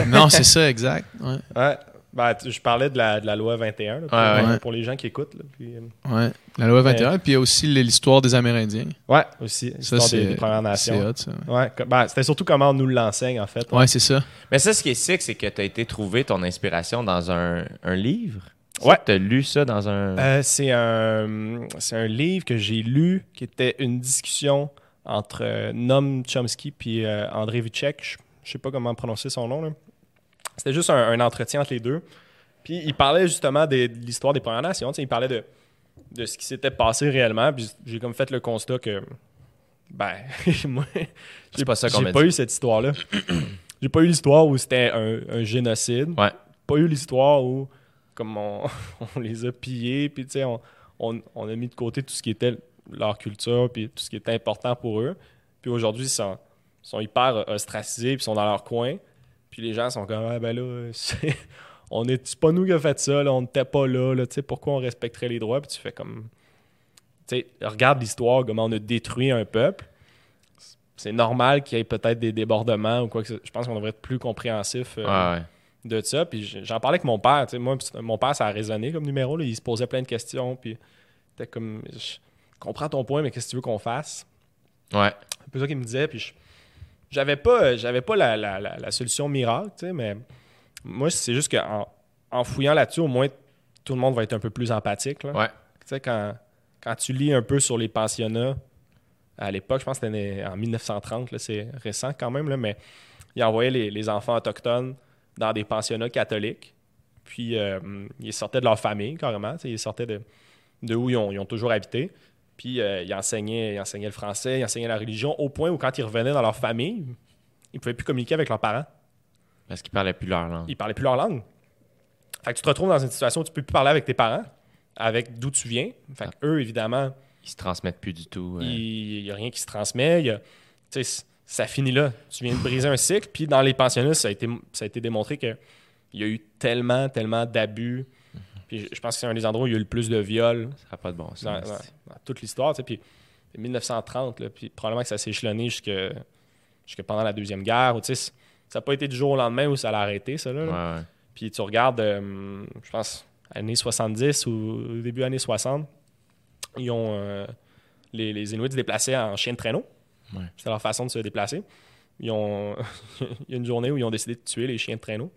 non, c'est ça, exact. Ouais. Ouais. Ben, je parlais de la, de la loi 21 là, pour, Ouais, ouais. pour les gens qui écoutent. là, puis, euh, Ouais. La loi 21, puis il y a aussi l'histoire des Amérindiens. ouais, aussi. Ça, l'histoire des, c'est des Premières c'est Nations. ça. Ouais, ben, c'était surtout comment on nous l'enseigne, en fait. Ouais, c'est ça. Mais ça, ce qui est sick, c'est que tu as été trouver ton inspiration dans un, un livre? Ouais. Tu as lu ça dans un. Euh, c'est un, c'est un livre que j'ai lu qui était une discussion entre euh, Noam Chomsky puis euh, André Vicek. Je je sais pas comment prononcer son nom. là. C'était juste un, un entretien entre les deux. Puis il parlait justement des- de l'histoire des Premières Nations. Il parlait de, de ce qui s'était passé réellement. Puis j'ai comme fait le constat que, ben, [LAUGHS] moi, j'ai pas ça j'ai pas dit. eu cette histoire-là. [CLEARS THROAT] j'ai pas eu l'histoire où c'était un, un génocide Ouais. pas eu l'histoire où comme on, [LAUGHS] on les a pillés puis tu sais on, on, on a mis de côté tout ce qui était leur culture puis tout ce qui était important pour eux puis aujourd'hui ils sont, sont hyper ostracisés puis sont dans leur coin puis les gens sont comme ah ben là c'est [LAUGHS] on est c'est pas nous qui a fait ça là, on n'était pas là, là tu sais pourquoi on respecterait les droits? Puis tu fais comme tu sais regarde l'histoire comment on a détruit un peuple c'est normal qu'il y ait peut-être des débordements ou quoi que ce- je pense qu'on devrait être plus compréhensif euh, ouais. de ça. Puis j'en parlais avec mon père. tu sais, Moi, mon père, ça a résonné comme numéro. là. Il se posait plein de questions. Puis c'était comme, je comprends ton point, mais qu'est-ce que tu veux qu'on fasse? Ouais. C'est un peu ça qu'il me disait. Puis je- j'avais pas, euh, j'avais pas la, la- la- la solution miracle, tu sais, mais moi, c'est juste qu'en en fouillant là-dessus, au moins, tout le monde va être un peu plus empathique. là. Ouais. Tu sais, quand, quand tu lis un peu sur les pensionnats, à l'époque, je pense que c'était en 1930, là, c'est récent quand même, là, mais ils envoyaient les, les enfants autochtones dans des pensionnats catholiques. Puis euh, ils sortaient de leur famille, carrément. Ils sortaient de, de où ils ont, ils ont toujours habité. Puis euh, ils, enseignaient, ils enseignaient le français, ils enseignaient la religion, au point où quand ils revenaient dans leur famille, ils ne pouvaient plus communiquer avec leurs parents. Parce qu'ils parlaient plus leur langue. Ils parlaient plus leur langue. Fait que tu te retrouves dans une situation où tu peux plus parler avec tes parents, avec d'où tu viens. Fait que eux, évidemment, Ils se transmettent plus du tout. il n'y a rien qui se transmet. il y a- ça finit là. Tu viens de briser un cycle. Puis dans les pensionnats, ça a été, ça a été démontré qu'il y a eu tellement, tellement d'abus. Puis je, pense que c'est un des endroits où il y a eu le plus de viols Ça n'a pas de bon sens. dans, dans- dans toute l'histoire. tu sais. Puis c'est 1930, là, puis probablement que ça s'est échelonné jusque, jusque pendant la Deuxième Guerre. où, tu sais, ça n'a pas été du jour au lendemain où ça l'a arrêté, ça. Là, là. Ouais, ouais. Puis tu regardes, euh, je pense, années 70 ou début années 60, ils ont, euh, les, les Inuits se déplaçaient en chien de traîneau. Ouais. C'était leur façon de se déplacer. Ils ont, [LAUGHS] il y a une journée où ils ont décidé de tuer les chiens de traîneau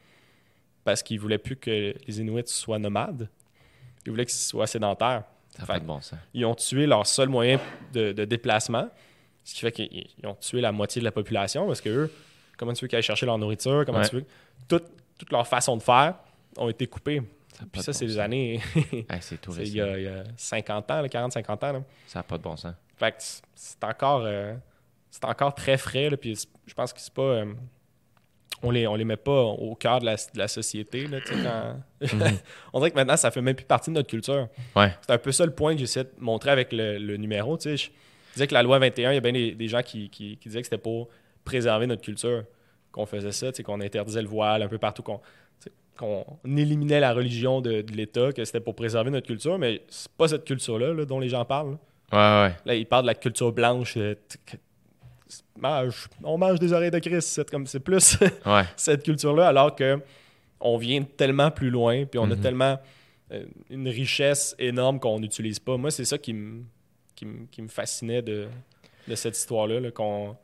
parce qu'ils voulaient plus que les Inuits soient nomades. Ils voulaient qu'ils soient sédentaires. Ça Fait pas de bon sens. Ils ont tué leur seul moyen de, de déplacement, ce qui fait qu'ils ils ont tué la moitié de la population parce que eux, comment tu veux qu'ils aillent chercher leur nourriture, comment Ouais. tu veux. Toute, toute leur façon de faire ont été coupées. Ça Puis de ça, bon c'est des sens. années. [LAUGHS] Hey, c'est tout il y, a, il y a 50 ans, 40-50 ans. là. Ça n'a pas de bon sens. Fait que c'est- encore, euh, c'est encore très frais. Là, puis je pense que c'est pas. euh, on les, on les met pas au cœur de la, de la société. Là, quand... [LAUGHS] on dirait que maintenant, ça fait même plus partie de notre culture. Ouais. C'est un peu ça le point que j'essaie de montrer avec le, le numéro. Je disais que la loi 21, il y a bien des, des gens qui, qui- qui disaient que c'était pour préserver notre culture qu'on faisait ça, qu'on interdisait le voile un peu partout, qu'on éliminait la religion de, de l'État, que c'était pour préserver notre culture, mais c'est pas cette culture-là là, dont les gens parlent. là. Ouais, ouais. Là, ils parlent de la culture blanche. Mange- on mange des oreilles de Christ. C'est comme c'est plus [LAUGHS] Ouais. cette culture-là, alors que on vient tellement plus loin, puis on a Mhm. tellement euh, une richesse énorme qu'on n'utilise pas. Moi, c'est ça qui me qui me- qui me fascinait de, de cette histoire-là, là, qu'on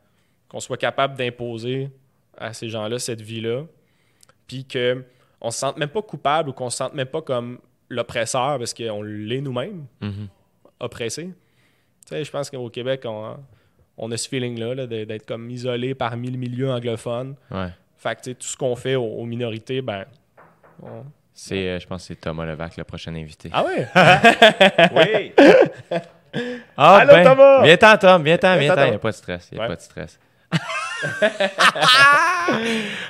qu'on soit capable d'imposer à ces gens-là cette vie-là, puis qu'on ne se sente même pas coupable ou qu'on se sente même pas comme l'oppresseur parce qu'on l'est nous-mêmes Mhm. oppressé. Tu sais, je pense qu'au Québec, on, on a ce feeling-là là, de- d'être comme isolé parmi le milieu anglophone. Ouais. Fait que tu sais, tout ce qu'on fait aux, aux minorités, ben. on- C'est, euh, je pense que c'est Thomas Levac, le prochain invité. Ah ouais? [LAUGHS] oui! Ah, Allô, Thomas! Viens-t'en, Tom, viens-t'en, Viens-t'en. Il Thomas. n'y a pas de stress. Il n'y a Ouais. pas de stress. [LAUGHS]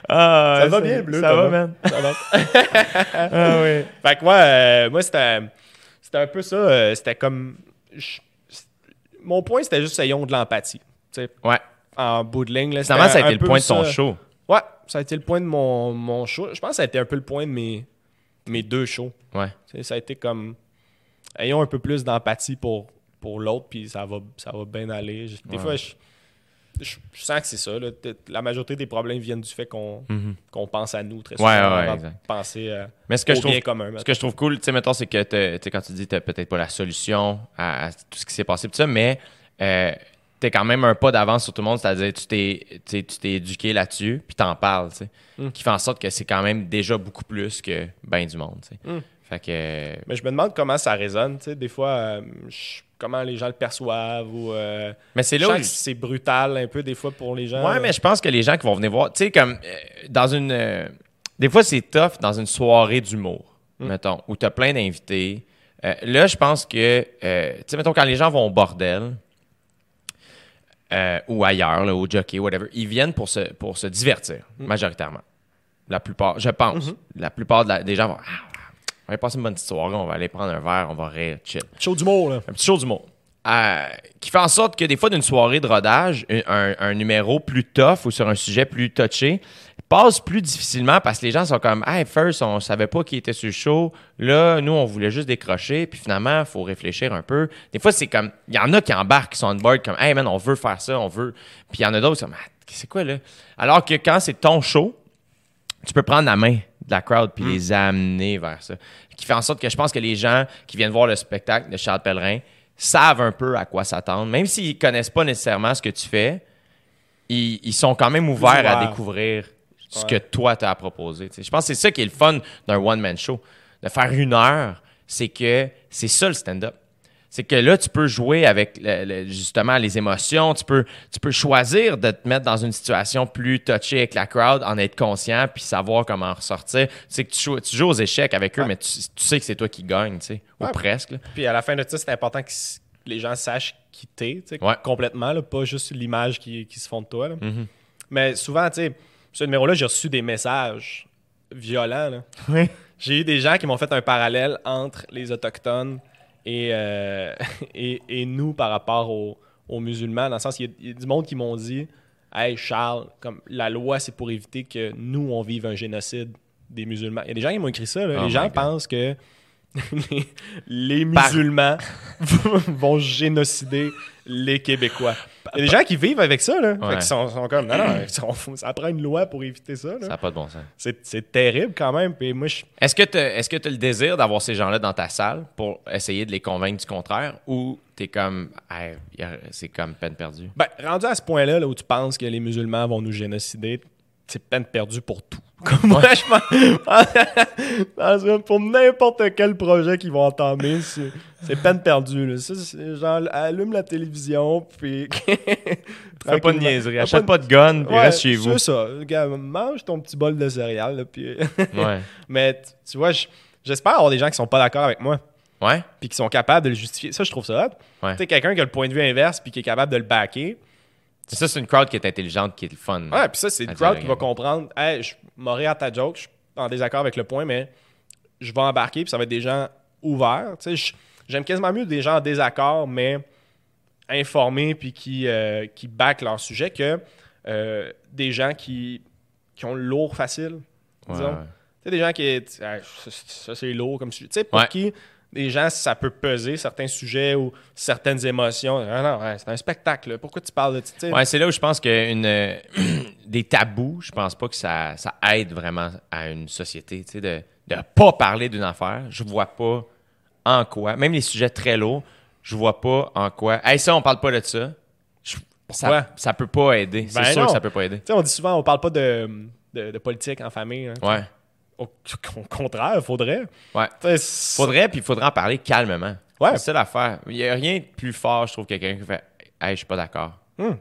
ah, Ça va bien, Bleu, Ça va, Thomas? man. Ça va. [LAUGHS] Ah oui. Fait que moi, euh, moi c'était, c'était un peu ça. euh, c'était comme. je- mon point, c'était juste ayons de l'empathie. Ouais. en bout de ligne. Là, Finalement, c'était ça a été le point de ton ça. show. Ouais, ça a été le point de mon, mon show. Je pense que ça a été un peu le point de mes, mes deux shows. Ouais. Ça a été comme. Ayons un peu plus d'empathie pour, pour l'autre, puis ça va, ça va bien aller. Des Ouais. fois, je, je, je sens que c'est ça. là. La majorité des problèmes viennent du fait qu'on qu'on pense à nous très Mhm. Ouais, souvent ouais, exact. penser euh, Mais ce que au je trouve bien commun. Ce que je trouve cool, tu sais, mettons, c'est que quand tu dis que tu peut-être pas la solution à, à tout ce qui s'est passé, ça, mais euh, tu es quand même un pas d'avance sur tout le monde, c'est-à-dire tu t'es tu t'es éduqué là-dessus, puis t'en parles, tu sais, Mm. qui fait en sorte que c'est quand même déjà beaucoup plus que ben du monde, tu sais. Mm. Fait que. Mais je me demande comment ça résonne. tu sais, Des fois, euh, je- comment les gens le perçoivent ou. euh, Mais c'est là c'est brutal un peu des fois pour les gens. Ouais, mais je pense que les gens qui vont venir voir, tu sais, comme euh, dans une. euh, des fois, c'est tough dans une soirée d'humour, Mm. mettons, où tu as plein d'invités. Là, je pense que, tu sais, mettons, quand les gens vont au bordel, ou ailleurs, là, au jockey, whatever, ils viennent pour se, pour se divertir, Mm. majoritairement. La plupart, je pense. Mm-hmm. La plupart de la- des gens vont. Ah, va aller passer une bonne petite soirée, on va aller prendre un verre, on va rire, chill Show d'humour, là. un petit show d'humour. Euh, qui fait en sorte que des fois, d'une soirée de rodage, un, un- un numéro plus tough ou sur un sujet plus touché passe plus difficilement parce que les gens sont comme Hey, first, on savait pas qui était sur le show. Là, nous, on voulait juste décrocher. Puis finalement, il faut réfléchir un peu. Des fois, c'est comme il y en a qui embarquent, qui sont on board, comme Hey, man, on veut faire ça, on veut. Puis il y en a d'autres qui sont comme Ah, C'est quoi là? Alors que quand c'est ton show, tu peux prendre la main de la crowd puis les amener vers ça. Qui fait en sorte que je pense que les gens qui viennent voir le spectacle de Charles Pellerin savent un peu à quoi s'attendre. Même s'ils connaissent pas nécessairement ce que tu fais, ils, ils sont quand même ouverts à découvrir ce que toi t'as à proposer. Je pense que c'est ça qui est le fun d'un one-man show. De faire une heure, c'est que c'est ça le stand-up. C'est que là, tu peux jouer avec le- le- justement les émotions. Tu peux, tu peux choisir de te mettre dans une situation plus touchée avec la crowd, en être conscient, puis savoir comment en ressortir. Tu sais que tu joues, tu joues aux échecs avec eux, mais tu, tu sais que c'est toi qui gagne, tu sais, ou presque. là. Puis à la fin de ça, c'est important que les gens sachent qui t'es, Ouais. complètement, là, pas juste l'image qui, qui se font de toi. là. Mhm. Mais souvent, tu sais, ce numéro-là, j'ai reçu des messages violents. là. Oui. J'ai eu des gens qui m'ont fait un parallèle entre les Autochtones et, euh, [LAUGHS] et, et nous par rapport aux, aux musulmans, dans le sens y il y, a du monde qui m'ont dit Hey Charles, comme la loi, c'est pour éviter que nous, on vive un génocide des musulmans. Il y a des gens qui m'ont écrit ça. là. Oh les gens God. pensent que les, musulmans [LAUGHS] vont génocider les Québécois. Il y a des gens qui vivent avec ça. Là. Fait qu'ils sont, sont comme Non, non, ils sont- ça prend une loi pour éviter ça. là. Ça n'a pas de bon sens. C'est terrible quand même. Puis moi, je, Est-ce que tu que as le désir d'avoir ces gens-là dans ta salle pour essayer de les convaincre du contraire ou t'es comme Hey, c'est comme peine perdue? Ben, rendu à ce point-là, là, où tu penses que les musulmans vont nous génocider, c'est peine perdue pour tout. Comme moi, je pense. [LAUGHS] pour n'importe quel projet qu'ils vont entamer, c'est peine perdue. Là. Ça, c'est genre, allume la télévision, puis. [LAUGHS] Fais pas de niaiserie, achète pas pas de gun, puis Ouais, reste chez vous. C'est ça. Mange ton petit bol de céréales, là, puis. [LAUGHS] Ouais. Mais tu vois, j'espère avoir des gens qui sont pas d'accord avec moi Ouais? puis qui sont capables de le justifier. Ça, je trouve ça hot. Ouais. Tu sais, quelqu'un qui a le point de vue inverse puis qui est capable de le backer. Ça, c'est une crowd qui est intelligente, qui est le fun. Ouais, puis ça, c'est dire, crowd qui va comprendre. Hey, je m'aurais à ta joke, je suis en désaccord avec le point, mais je vais embarquer, puis ça va être des gens ouverts. J'aime quasiment mieux des gens en désaccord, mais informés, puis qui, euh, qui backent leur sujet, que euh, des gens qui, qui ont le lourd facile. Ouais, disons. ouais. Tu sais, des gens qui. Ah, ça, ça, c'est lourd comme sujet. Tu sais, pour Ouais. qui des gens, ça peut peser certains sujets ou certaines émotions. Ah non, ouais, c'est un spectacle. Pourquoi tu parles de. sais? Ouais, c'est là où je pense que une, euh, [CLEARS THROAT] des tabous, je pense pas que ça, ça aide vraiment à une société. De ne pas parler d'une affaire, je vois pas en quoi, même les sujets très lourds, je vois pas en quoi. Hey, ça, on parle pas de ça. Je- ça, ça peut pas aider. C'est Ben sûr non. que ça peut pas aider. On dit souvent, on parle pas de, de, de politique en famille. hein. Ouais. [LAUGHS] Au, contraire, il faudrait. Ouais. Faudrait, puis il faudrait en parler calmement. Ouais. C'est ça l'affaire. Il y a rien de plus fort, je trouve, que quelqu'un qui fait Hey, je suis pas d'accord. Hmm.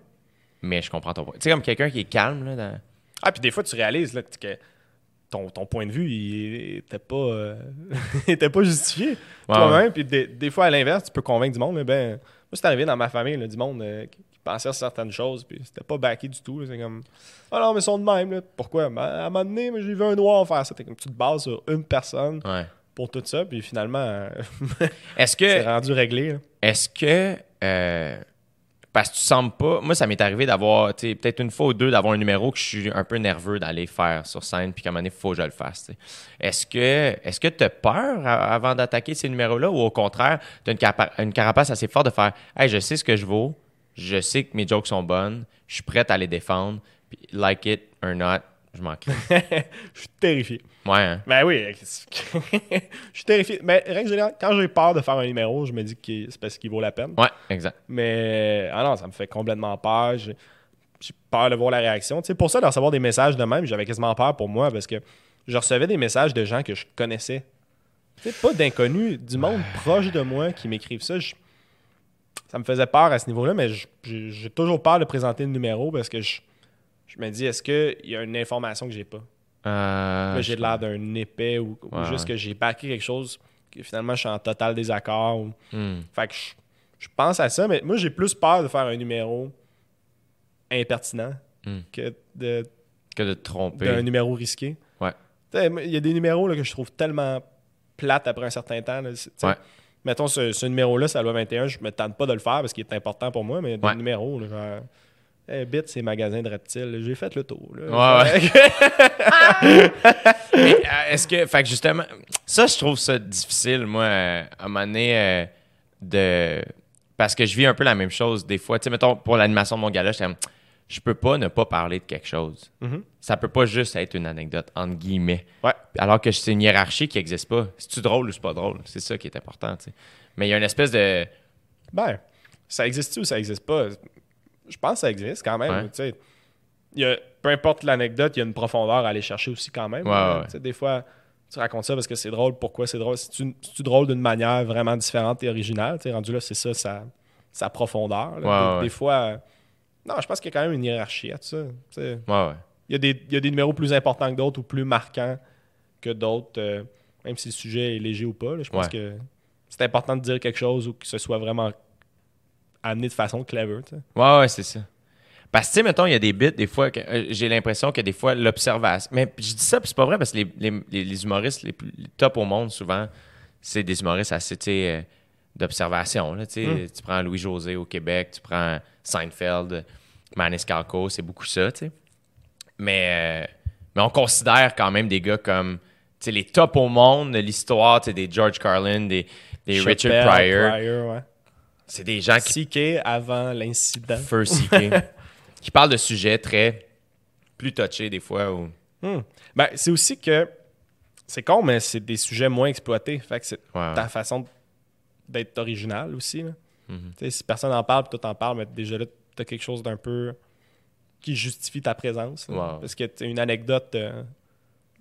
Mais je comprends ton point. Tu sais, comme quelqu'un qui est calme, là. dans- Ah, puis des fois, tu réalises là, que ton, ton point de vue, il était pas, euh, [LAUGHS] il était pas justifié toi-même. Puis des, des fois, à l'inverse, tu peux convaincre du monde. Mais ben, moi, c'est arrivé dans ma famille, là, du monde euh, pensait à certaines choses, puis c'était pas backé du tout. C'est comme, ah non, mais ils sont de même. Là. Pourquoi? Ben, à un moment donné, j'ai vu un noir faire ça. T'es comme, tu te bases sur une personne Ouais. pour tout ça, puis finalement, euh, Est-ce [LAUGHS] c'est que. rendu réglé. Est-ce que. euh, parce que tu sembles pas. Moi, ça m'est arrivé d'avoir, tu peut-être une fois ou deux, d'avoir un numéro que je suis un peu nerveux d'aller faire sur scène, puis qu'à un moment donné, il faut que je le fasse. Est-ce que est-ce que tu as peur avant d'attaquer ces numéros-là, ou au contraire, tu as une, capa- une carapace assez forte de faire Hey, je sais ce que je vaux, je sais que mes jokes sont bonnes, je suis prêt à les défendre. Puis, like it or not, je m'en. [LAUGHS] Je suis terrifié. Ouais, hein? Ben oui, [LAUGHS] je suis terrifié. Mais règle générale, quand j'ai peur de faire un numéro, je me dis que c'est parce qu'il vaut la peine. Ouais, exact. Mais ah non, ça me fait complètement peur. J'ai peur de voir la réaction. Tu sais, pour ça, de recevoir des messages de même, j'avais quasiment peur pour moi parce que je recevais des messages de gens que je connaissais. Tu sais, pas d'inconnus, du monde proche de moi qui m'écrivent ça. Je- ça me faisait peur à ce niveau-là, mais j'ai toujours peur de présenter le numéro parce que je, je me dis, est-ce qu'il y a une information que j'ai pas? Euh, Là, j'ai l'air d'un épais ou, juste ouais. que j'ai backé quelque chose que finalement je suis en total désaccord. ou- hmm. Fait que je, je pense à ça, mais moi j'ai plus peur de faire un numéro impertinent Hmm. que de- Que de te tromper. d'un numéro risqué. Ouais. Il y a des numéros là, que je trouve tellement plates après un certain temps. là. Ouais. Mettons, ce, ce numéro-là, c'est la loi 21, je me tente pas de le faire parce qu'il est important pour moi, mais a des Ouais. numéros, là, genre... Hey, Bit, c'est magasin de reptiles. J'ai fait le tour. là. Ouais, [LAUGHS] Mais, euh, est-ce que, fait que justement, ça, je trouve ça difficile, moi, à un moment donné, euh, de. Parce que je vis un peu la même chose des fois. Tu sais, mettons, pour l'animation de mon gala, j'étais je peux pas ne pas parler de quelque chose. Mhm. Ça peut pas juste être une anecdote, entre guillemets. Ouais. Alors que c'est une hiérarchie qui n'existe pas. C'est-tu drôle ou c'est pas drôle? C'est ça qui est important, tu sais. Mais il y a une espèce de. Ben, ça existe-tu ou ça existe pas? Je pense que ça existe quand même. Ouais. tu sais. Il y a, peu importe l'anecdote, il y a une profondeur à aller chercher aussi quand même. Ouais, là. ouais. Des fois, tu racontes ça parce que c'est drôle. Pourquoi c'est drôle? C'est-tu drôle d'une manière vraiment différente et originale? Tu sais, rendu là, c'est ça, sa, sa profondeur. des fois... Non, je pense qu'il y a quand même une hiérarchie à tout ça. Ouais, ouais. Il y, a des, il y a des numéros plus importants que d'autres ou plus marquants que d'autres, euh, même si le sujet est léger ou pas. là. je pense Ouais. que c'est important de dire quelque chose ou que ce soit vraiment amené de façon clever. tu sais. Ouais, ouais, c'est ça. Parce que, tu sais, mettons, il y a des bits, des fois, que, euh, j'ai l'impression que des fois, l'observation. Mais je dis ça, puis c'est pas vrai, parce que les, les, les- les humoristes les plus les top au monde, souvent, c'est des humoristes assez, tu sais, euh, d'observation. là, tu sais. Mm. Tu prends Louis-José au Québec, tu prends Seinfeld, Maniscalco, c'est beaucoup ça, tu sais. Mais, euh, mais on considère quand même des gars comme, les top au monde de l'histoire, des George Carlin, des, des Richard Pryor. Pryor, ouais. C'est des gens qui CK avant l'incident. First CK, [LAUGHS] qui parle de sujets très plus touchés des fois. Ou... Hmm. Ben, c'est aussi que c'est con, mais c'est des sujets moins exploités. Fait que c'est ta façon d'être original aussi. là. Mhm. Si personne n'en parle, puis toi t'en parles, mais déjà là, t'as quelque chose d'un peu qui justifie ta présence. là. Parce que tu sais, une anecdote, euh,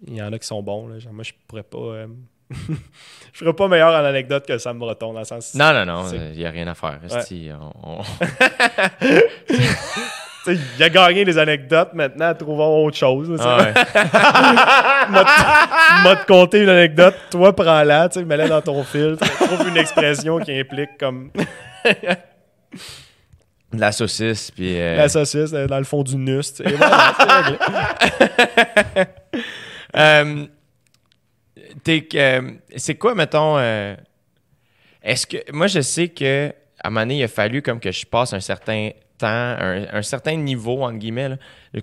il y en a qui sont bons. Là. Genre, moi, je pourrais pas. euh, [LAUGHS] je ferais pas meilleur en anecdote que Sam Breton, dans le sens. Non, non, non, il n'y a rien à faire. on- [LAUGHS] [LAUGHS] Tu sais, il a gagné les anecdotes, maintenant, trouvons autre chose. Ah ouais. [LAUGHS] m'a te conté une anecdote, toi prends-la, tu sais, mets-la dans ton filtre, trouve une expression qui implique comme la saucisse, puis. euh, la saucisse euh, dans le fond du nus, tu sais. Voilà, euh, [LAUGHS] que- euh, c'est quoi, mettons. euh, Est-ce que. Moi, je sais que à un moment donné, il a fallu comme que je passe un certain un, certain niveau, entre guillemets,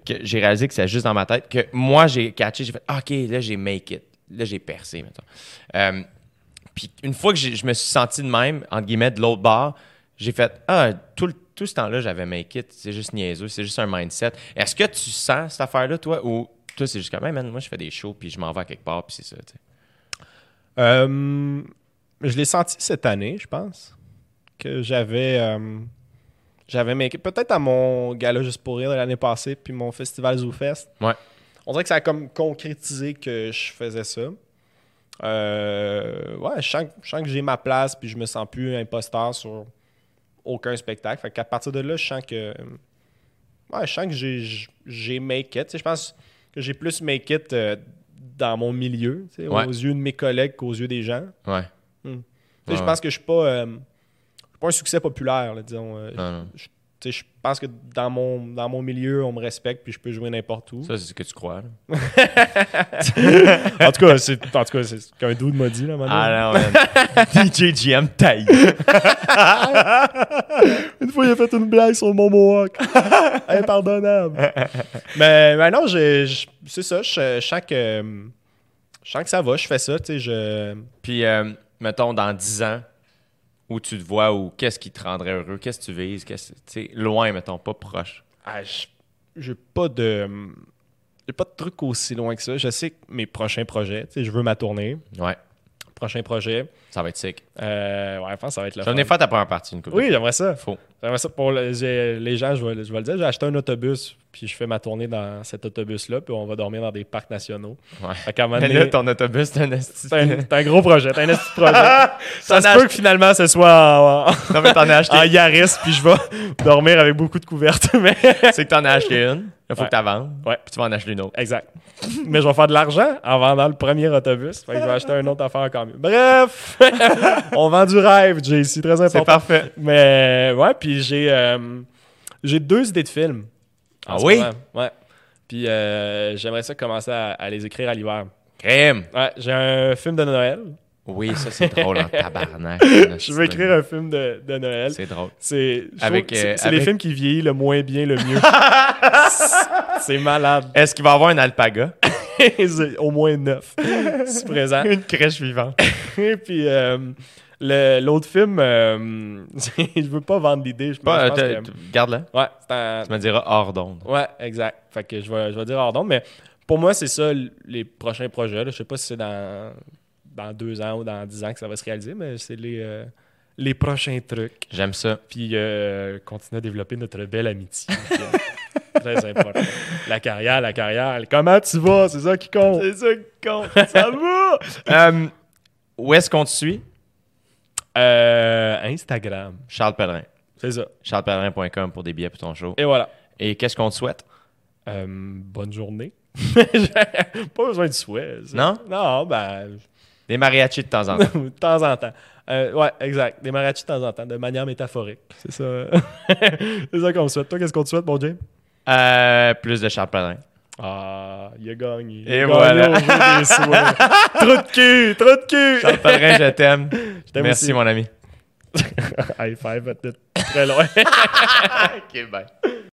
que j'ai réalisé que c'est juste dans ma tête, que moi, j'ai catché, j'ai fait Ah, OK, là, j'ai make it. Là, j'ai percé, mettons. Euh, Puis une fois que je me suis senti de même, entre guillemets, de l'autre bord, j'ai fait Ah, tout, tout ce temps-là, j'avais make it. C'est juste niaiseux, c'est juste un mindset. Est-ce que tu sens cette affaire-là, toi, ou toi, c'est juste comme, Hey, man, moi, je fais des shows, puis je m'en vais à quelque part, puis c'est ça, tu sais? Euh, je l'ai senti cette année, je pense, que j'avais euh, j'avais make- peut-être à mon gala juste pour rire de l'année passée, puis mon festival ZooFest. Ouais. On dirait que ça a comme concrétisé que je faisais ça. Euh, ouais, je sens, que- je sens que j'ai ma place, puis je me sens plus imposteur sur aucun spectacle. Fait qu'à partir de là, je sens que. Ouais, je sens que j'ai- j'ai make it. Tu sais, je pense que j'ai plus make it euh, dans mon milieu, tu sais, Ouais. aux yeux de mes collègues qu'aux yeux des gens. Ouais. Tu sais, Ouais, Je ouais. pense que je suis pas, euh, pas un succès populaire, là, disons. euh, je, je pense que dans mon, dans mon milieu, on me respecte puis je peux jouer n'importe où. Ça, c'est ce que tu crois, là. [LAUGHS] en tout cas, c'est en tout cas, c'est ce qu'un dude m'a dit là. Ah non, man. [LAUGHS] DJ GM taille. [LAUGHS] Une fois, il a fait une blague sur mon mohawk. Impardonnable. mais, mais non, c'est ça. Je, sens que, je sens que ça va. Je fais ça. Tu sais, je, Puis, euh, mettons, dans 10 ans, où tu te vois, ou qu'est-ce qui te rendrait heureux, qu'est-ce que tu vises, qu'est-ce, tu sais, loin, mettons, pas proche. Ah, j'ai pas de. J'ai pas de truc aussi loin que ça. Je sais que mes prochains projets, tu sais, je veux ma tournée. Ouais, Prochain projet. Ça va être sick. Euh, ouais, je pense que ça va être le J'en ai fait ta première partie, une couple. Oui, j'aimerais ça. Faux. J'aimerais ça pour les gens, je vais, je vais le dire. J'ai acheté un autobus, puis je fais ma tournée dans cet autobus-là, puis on va dormir dans des parcs nationaux. Ouais. Fait qu'à un moment Mais donné, là, ton autobus, c'est un esti. c'est un, gros projet, c'est un esti [LAUGHS] projet. ça se peut que finalement ce soit en, en- Non, mais as acheté. [LAUGHS] en Yaris, puis je vais [LAUGHS] dormir avec beaucoup de couvertes. Mais C'est que t'en as acheté une. Il faut Ouais. que tu vendes. Ouais. Puis tu vas en acheter une autre. exact. Mais je vais faire de l'argent en vendant le premier autobus. Fait que je vais acheter un autre affaire encore mieux. Bref, [LAUGHS] on vend du rêve, JC, très important. C'est parfait. Mais ouais, puis j'ai euh, j'ai deux idées de films. Ah oui? moment. Ouais. Puis euh, j'aimerais ça commencer à, à les écrire à l'hiver. Crème. Ouais, j'ai un film de Noël. Oui, ça, c'est drôle en tabarnak. [LAUGHS] Je veux écrire un film de, de Noël. C'est drôle. C'est Avec, euh, les films qui vieillissent le moins bien, le mieux. [LAUGHS] c'est malade. Est-ce qu'il va y avoir un alpaga? Au moins neuf. [LAUGHS] C'est présent. Une crèche vivante. Et puis euh, l'autre film, euh, [LAUGHS] je veux pas vendre l'idée. Je, pense euh, que- Garde-la. Ouais, un- Tu me diras hors d'onde. Ouais, exact. Fait que je vais, je vais dire hors d'onde, mais pour moi, c'est ça les prochains projets. là. Je sais pas si c'est dans, dans deux ans ou dans dix ans que ça va se réaliser, mais c'est les, euh, les prochains trucs. J'aime ça. Puis euh, continuer à développer notre belle amitié. [LAUGHS] Très important. La carrière, la carrière. Comment tu vas? C'est ça qui compte. C'est ça qui compte. Ça [LAUGHS] va. Euh, où est-ce qu'on te suit? Euh, Instagram. Charles Pellerin. C'est ça. charlespellerin.com pour des billets pour ton show. Et voilà. Et qu'est-ce qu'on te souhaite? Euh, bonne journée. [LAUGHS] pas besoin de souhait. ça. Non? Non, ben, Des mariachis de temps en temps. [LAUGHS] de temps en temps. Euh, ouais, exact. Des mariachis de temps en temps, de manière métaphorique. C'est ça. c'est ça qu'on me souhaite. Toi, qu'est-ce qu'on te souhaite, mon James? Euh, plus de Charles Pellerin. Ah, il a gagné. Il Et a voilà. gagné trop de cul, trop de cul. Charles Pellerin, [LAUGHS] je t'aime. Merci, aussi. mon ami. [LAUGHS] High five, de très loin. [LAUGHS] OK, bye.